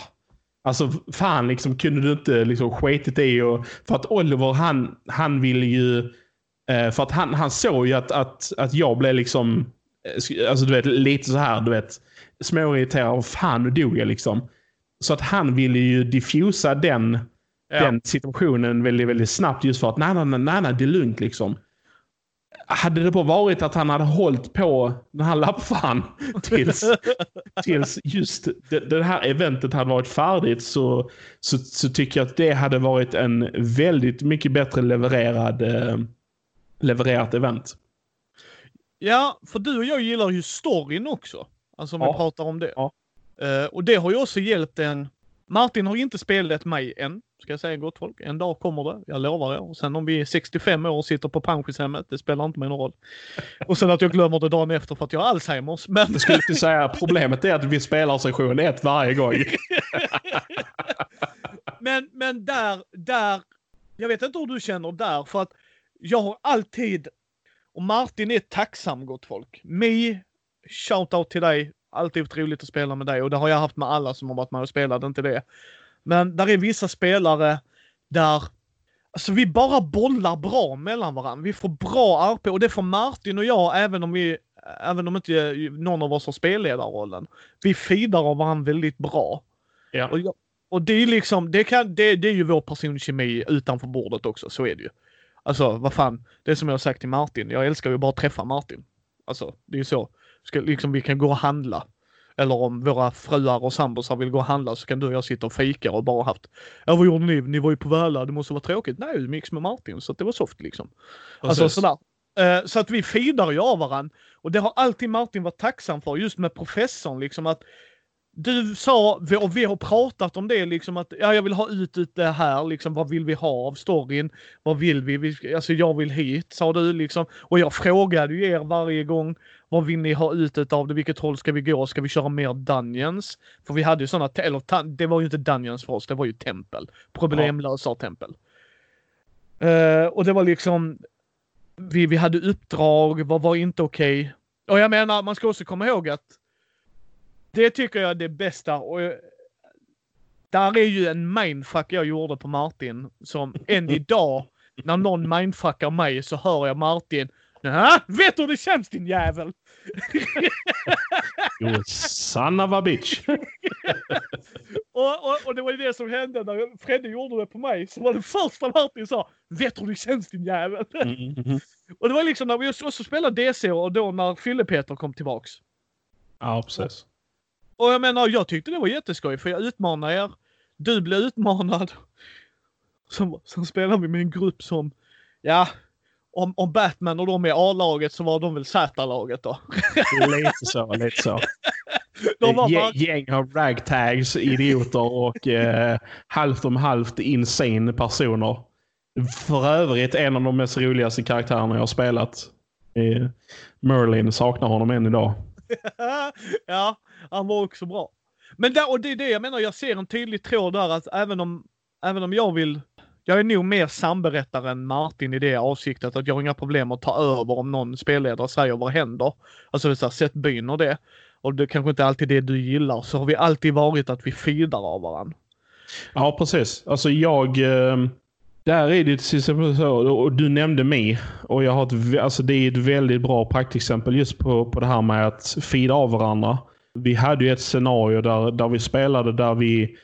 Alltså fan liksom kunde du inte liksom skitit i och För att Oliver han, han ville ju... eh, för att han, han såg ju att, att, att jag blev liksom... eh, Alltså du vet lite så här du vet småirriterad. Vad fan, nu dog jag liksom. Så att han ville ju diffusa den, Ja. den situationen väldigt, väldigt snabbt. Just för att nej, nej, nej, nej det är lugnt liksom. Hade det bara varit att han hade hållit på den här lappfan tills, tills just det, det här eventet hade varit färdigt så, så, så tycker jag att det hade varit en väldigt mycket bättre levererad, eh, levererat event. Ja, för du och jag gillar ju storyn också. Alltså om Ja. vi pratar om det. Ja. Eh, och det har ju också hjälpt en... Martin har inte spelat mig än, ska jag säga gott folk. En dag kommer det, jag lovar er. Och sen om vi är 65 år och sitter på pensionshemmet, det spelar inte mig någon roll. Och sen att jag glömmer det dagen efter för att jag har Alzheimers. Men Jag skulle inte säga problemet är att vi spelar session ett varje gång. Men, men där, där, jag vet inte hur du känner där för att jag har alltid, och Martin är tacksam gott folk. Mi, shoutout till dig, alltid trevligt att spela med dig och det har jag haft med alla som har varit med och spelat, inte det. Men där är vissa spelare där Alltså vi bara bollar bra mellan varandra. Vi får bra RP och det får Martin och jag även om vi, även om inte någon av oss har spelledarrollen. Vi feedar av varandra väldigt bra. Ja. Och, jag, och det är liksom, det, kan, det, det är ju vår personkemi utanför bordet också, så är det ju. Alltså vad fan, det är som jag har sagt till Martin, jag älskar ju bara att träffa Martin. Alltså det är ju så. Ska, liksom, vi kan gå och handla. Eller om våra fruar och sambosar vill gå och handla så kan du och jag sitta och fika och bara haft. Ja vad gjorde ni? Ni var ju på Väla, det måste vara tråkigt. Nej, vi mix med Martin så det var soft liksom. Alltså sådär. Eh, så att vi feedar ju av varandra. Och det har alltid Martin varit tacksam för, just med professorn liksom att du sa, och vi har pratat om det liksom att ja, jag vill ha ut, ut det här liksom. Vad vill vi ha av storyn? Vad vill vi? vi alltså jag vill hit, sa du liksom. Och jag frågade ju er varje gång. Vad vill ni ha ut av det? Vilket håll ska vi gå? Ska vi köra mer Dungeons? För vi hade ju sådana, eller det var ju inte Dungeons för oss, det var ju tempel. Problemlösar-tempel. Uh, och det var liksom, vi, vi hade uppdrag, vad var inte okej? Okay? Och jag menar, man ska också komma ihåg att det tycker jag är det bästa. Och där är ju en mindfuck jag gjorde på Martin som än idag när någon mindfuckar mig så hör jag Martin. Nä, vet du hur det känns din jävel? you son of a bitch. och, och, och, det var ju det som hände när Fredde gjorde det på mig. Så var det första Martin sa. Vet du hur det känns din jävel? Mm, mm, mm. och det var liksom när vi också spelade DC och då när Fylle-Peter kom tillbaks. Ja, precis. Och jag menar, jag tyckte det var jätteskoj för jag utmanar er. Du blev utmanad. Sen, sen spelar vi med en grupp som, ja, om, om Batman och de är A-laget så var de väl Z-laget då. lite så, lite så. De var bara... Gäng av ragtags, idioter och eh, halvt om halvt insane personer. För övrigt en av de mest roligaste karaktärerna jag har spelat. Eh, Merlin saknar honom än idag. ja, han var också bra. Men där, och det är det jag menar, jag ser en tydlig tråd där att även om, även om jag vill jag är nog mer samberättare än Martin i det avsiktet att jag har inga problem att ta över om någon spelledare säger vad händer. Alltså så här, sätt byn och det. Och det kanske inte alltid är det du gillar. Så har vi alltid varit att vi feedar av varandra. Ja, precis. Alltså jag... Eh, där är det till exempel så, och du nämnde mig. Och jag har ett, alltså det är ett väldigt bra praktexempel just på, på det här med att feeda av varandra. Vi hade ju ett scenario där, där vi spelade där vi...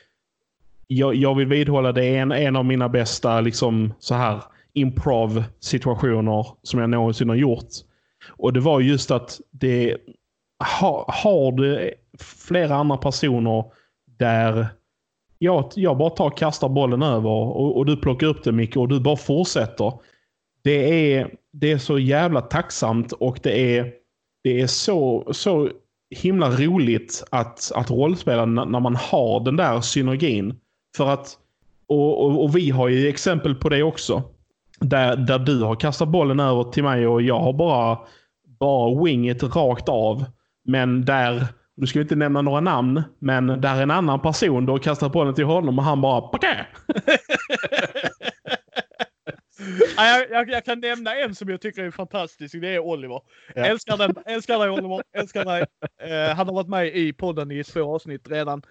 Jag, jag vill vidhålla det är en, en av mina bästa liksom så här improv situationer som jag någonsin har gjort. Och det var just att det har, har du flera andra personer där jag, jag bara tar och kastar bollen över och, och du plockar upp det Micke och du bara fortsätter. Det är, det är så jävla tacksamt och det är, det är så, så himla roligt att, att rollspela när man har den där synergin. För att, och, och, och, vi har ju exempel på det också. Där, där du har kastat bollen över till mig och jag har bara, bara winget rakt av. Men där, nu ska vi inte nämna några namn, men där en annan person då kastar bollen till honom och han bara jag, jag, jag, kan nämna en som jag tycker är fantastisk. Det är Oliver. Ja. Älskar, den, älskar dig Oliver. Älskar dig. Uh, han har varit med i podden i två avsnitt redan.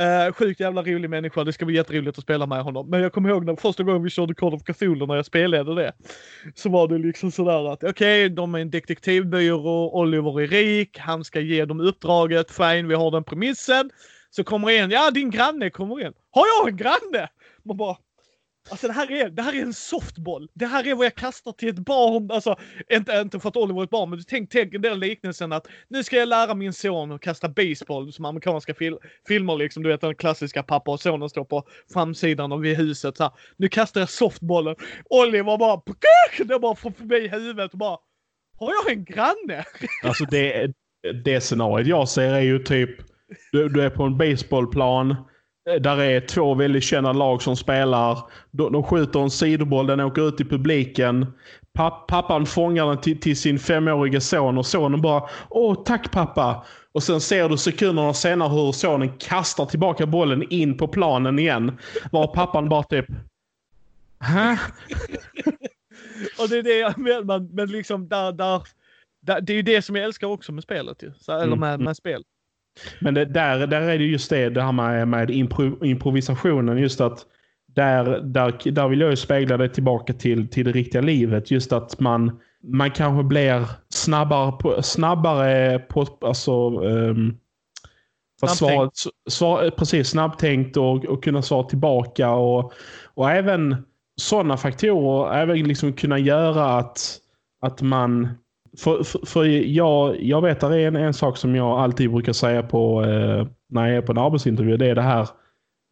Uh, sjukt jävla rolig människa. Det ska bli jätteroligt att spela med honom. Men jag kommer ihåg när första gången vi körde Call of Cthulhu när jag spelade det. Så var det liksom sådär att okej, okay, de är en detektivbyrå. Oliver är rik. Han ska ge dem uppdraget. Fine, vi har den premissen. Så kommer en, ja din granne kommer in. Har jag en granne? Man bara, Alltså det här, är, det här är en softboll. Det här är vad jag kastar till ett barn. Alltså, inte, inte för att Oliver är ett barn, men tänk, tänk den liknelsen att nu ska jag lära min son att kasta baseball som amerikanska fil filmer liksom. Du vet den klassiska pappa och sonen står på framsidan av huset så här. Nu kastar jag softbollen. Oliver bara, det bara får förbi huvudet och bara, har jag en granne? Alltså det, det scenariot jag ser är ju typ, du, du är på en baseballplan där är två väldigt kända lag som spelar. De, de skjuter en sidoboll, den åker ut i publiken. Papp, pappan fångar den till, till, sin femåriga son och sonen bara Åh, tack pappa. Och sen ser du sekunderna senare hur sonen kastar tillbaka bollen in på planen igen. Var pappan bara typ Hä? och det är det jag menar, men liksom där, där, där, det är ju det som jag älskar också med spelet ju. Så, eller mm, med, mm. med spel. Men det, där, där är det just det, det här med, med impro, improvisationen. Just att där, där, där vill jag ju spegla det tillbaka till, till det riktiga livet. Just att man, man kanske blir snabbare på, snabbare på alltså, um, Svaret, svar, precis, snabbtänkt och, och kunna svara tillbaka. Och, och även sådana faktorer, även liksom kunna göra att, att man för, för, för jag, jag vet att det är en, en sak som jag alltid brukar säga på eh, när jag är på en arbetsintervju. Det är det här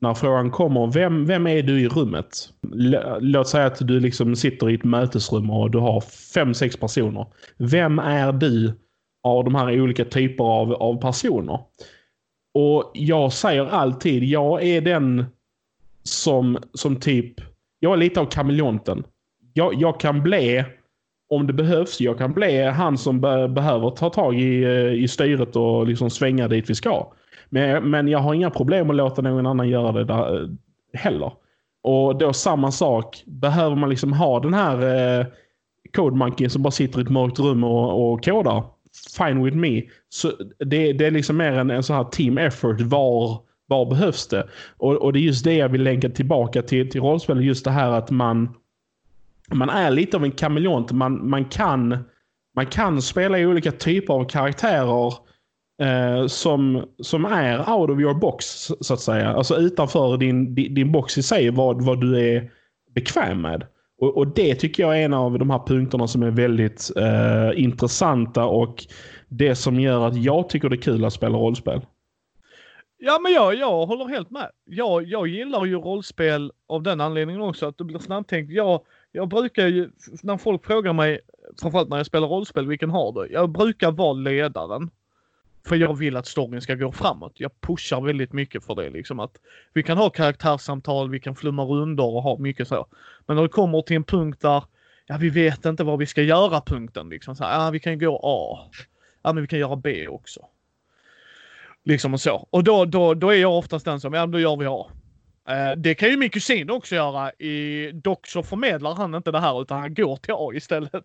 när frågan kommer, vem, vem är du i rummet? L låt säga att du liksom sitter i ett mötesrum och du har fem, sex personer. Vem är du av de här olika typer av, av personer? Och jag säger alltid, jag är den som, som typ, jag är lite av kameleonten. Jag, jag kan bli, om det behövs, jag kan bli han som be behöver ta tag i, eh, i styret och liksom svänga dit vi ska. Men, men jag har inga problem att låta någon annan göra det där, eh, heller. Och då samma sak, behöver man liksom ha den här eh, CodeMonkey som bara sitter i ett mörkt rum och, och kodar. Fine with me. Så det, det är liksom mer en, en sån här team effort. Var, var behövs det? Och, och det är just det jag vill länka tillbaka till, till rollspel. Just det här att man, man är lite av en kameleont. Man, man, kan, man kan spela i olika typer av karaktärer eh, som, som är out of your box, så att säga. Alltså utanför din, din, din box i sig, vad, vad du är bekväm med. Och, och, det tycker jag är en av de här punkterna som är väldigt eh, intressanta och det som gör att jag tycker det är kul att spela rollspel. Ja, men jag, jag håller helt med. Jag, jag gillar ju rollspel av den anledningen också, att det blir snabbtänkt. Jag, jag brukar ju, när folk frågar mig, framförallt när jag spelar rollspel, vilken har du? Jag brukar vara ledaren. För jag vill att storyn ska gå framåt. Jag pushar väldigt mycket för det liksom att vi kan ha karaktärssamtal, vi kan flumma rundor och ha mycket så. Men när det kommer till en punkt där, ja vi vet inte vad vi ska göra punkten liksom. Så här, ja vi kan gå A. Ja men vi kan göra B också. Liksom och så. Och då, då, då är jag oftast den som, ja då gör vi A. Eh, det kan ju min kusin också göra. I, dock så förmedlar han inte det här utan han går till A istället.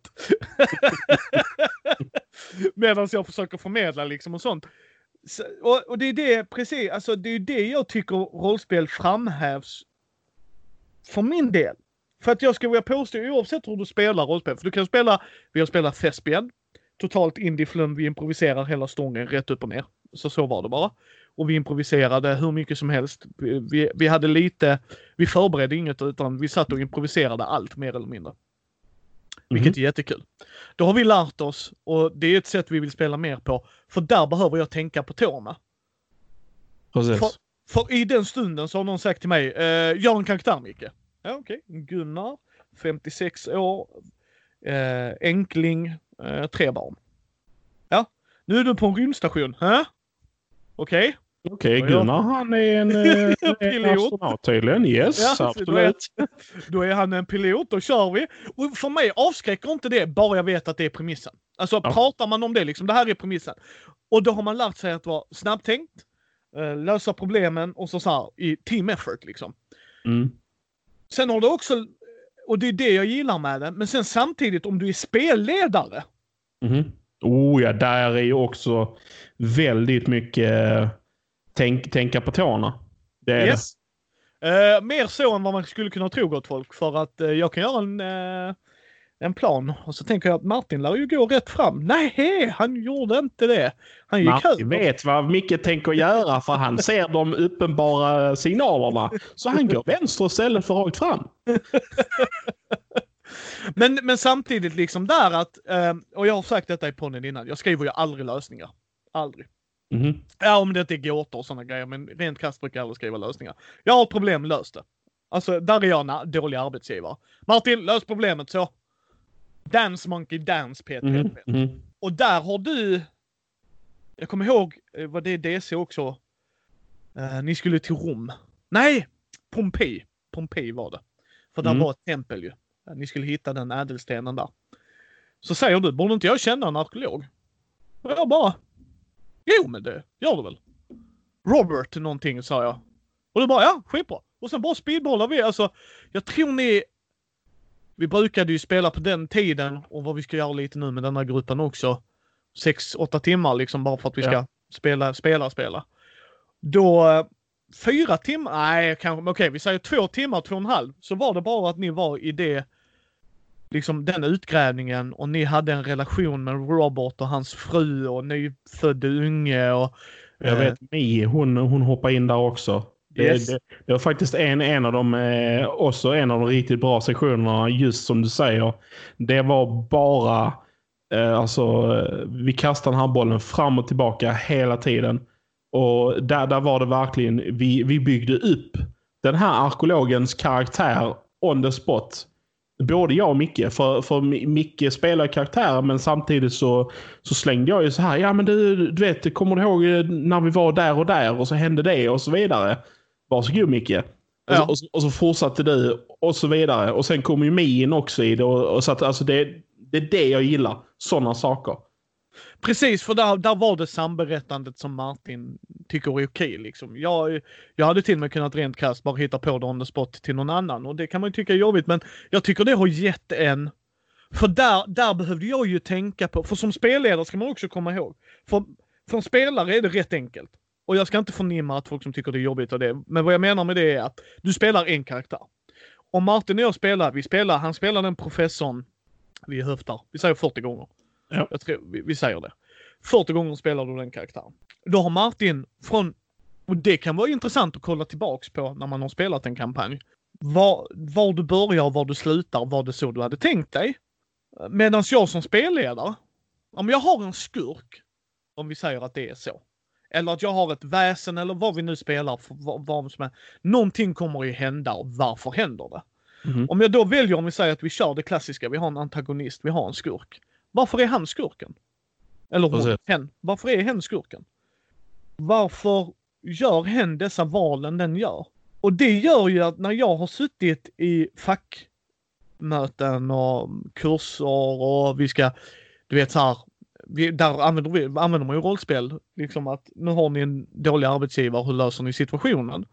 Medan jag försöker förmedla liksom och sånt. Så, och, och, det är det precis, alltså det är det jag tycker rollspel framhävs. För min del. För att jag skulle vilja påstå oavsett hur du spelar rollspel. För du kan spela, vi har spelat Thespian. Totalt indieflum, vi improviserar hela stången rätt upp och ner. Så så var det bara och vi improviserade hur mycket som helst. Vi, vi hade lite, vi förberedde inget utan vi satt och improviserade allt mer eller mindre. Vilket mm. är jättekul. Då har vi lärt oss och det är ett sätt vi vill spela mer på. För där behöver jag tänka på tårna. Precis. För, för, i den stunden så har någon sagt till mig, eh, gör en karaktär Micke. Ja okej, okay. Gunnar, 56 år, eh, enkling, eh, tre barn. Ja, nu är du på en rymdstation. Okej? Okay. Okej, okay, Gunnar han är en, eh, en astronaut tydligen. Yes, ja, absolut. Då är, då är, han en pilot, då kör vi. Och för mig avskräcker inte det, bara jag vet att det är premissen. Alltså ja. pratar man om det liksom, det här är premissen. Och då har man lärt sig att vara snabbtänkt, eh, lösa problemen och så, så här, i team effort liksom. Mm. Sen har du också, och det är det jag gillar med det, men sen samtidigt om du är spelledare. Mm. Oh ja, där är ju också väldigt mycket tänk, tänka på tårna. Det är yes. det. Uh, mer så än vad man skulle kunna tro gott folk. För att uh, jag kan göra en, uh, en plan och så tänker jag att Martin lär ju gå rätt fram. Nej, han gjorde inte det. Han gick Martin över. vet vad Micke tänker göra för han ser de uppenbara signalerna. Så han går vänster istället för rakt fram. men, men samtidigt liksom där att, och jag har sagt detta i podden innan, jag skriver ju aldrig lösningar. Aldrig. Mm. Ja, om det inte är gåtor och sådana grejer, men rent krasst brukar jag aldrig skriva lösningar. Jag har problem, lös det. Alltså, där är jag en dålig arbetsgivare. Martin, lös problemet så. Dance Monkey Dance, Peter. Mm. Mm. Och där har du... Jag kommer ihåg, eh, var det DC också? Uh, ni skulle till Rom. Nej! Pompeji. Pompeji var det. För där mm. var ett tempel ju. Ni skulle hitta den ädelstenen där. Så säger du, borde inte jag känna en arkeolog? Och jag bara, Jo, men det gör du väl? Robert någonting, sa jag. Och du bara, ja, skitbra. Och sen bara speedbollar vi. Alltså, jag tror ni... Vi brukade ju spela på den tiden och vad vi ska göra lite nu med den här gruppen också. Sex, åtta timmar liksom bara för att vi ska ja. spela, spela, spela. Då, fyra timmar, nej kanske, okej vi säger två timmar, två och en halv. Så var det bara att ni var i det liksom den utgrävningen och ni hade en relation med Robert och hans fru och nyfödd unge och... Jag vet, eh, Mi, hon, hon hoppar in där också. Det, yes. det, det, var faktiskt en, en av de, eh, också en av de riktigt bra sektionerna, just som du säger. Det var bara Eh, alltså, eh, vi kastar den här bollen fram och tillbaka hela tiden. Och där, där var det verkligen, vi, vi byggde upp den här arkeologens karaktär on the spot. Både jag och Micke. För, för Micke spelar karaktär men samtidigt så, så slängde jag ju så här. Ja men du, du vet, kommer du ihåg när vi var där och där och så hände det och så vidare. Varsågod Micke. Och, ja. och, och, så fortsatte du och så vidare. Och sen kom ju Mi in också i det. Och, och så att, alltså det, det är det jag gillar. Sådana saker. Precis, för där, där var det samberättandet som Martin tycker är okej. Liksom. Jag, jag hade till och med kunnat rent krasst bara hitta på det on the spot till någon annan och det kan man ju tycka är jobbigt men jag tycker det har gett en för där, där behövde jag ju tänka på, för som spelledare ska man också komma ihåg. För, för en spelare är det rätt enkelt. Och jag ska inte förnimma att folk som tycker det är jobbigt och det. Men vad jag menar med det är att du spelar en karaktär. Om Martin och jag spelar, vi spelar, han spelar den professorn vi höftar. Vi säger 40 gånger. Ja. Jag tror, vi, vi säger det. 40 gånger spelar du den karaktären. Då har Martin från, och det kan vara intressant att kolla tillbaks på när man har spelat en kampanj. Var, var du börjar och var du slutar, var det så du hade tänkt dig? Medan jag som spelledare, om jag har en skurk, om vi säger att det är så. Eller att jag har ett väsen eller vad vi nu spelar för vad, vad som är. Någonting kommer ju hända och varför händer det? Mm. Om jag då väljer, om vi säger att vi kör det klassiska, vi har en antagonist, vi har en skurk. Varför är han skurken? Eller hon, hen. Varför är hen skurken? Varför gör hen dessa valen den gör? Och det gör ju att när jag har suttit i fackmöten och kurser och vi ska, du vet så här, vi, där använder, vi, använder man ju rollspel. Liksom att nu har ni en dålig arbetsgivare, hur löser ni situationen?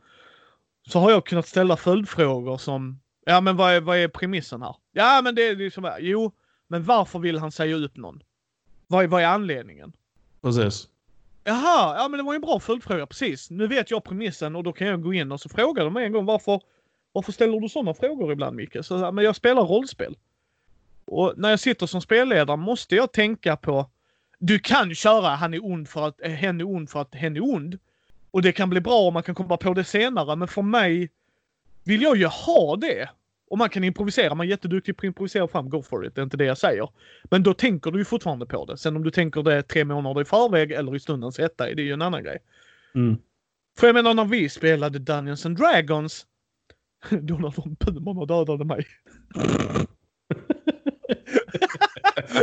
Så har jag kunnat ställa följdfrågor som, ja men vad är, vad är premissen här? Ja men det är liksom, jo, men varför vill han säga upp någon? Vad är, vad är anledningen? Precis. Jaha, ja men det var ju en bra följdfråga. Precis. Nu vet jag premissen och då kan jag gå in och så fråga dem en gång varför, varför ställer du sådana frågor ibland Micke? Så, men jag spelar rollspel. Och när jag sitter som spelledare måste jag tänka på du kan köra han är ond för att, hen är ond för att hen är ond. Och det kan bli bra om man kan komma på det senare, men för mig vill jag ju ha det. Och man kan improvisera, man är jätteduktig på att improvisera fram, go for it, det är inte det jag säger. Men då tänker du ju fortfarande på det. Sen om du tänker det tre månader i förväg eller i stundens hetta, det är ju en annan grej. Mm. För jag menar när vi spelade Dungeons and Dragons, då när de pumorna dödade mig.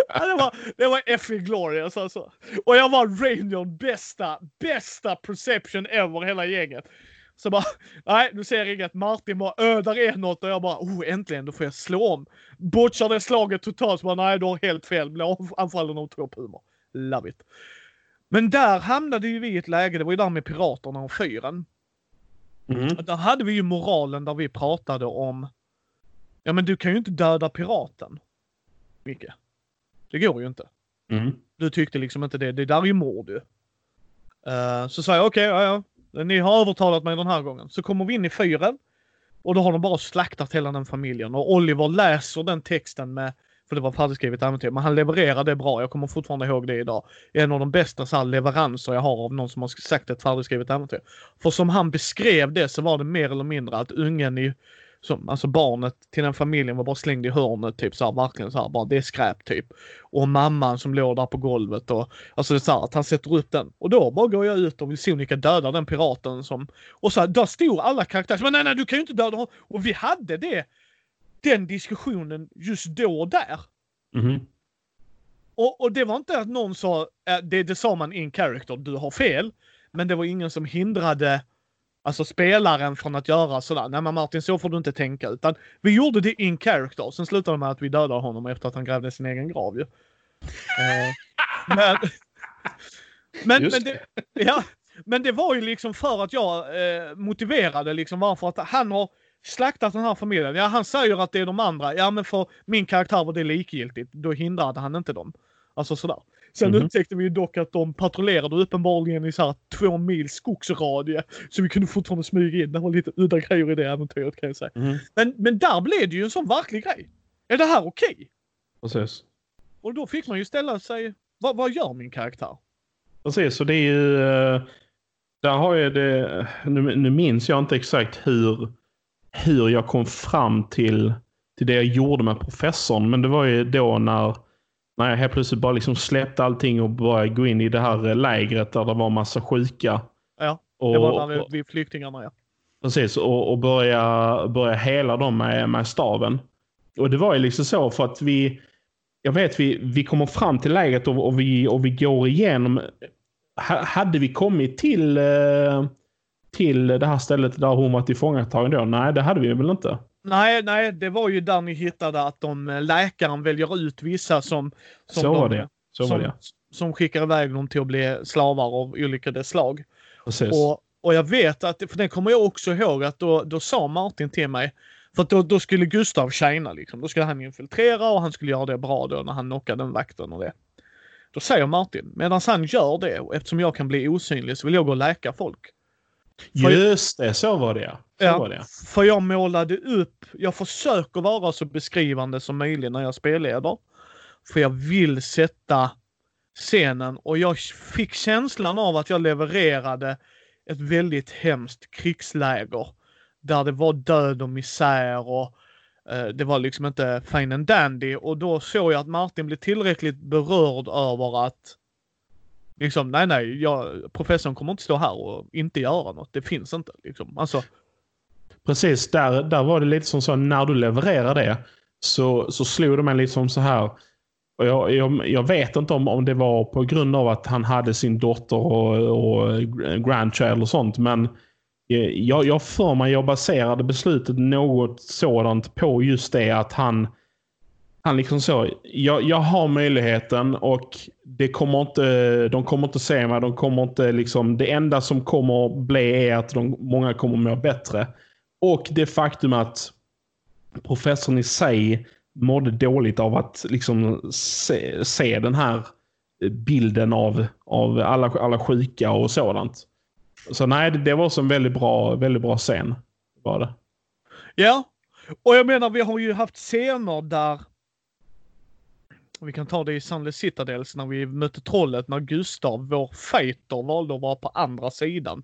ja, det var, det var effing glorious alltså. Och jag var Rainion bästa, bästa perception ever hela gänget. Så bara, nej nu ser jag inget. Martin bara, öh där är något och jag bara, oh äntligen då får jag slå om. Botchar det slaget totalt så bara, nej du har helt fel. Blir anfallen av två pumor. Love it. Men där hamnade ju vi i ett läge, det var ju där med piraterna och fyren. Mm. Där hade vi ju moralen där vi pratade om, ja men du kan ju inte döda piraten. Micke. Det går ju inte. Mm. Du tyckte liksom inte det. Det där är ju mord ju. Uh, så sa jag okej, okay, ja, ja. Ni har övertalat mig den här gången. Så kommer vi in i fyren. Och då har de bara slaktat hela den familjen. Och Oliver läser den texten med, för det var färdigskrivet äventyr, men han levererar det bra. Jag kommer fortfarande ihåg det idag. En av de bästa så här, leveranser jag har av någon som har sagt ett färdigskrivet äventyr. För som han beskrev det så var det mer eller mindre att ungen i som, alltså barnet till den familjen var bara slängd i hörnet, typ så här, verkligen så här, bara det är skräp typ. Och mamman som låg där på golvet och alltså det är så här, att han sätter upp den. Och då bara går jag ut och vill sonika döda den piraten som, och så här, där stod alla karaktärer, men nej nej du kan ju inte döda honom. Och vi hade det, den diskussionen just då och där. Mm. Och, och det var inte att någon sa, äh, det, det sa man in character, du har fel. Men det var ingen som hindrade Alltså spelaren från att göra sådär. Nej men Martin, så får du inte tänka. Utan vi gjorde det in character. Sen slutade det med att vi dödade honom efter att han grävde sin egen grav ju. uh, men, men, men, det, ja, men det var ju liksom för att jag eh, motiverade liksom varför att han har slaktat den här familjen. Ja, han säger att det är de andra. Ja, men för min karaktär var det likgiltigt. Då hindrade han inte dem. Alltså sådär. Sen mm -hmm. upptäckte vi ju dock att de patrullerade uppenbarligen i så här två mils skogsradie. Så vi kunde fortfarande smyga in. Det var lite udda grejer i det äventyret kan jag säga. Mm. Men, men där blev det ju en sån verklig grej. Är det här okej? Okay? Precis. Och då fick man ju ställa sig, vad, vad gör min karaktär? Precis, så det är ju... Eh, där har jag det... Nu, nu minns jag inte exakt hur, hur jag kom fram till, till det jag gjorde med professorn. Men det var ju då när när jag helt plötsligt bara liksom släppte allting och började gå in i det här lägret där det var massa sjuka. Ja, och, det var när vi, vi flyktingarna ja. Precis, och, och börja, börja hela dem med, med staven. Och det var ju liksom så för att vi, jag vet vi, vi kommer fram till lägret och, och, vi, och vi går igenom. hade vi kommit till, eh, till det här stället där hon var tillfångatagen då? Nej, det hade vi väl inte. Nej, nej, det var ju där ni hittade att de, eh, läkaren väljer ut vissa som... som så de, var det. Så som, var det. som skickar iväg dem till att bli slavar av olika slag. Precis. Och, och jag vet att, för det kommer jag också ihåg att då, då sa Martin till mig, för att då, då skulle Gustav tjäna liksom. Då skulle han infiltrera och han skulle göra det bra då när han knockade den vakten och det. Då säger Martin, medan han gör det och eftersom jag kan bli osynlig så vill jag gå och läka folk. Just det, så var det så ja. Var det. För jag målade upp, jag försöker vara så beskrivande som möjligt när jag spelleder. För jag vill sätta scenen och jag fick känslan av att jag levererade ett väldigt hemskt krigsläger. Där det var död och misär och eh, det var liksom inte fine and dandy. Och då såg jag att Martin blev tillräckligt berörd över att liksom, nej nej, jag, professorn kommer inte stå här och inte göra något. Det finns inte liksom. Alltså. Precis, där, där var det lite som så när du levererar det så, så slog det mig liksom så här. Och jag, jag, jag, vet inte om, om det var på grund av att han hade sin dotter och, och grandchild och sånt. Men eh, jag, jag för mig jag baserade beslutet något sådant på just det att han han liksom så, jag, jag har möjligheten och det kommer inte, de kommer inte se mig. De kommer inte liksom, det enda som kommer bli är att de, många kommer må bättre. Och det faktum att professorn i sig mådde dåligt av att liksom se, se den här bilden av, av alla, alla sjuka och sådant. Så nej, det var också en väldigt bra, väldigt bra scen. Var det. Ja, och jag menar vi har ju haft scener där vi kan ta det i Sunley Citadels när vi mötte trollet när Gustav, vår fighter, valde att vara på andra sidan.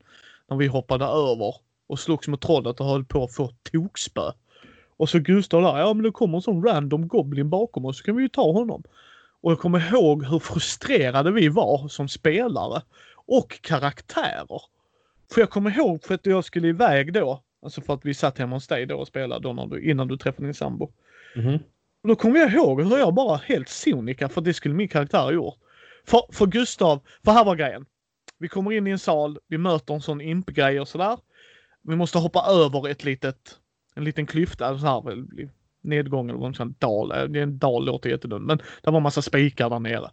När vi hoppade över och slogs mot trollet och höll på att få tokspö. Och så Gustav där, ja men det kommer en sån random goblin bakom oss så kan vi ju ta honom. Och jag kommer ihåg hur frustrerade vi var som spelare. Och karaktärer. För jag kommer ihåg för att jag skulle iväg då, alltså för att vi satt hemma hos dig då och spelade då när du, innan du träffade din sambo. Mm. Och då kommer jag ihåg hur jag bara helt sonika, för det skulle min karaktär ha gjort. För, för Gustav, för här var grejen. Vi kommer in i en sal, vi möter en sån impgrej och sådär. Vi måste hoppa över ett litet, en liten klyfta, så här, nedgång eller någon sån dal. Det är en dal låter jättedumt, men det var massa spikar där nere.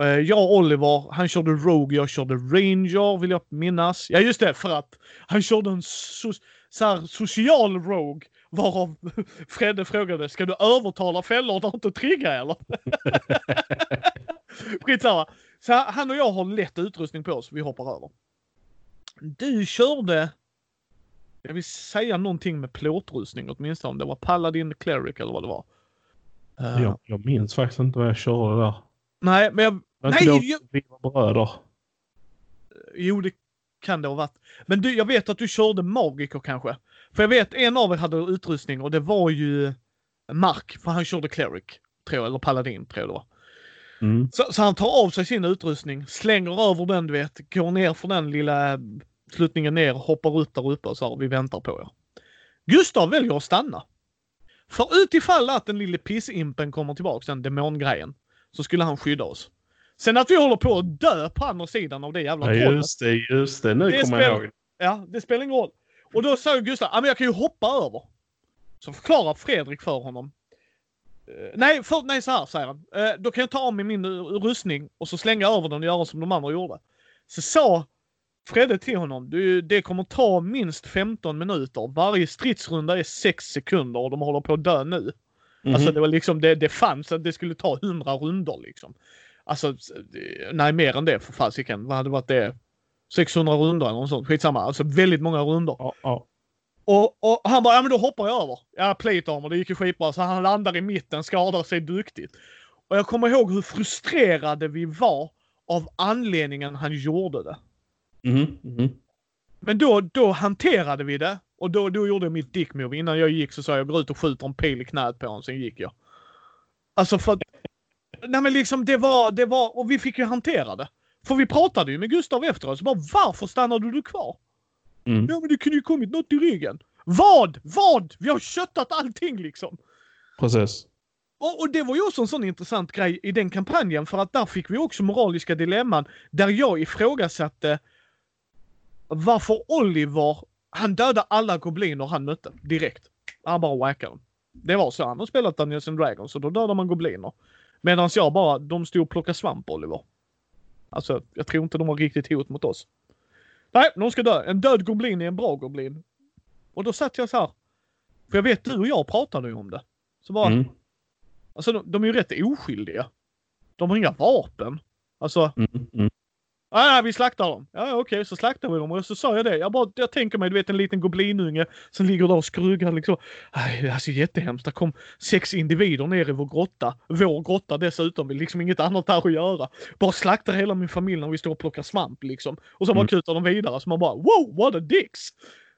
Eh, jag och Oliver, han körde Rogue, jag körde Ranger vill jag minnas. Ja just det, för att han körde en so så här, social Rogue Varav Fredde frågade, ska du övertala fällor att inte trigga eller? Skitsamma. Så han och jag har lätt utrustning på oss, vi hoppar över. Du körde, jag vill säga någonting med plåtrustning åtminstone, om det var Paladin Cleric eller vad det var. Uh, jag, jag minns faktiskt inte vad jag körde där. Nej, men jag... jag nej! Jag, vi var bröder. Jo, det kan det ha varit. Men du, jag vet att du körde Magiker kanske? För jag vet en av er hade utrustning och det var ju Mark, för han körde Cleric, tror jag, eller Paladin tror jag det var. Mm. Så, så, han tar av sig sin utrustning, slänger över den du vet, går ner för den lilla sluttningen ner, hoppar upp där uppe och så här, vi väntar på er. Gustav väljer att stanna. För utifall att den lille pissimpen kommer tillbaks, den demongrejen, så skulle han skydda oss. Sen att vi håller på att dö på andra sidan av det jävla trollet. Ja, just det, just det. Nu kommer jag ihåg. Ja, det spelar ingen roll. Och då sa Gustav, ja men jag kan ju hoppa över. Så förklarar Fredrik för honom. Uh, nej, för, nej så här säger han. Uh, då kan jag ta av mig min rustning och så slänga över den och göra som de andra gjorde. Så sa Fredde till honom, du, det kommer ta minst 15 minuter. Varje stridsrunda är 6 sekunder och de håller på att dö nu. Mm -hmm. Alltså det var liksom, det, det fanns att det skulle ta 100 runder liksom. Alltså, nej mer än det för fasiken. Vad hade varit det? 600 runder eller något sånt. Skitsamma. Alltså väldigt många runder. Ja, ja. Och, och, han bara, ja men då hoppar jag över. Ja, plate armor, det gick ju skitbra. Så han landar i mitten, skadar sig duktigt. Och jag kommer ihåg hur frustrerade vi var av anledningen han gjorde det. Mm, mm. Men då, då hanterade vi det. Och då, då gjorde jag mitt dick move. Innan jag gick så sa jag, gå ut och skjuter en pil i knät på honom, sen gick jag. Alltså för att nej men liksom det var, det var, och vi fick ju hantera det. För vi pratade ju med Gustav efteråt, så bara varför stannade du kvar? Mm. Ja men det kunde ju kommit något i ryggen. Vad? Vad? Vi har köttat allting liksom. Precis. Och, och det var ju också en sån intressant grej i den kampanjen för att där fick vi också moraliska dilemman där jag ifrågasatte varför Oliver, han dödade alla gobliner han mötte direkt. Han bara whackade dem. Det var så. Han har spelat Dungeons and Dragons så då dödar man gobliner. Medan jag bara, de stod och plockade svamp Oliver. Alltså, jag tror inte de var riktigt hot mot oss. Nej, de ska dö. En död goblin är en bra goblin. Och då satt jag så här. För jag vet du och jag pratade ju om det. Så bara, Mm. alltså de, de är ju rätt oskyldiga. De har inga vapen. Alltså, Mm. Mm. Nej, nej vi slaktar dem. Ja, okej, så slaktar vi dem och så sa jag det. Jag bara, jag tänker mig, du vet en liten goblinunge som ligger där och skruggar liksom. Är alltså jättehemskt. Det kom sex individer ner i vår grotta. Vår grotta dessutom, med liksom inget annat där att göra. Bara slaktar hela min familj när vi står och plockar svamp liksom. Och så bara Mm. kutar de vidare. Så man bara, wow, what a dicks!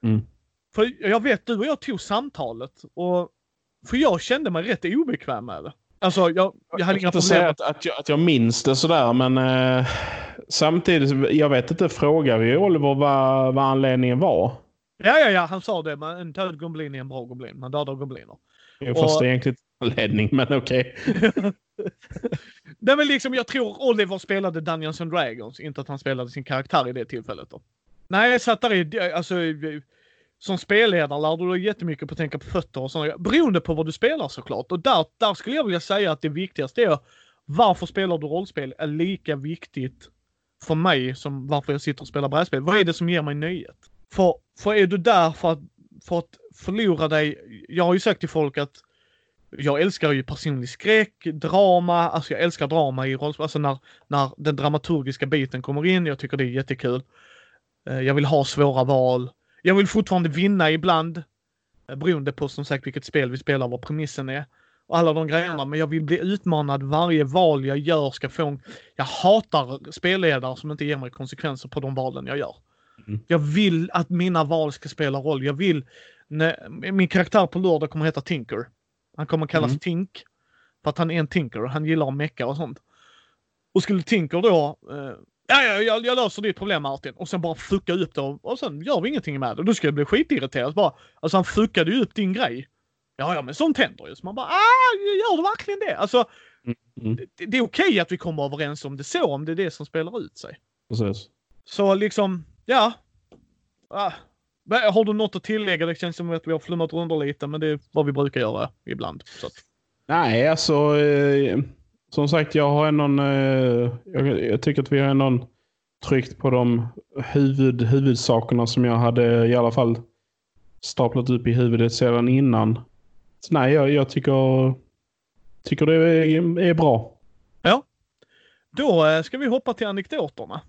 Mm. För jag vet, du och jag tog samtalet och för jag kände mig rätt obekväm med det. Alltså jag, jag hade inga problem. säga att, att, jag, att jag minns det sådär, men eh, samtidigt, jag vet inte, frågar vi Oliver vad, vad anledningen var? Ja, ja, ja, han sa det. Men en död goblin är en bra goblin. Man dödar gobliner. Jag fast Och- det är egentligen anledning, men okej. Nej men liksom jag tror Oliver spelade Dungeons and Dragons, inte att han spelade sin karaktär i det tillfället då. Nej, jag satt där i, alltså som spelledare lär du dig jättemycket på att tänka på fötter och sådana Beroende på vad du spelar såklart. Och där, där skulle jag vilja säga att det viktigaste är varför spelar du rollspel är lika viktigt för mig som varför jag sitter och spelar brädspel. Vad är det som ger mig nöjet? För, för är du där för att, för att förlora dig. Jag har ju sagt till folk att jag älskar ju personlig skräck, drama, alltså jag älskar drama i rollspel, alltså när, när den dramaturgiska biten kommer in, jag tycker det är jättekul. Eh, jag vill ha svåra val. Jag vill fortfarande vinna ibland. eh, Beroende på som sagt vilket spel vi spelar, vad premissen är. Och alla de grejerna. Men jag vill bli utmanad. Varje val jag gör ska få en... Jag hatar spelledare som inte ger mig konsekvenser på de valen jag gör. Mm. Jag vill att mina val ska spela roll. Jag vill... Min karaktär på lördag kommer heta Tinker. Han kommer kallas Mm. Tink. För att han är en Tinker. Han gillar att mecka och sånt. Och skulle Tinker då... Eh, ja, ja, jag, jag löser ditt problem Martin. Och sen bara fucka upp det och, och sen gör vi ingenting med det. Då skulle jag bli skitirriterad. Bara, alltså han fuckade ju upp din grej. Ja, ja, men sånt händer ju. Så man bara, ah, gör det verkligen det? Alltså, Mm. det, det är okej att vi kommer överens om det så, om det är det som spelar ut sig. Precis. Så liksom, ja. Ah. Har du något att tillägga? Det känns som att vi har flummat runt lite, men det är vad vi brukar göra ibland. Så Nej, alltså eh, som sagt, jag har någon, eh, jag, jag tycker att vi har någon tryckt på de huvud, huvudsakerna som jag hade i alla fall staplat upp i huvudet sedan innan. Så nej, jag, jag tycker, tycker det är, är bra. då eh, ska vi hoppa till anekdoterna.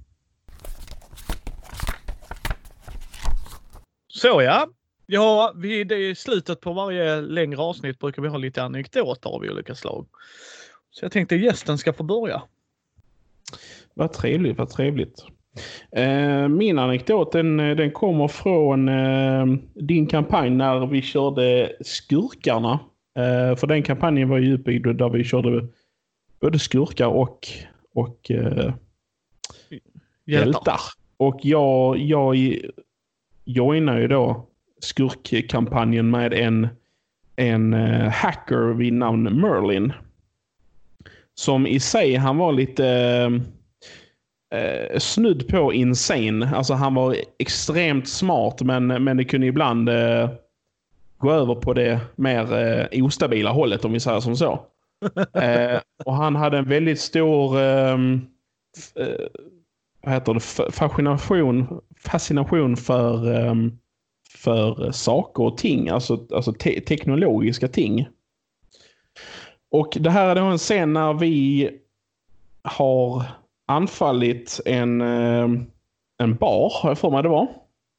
Så ja. Ja, vid slutet på varje längre avsnitt brukar vi ha lite anekdoter av olika slag. Så jag tänkte gästen ska få börja. Vad trevligt, vad trevligt. Eh, min anekdot den, den kommer från eh, din kampanj när vi körde Skurkarna. Eh, för den kampanjen var ju uppbyggd där vi körde både skurkar och, och eh, hjältar. Och jag, jag joinar ju då skurkkampanjen med en, en eh, hacker vid namn Merlin. Som i sig, han var lite eh, snudd på insane. Alltså han var extremt smart men, men det kunde ibland eh, gå över på det mer eh, ostabila hållet om vi säger som så. eh, och han hade en väldigt stor ehm, eh, vad heter det? Fascination, fascination för, ehm, för saker och ting. Alltså, alltså te- teknologiska ting. Och det här är då en scen när vi har anfallit en, eh, en bar, har jag för mig det var.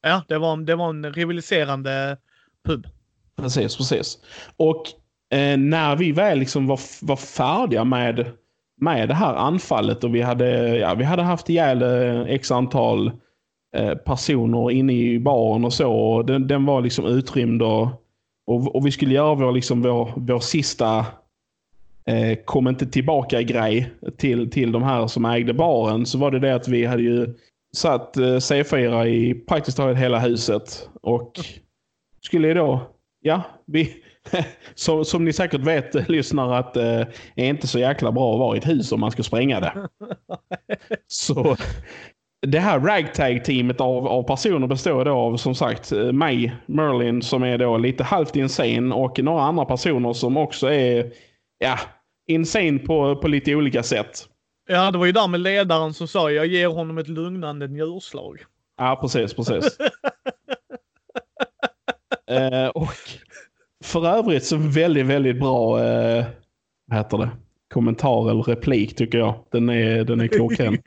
Ja, det var, det var en rivaliserande pub. Precis, precis. Och eh, när vi väl liksom var, var färdiga med, med det här anfallet och vi hade, ja, vi hade haft ihjäl eh, x antal eh, personer inne i baren och så. Och den, den var liksom utrymd och, och, och vi skulle göra vår, liksom vår, vår sista eh, kom inte tillbaka-grej till, till de här som ägde baren så var det det att vi hade ju satt eh, C4 i praktiskt taget hela huset. Och skulle då, ja, vi, som, som ni säkert vet lyssnare att det eh, är inte så jäkla bra att vara i ett hus om man ska spränga det. så det här ragtag-teamet av, av personer består då av som sagt eh, mig, Merlin, som är då lite halvt insane och några andra personer som också är ja, insane på, på lite olika sätt. Ja, det var ju där med ledaren som sa jag ger honom ett lugnande njurslag. Ja, precis, precis. eh, och för övrigt så väldigt, väldigt bra, eh, vad heter det? kommentar eller replik tycker jag. Den är, den är klockren.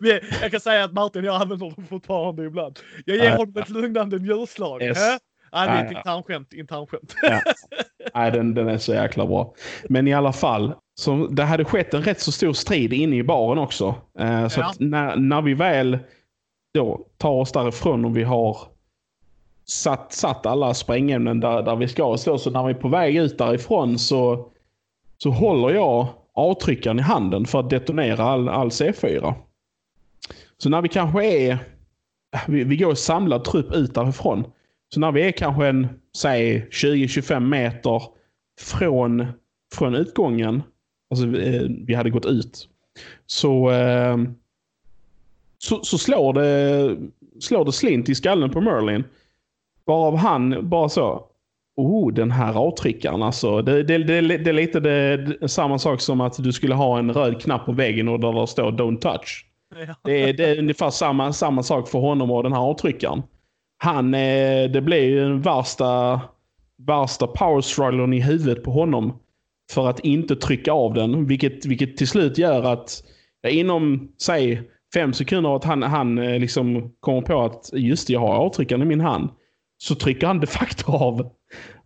ja, jag kan säga att Martin jag använder dem fortfarande ibland. Jag ger honom ett lugnande njurslag. Yes. Nej, det är ett internskämt. internskämt. ja. Nej, den, den är så jäkla bra. Men i alla fall, så det hade skett en rätt så stor strid inne i baren också. Eh, så ja. när, när vi väl då tar oss därifrån och vi har satt, satt alla sprängämnen där, där vi ska stå. Så när vi är på väg ut därifrån så, så håller jag avtryckaren i handen för att detonera all, all C4. Så när vi kanske är, vi, vi går samlad trupp ut därifrån. Så när vi är kanske en, säg 20-25 meter från, från utgången, alltså vi, eh, vi hade gått ut, så, eh, så, så, slår, det, slår det slint i skallen på Merlin. Varav han bara så, oh den här avtryckaren alltså. Det, det, det, det är lite det, samma sak som att du skulle ha en röd knapp på väggen och där det står don't touch. Ja. Det, är, det är ungefär samma, samma sak för honom och den här avtryckaren. Han, eh, det blir ju den värsta, värsta power i huvudet på honom. För att inte trycka av den. Vilket, vilket till slut gör att inom, säg fem sekunder att han, han eh, liksom kommer på att just jag har avtryckaren i min hand. Så trycker han de facto av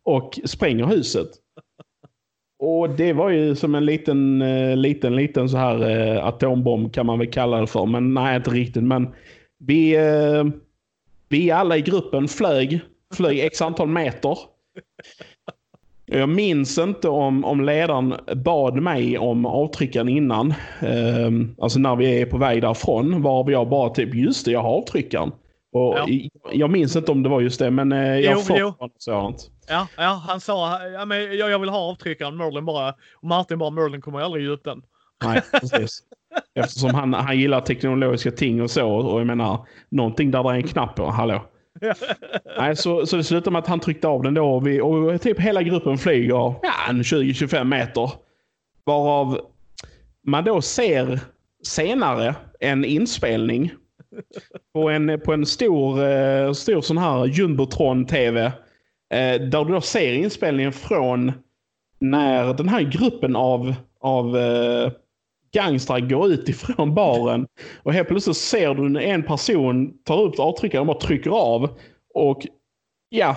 och spränger huset. Och det var ju som en liten, eh, liten, liten så här atombomb kan man väl kalla det för. Men nej, inte riktigt. Men vi, vi alla i gruppen flög, flög x antal meter. Jag minns inte om, om ledaren bad mig om avtryckaren innan. Eh, alltså när vi är på väg därifrån. Var jag bara typ, just det, jag har avtryckaren. Och ja. Jag minns inte om det var just det, men eh, jag får jo. sånt. Ja, ja, han sa ja, men jag, jag vill ha avtryckaren. Merlin bara, och Martin bara, Merlin kommer aldrig ge ut den. Nej, precis. Eftersom han, han gillar teknologiska ting och så. Och jag menar, någonting där det är en knapp på. Hallå. Nej, så, så det slutade med att han tryckte av den då. Och, vi, och typ hela gruppen flyger ja, 20-25 meter. Varav man då ser senare en inspelning på en, på en stor, eh, stor sån här Jumbotron-TV. Eh, där du då ser inspelningen från när den här gruppen av, av eh, gangstrar går ut ifrån baren och helt plötsligt ser du en person tar upp avtryckaren och bara trycker av. Och ja,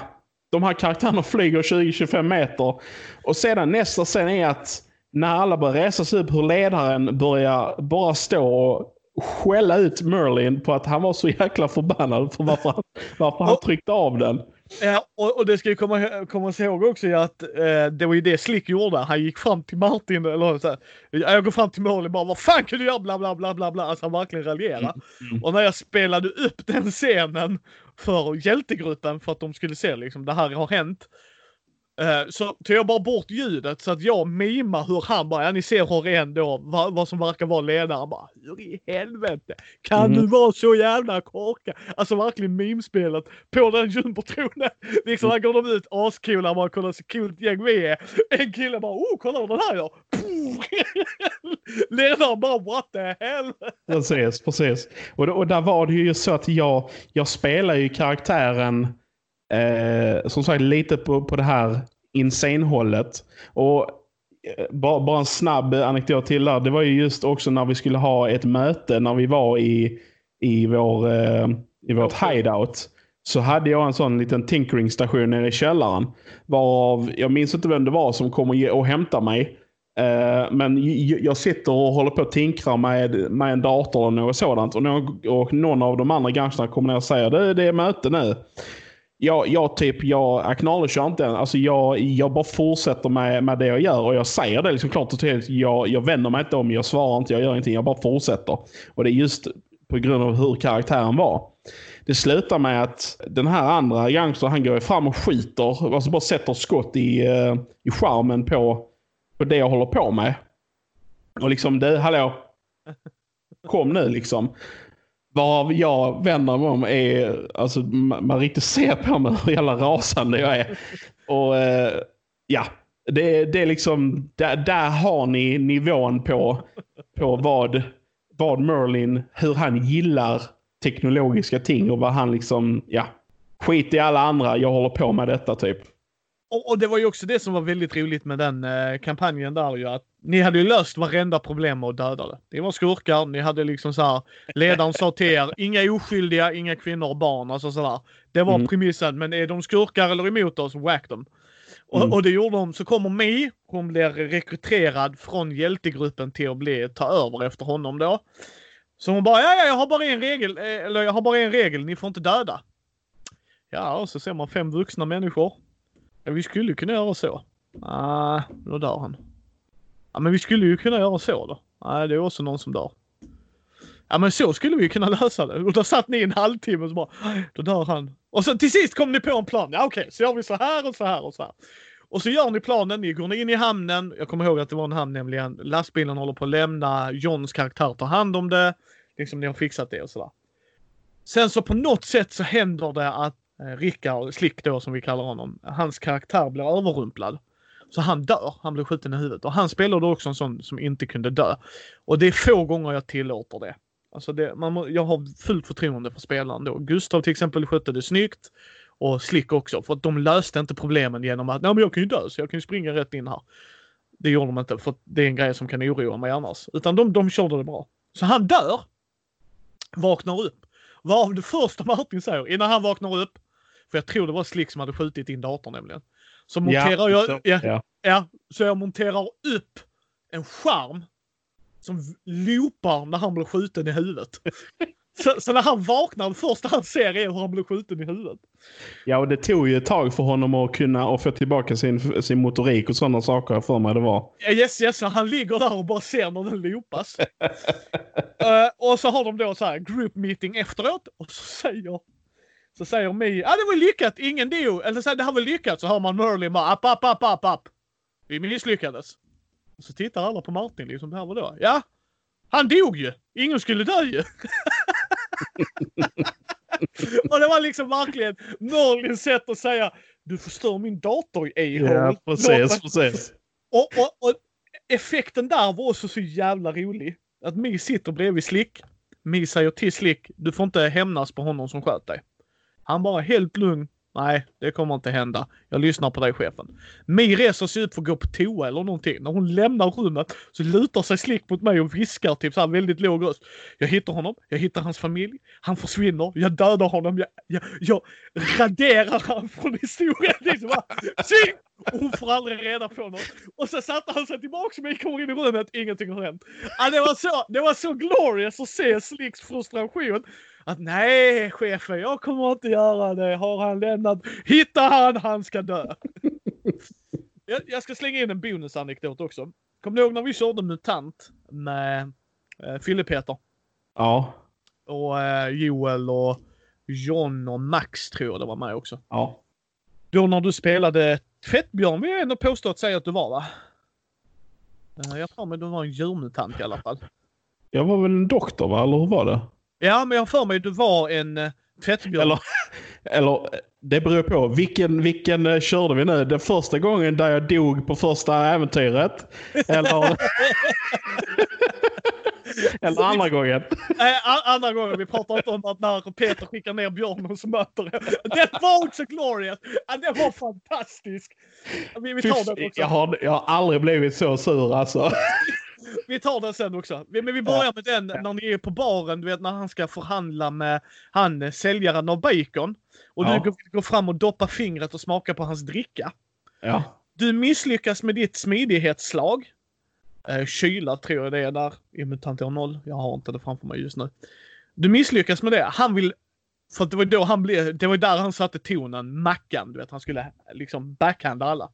de här karaktärerna flyger 20-25 meter. Och sedan nästa scen är att när alla börjar resa sig upp hur ledaren börjar bara stå och skälla ut Merlin på att han var så jäkla förbannad för varför han, varför han tryckte av den. Ja, och, och det ska ju komma, komma ihåg också att eh, det var ju det Slick gjorde. Han gick fram till Martin, eller så här, jag går fram till mål och bara vad fan du göra bla bla bla bla bla. Alltså han verkligen raljerade. Mm, mm. Och när jag spelade upp den scenen för hjältegruppen för att de skulle se liksom det här har hänt. Eh, så tog jag bara bort ljudet så att jag mimar hur han bara, ja ni ser hur en då, vad, vad som verkar vara ledaren bara, hur i helvete kan mm. du vara så jävla korkad? Alltså verkligen mimspelet på den jumbotronen. Liksom här går de ut ascoola, bara kolla så coolt gäng vi är. En kille bara, oh kolla vad den här gör. Ledaren bara, what the hell? Precis, precis. Och, och där var det ju så att jag, jag spelar ju karaktären Eh, som sagt, lite på, på det här insane-hållet. Och eh, bara, bara en snabb anekdot till där. Det var ju just också när vi skulle ha ett möte när vi var i, i, vår, eh, i vårt hideout. Så hade jag en sån liten tinkering-station nere i källaren. Varav, jag minns inte vem det var som kom och, och hämtade mig. Uh, men jag sitter och håller på att tinkra med, med en dator och något sådant. Och någon, och någon av de andra gangsterna kommer ner och säger det, det är möte nu jag, jag typ, jag acknowledgear inte. Alltså jag, jag bara fortsätter med, med det jag gör. Och jag säger det liksom klart och tydligt. Jag, jag vänder mig inte om, jag svarar inte, jag gör ingenting. Jag bara fortsätter. Och det är just på grund av hur karaktären var. Det slutar med att den här andra gangstern, han går fram och skjuter. Alltså bara sätter skott i, eh, i skärmen på, på det jag håller på med. Och liksom, du, hallå. Kom nu liksom. Vad jag vänder mig om är, alltså man, man riktigt ser på mig hur jävla rasande jag är. Och eh, ja, det, det är liksom, där, där har ni nivån på, på vad, vad Merlin, hur han gillar teknologiska ting och vad han liksom, ja, skit i alla andra, jag håller på med detta typ. Och, och det var ju också det som var väldigt roligt med den eh, kampanjen där ju att ni hade ju löst varenda problem med att döda det. Det var skurkar, ni hade liksom så här, ledaren sa till er, inga oskyldiga, inga kvinnor och barn, alltså sådär. Det var mm. premissen, men är de skurkar eller emot oss, whack dem. Och, mm. och det gjorde de. Så kommer Mi, hon blir rekryterad från hjältegruppen till att bli, ta över efter honom då. Så hon bara, ja, ja, jag har bara en regel, eh, eller jag har bara en regel, ni får inte döda. Ja, och så ser man fem vuxna människor. Ja, vi skulle kunna göra så. Nej, ah, då dör han. Ja, men vi skulle ju kunna göra så då. Nej, det är också någon som dör. Ja, men så skulle vi kunna lösa det. Och då satt ni en halvtimme och så bara, då dör han. Och så till sist kom ni på en plan. Ja, okej, okay, så gör vi så här och så här och så här. Och så gör ni planen, ni går in i hamnen. Jag kommer ihåg att det var en hamn nämligen. Lastbilen håller på att lämna. Johns karaktär tar hand om det. Liksom ni har fixat det och sådär. Sen så på något sätt så händer det att eh, Rickard, Slick då som vi kallar honom, hans karaktär blir överrumplad. Så han dör, han blir skjuten i huvudet. Och han spelade också en sån som inte kunde dö. Och det är få gånger jag tillåter det. Alltså det, man jag har fullt förtroende för spelaren då. Gustav till exempel skötte det snyggt. Och Slick också. För att de löste inte problemen genom att, nej men jag kan ju dö så jag kan ju springa rätt in här. Det gjorde de inte för det är en grej som kan oroa mig annars. Utan de, de körde det bra. Så han dör vaknar upp. Vad det första Martin säger innan han vaknar upp, för jag tror det var Slick som hade skjutit in datorn nämligen. Så monterar ja, jag, ja, ja. ja, så jag monterar upp en skärm som loopar när han blir skjuten i huvudet. Så, så, när han vaknar, det första han ser är hur han blir skjuten i huvudet. Ja, och det tog ju ett tag för honom att kunna och få tillbaka sin, sin motorik och sådana saker för mig det var. Yes, yes, han ligger där och bara ser när den loopas. uh, och så har de då så här group meeting efteråt och så säger så säger Mi, ah, det var lyckat, ingen dog. Eller så här, det har väl lyckats. Så hör man Merlin bara, app, app, app, app, app. Vi misslyckades. Och så tittar alla på Martin liksom, det här var då. Ja, han dog ju. Ingen skulle dö ju. och det var liksom verkligen Merlins sätt att säga du förstår min dator i Ja, precis, precis. Och, och, och, effekten där var också så jävla rolig. Att Mi sitter bredvid Slick. Mi säger till Slick, du får inte hämnas på honom som sköt dig. Han bara helt lugn. Nej, det kommer inte hända. Jag lyssnar på dig chefen. Mi reser sig upp för att gå på toa eller någonting. När hon lämnar rummet så lutar sig Slick mot mig och viskar typ såhär väldigt låg röst. Jag hittar honom, jag hittar hans familj, han försvinner, jag dödar honom, jag, jag, jag raderar honom från historien. Liksom bara, och hon får aldrig reda på något. Och så satte han sig tillbaks och kommer in i rummet, ingenting har hänt. Ja, det, var så, det var så glorious att se Slicks frustration att nej chefen, jag kommer inte göra det. Har han lämnat, hittar han, han ska dö. jag, jag, ska slänga in en bonusanekdot också. Kommer du ihåg när vi körde MUTANT med eh, Fille-Peter? Ja. Och eh, Joel och John och Max tror jag det var med också. Ja. Då när du spelade Tvättbjörn vill jag ändå påstå att säga att du var va? Eh, jag tror mig du var en djurmutant i alla fall. Jag var väl en doktor va, eller hur var det? Ja, men jag har för mig att du var en uh, tvättbjörn. Eller, eller det beror på. Vilken, vilken uh, körde vi nu? Den första gången där jag dog på första äventyret? Eller, eller andra gången? Nej, andra gången. Vi pratar inte om att när Peter skickar ner björnen så möter det. Det var också glorious! Det var fantastiskt! Vi, vi tar det också. Jag har, jag har aldrig blivit så sur alltså vi tar den sen också. Men vi börjar med den när ni är på baren, du vet när han ska förhandla med han eh, säljaren av bacon. Och ja. du går, fram och doppar fingret och smakar på hans dricka. Ja. Du misslyckas med ditt smidighetsslag. Eh, kyla tror jag det är där i Mutant 0. Jag har inte det framför mig just nu. Du misslyckas med det. Han vill För det var då han blev, det var där han satte tonen, Mackan, du vet, han skulle liksom backhanda alla.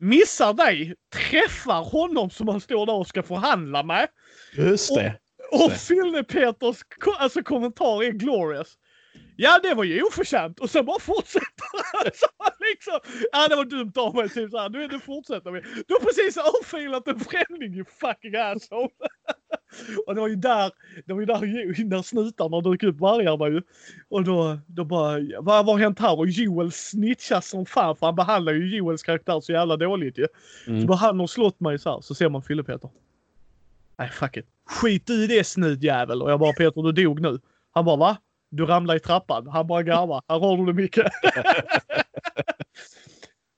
Missar dig, träffar honom som han står där och ska förhandla med. Just det. Och Filne Peters ko- alltså, kommentar är glorious. Ja, det var ju oförtjänt. Och sen bara fortsätter han. Liksom, ja, det var dumt av mig. Typ såhär. Nu, nu fortsätter vi. Du har precis örfilat en främling, you fucking asshole. och det var ju där, det var ju där, när snutarna dök upp, vargarna ju. Och då, då bara, vad, har hänt här? Och Joel snitchar som fan, för han behandlar ju Joels karaktär så jävla dåligt ju. Mm. Så bara han har slått mig så här, så ser man Fille-Peter. Nej, fuck it. Skit i det snutjävel. Och jag bara, Peter du dog nu. Han bara, va? Du ramlade i trappan. Han bara garvar. Här har du det Micke.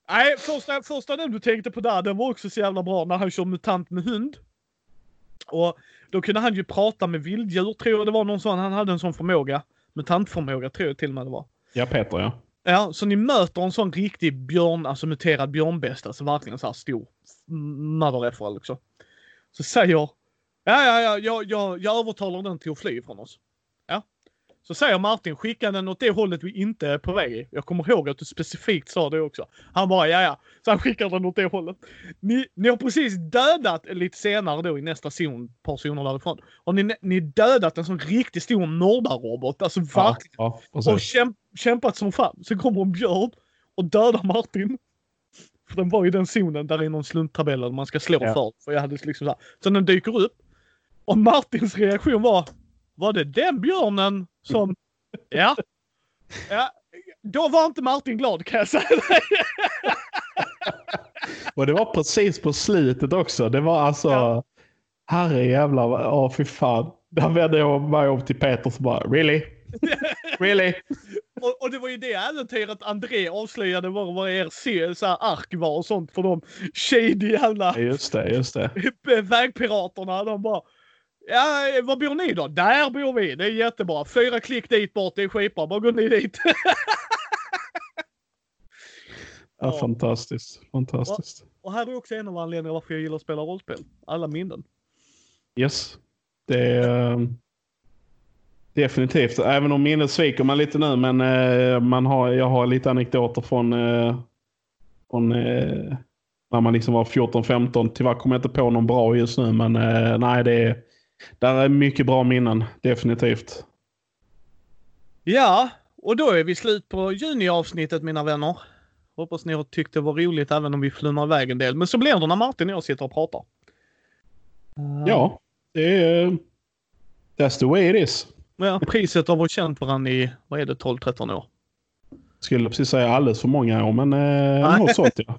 Nej, första, första den du tänkte på där, den var också så jävla bra när han kör MUTANT med hund. Och då kunde han ju prata med vilddjur, tror jag det var någon sån, han hade en sån förmåga. MUTANT-förmåga tror jag till och med det var. Ja, Peter ja. Ja, så ni möter en sån riktig björn, alltså muterad björnbäst, alltså verkligen så här stor mother effer liksom. Så säger, ja, ja, ja, jag, jag, jag övertalar den till att fly från oss. Så säger Martin, skicka den åt det hållet vi inte är på väg i. Jag kommer ihåg att du specifikt sa det också. Han bara, ja, ja. Så han skickar den åt det hållet. Ni, ni har precis dödat, lite senare då i nästa zon, ett par zoner därifrån, har ni, ni dödat en sån riktigt stor mördarrobot. Alltså Ja, verkligen ja, och kämp, kämpat som fan. Så kommer en björn och dödar Martin. För den var i den zonen där är någon slumptabell man ska slå Ja. för. för jag hade liksom så, här. så den dyker upp. Och Martins reaktion var, var det den björnen som... ja. ja. Då var inte Martin glad kan jag säga. Och det var precis på slutet också. Det var alltså... Ja. Herre jävlar. Ja, fy fan. Där vände jag mig om till Peter så bara, really? really? och, och det var ju det äventyret André avslöjade var vad er se- så här ark var och sånt för de shady jävla Just det, just det. vägpiraterna. De bara Ja, var bor ni då? Där bor vi. Det är jättebra. Fyra klick dit bort. Det är skitbra. Bara gå ni dit. Ja, fantastiskt. Fantastiskt. Och här är också en av anledningarna varför jag gillar att spela rollspel. Alla minnen. Yes. Det är... eh, Definitivt. Även om minnet sviker man lite nu. Men eh, man har, jag har lite anekdoter från, eh, från eh, när man liksom var 14-15. Tyvärr kommer jag inte på någon bra just nu. Men nej, det är, där är mycket bra minnen. Definitivt. Ja, och då är vi slut på juniavsnittet mina vänner. Hoppas ni har tyckt det var roligt även om vi flummar iväg en del. Men så blir det när Martin och jag sitter och pratar. Ja, det är... That's the way it is. ja. Priset har varit känt varandra i, vad är det, 12-13 år. Skulle precis säga alldeles för många år, men eh, något sånt ja.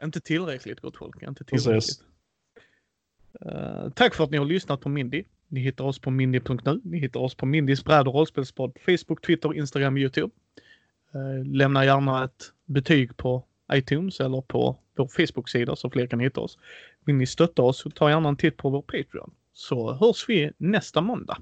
Inte tillräckligt gott folk. Inte Precis. tillräckligt. Eh, Eh, tack för att ni har lyssnat på Mindy. Ni hittar oss på mindy.nu. Ni hittar oss på Mindys bräd och rollspelspodd på Facebook, Twitter, Instagram, och Youtube. Eh, lämna gärna ett betyg på iTunes eller på vår Facebook-sida så fler kan hitta oss. Vill ni stötta oss så ta gärna en titt på vår Patreon. Så hörs vi nästa måndag.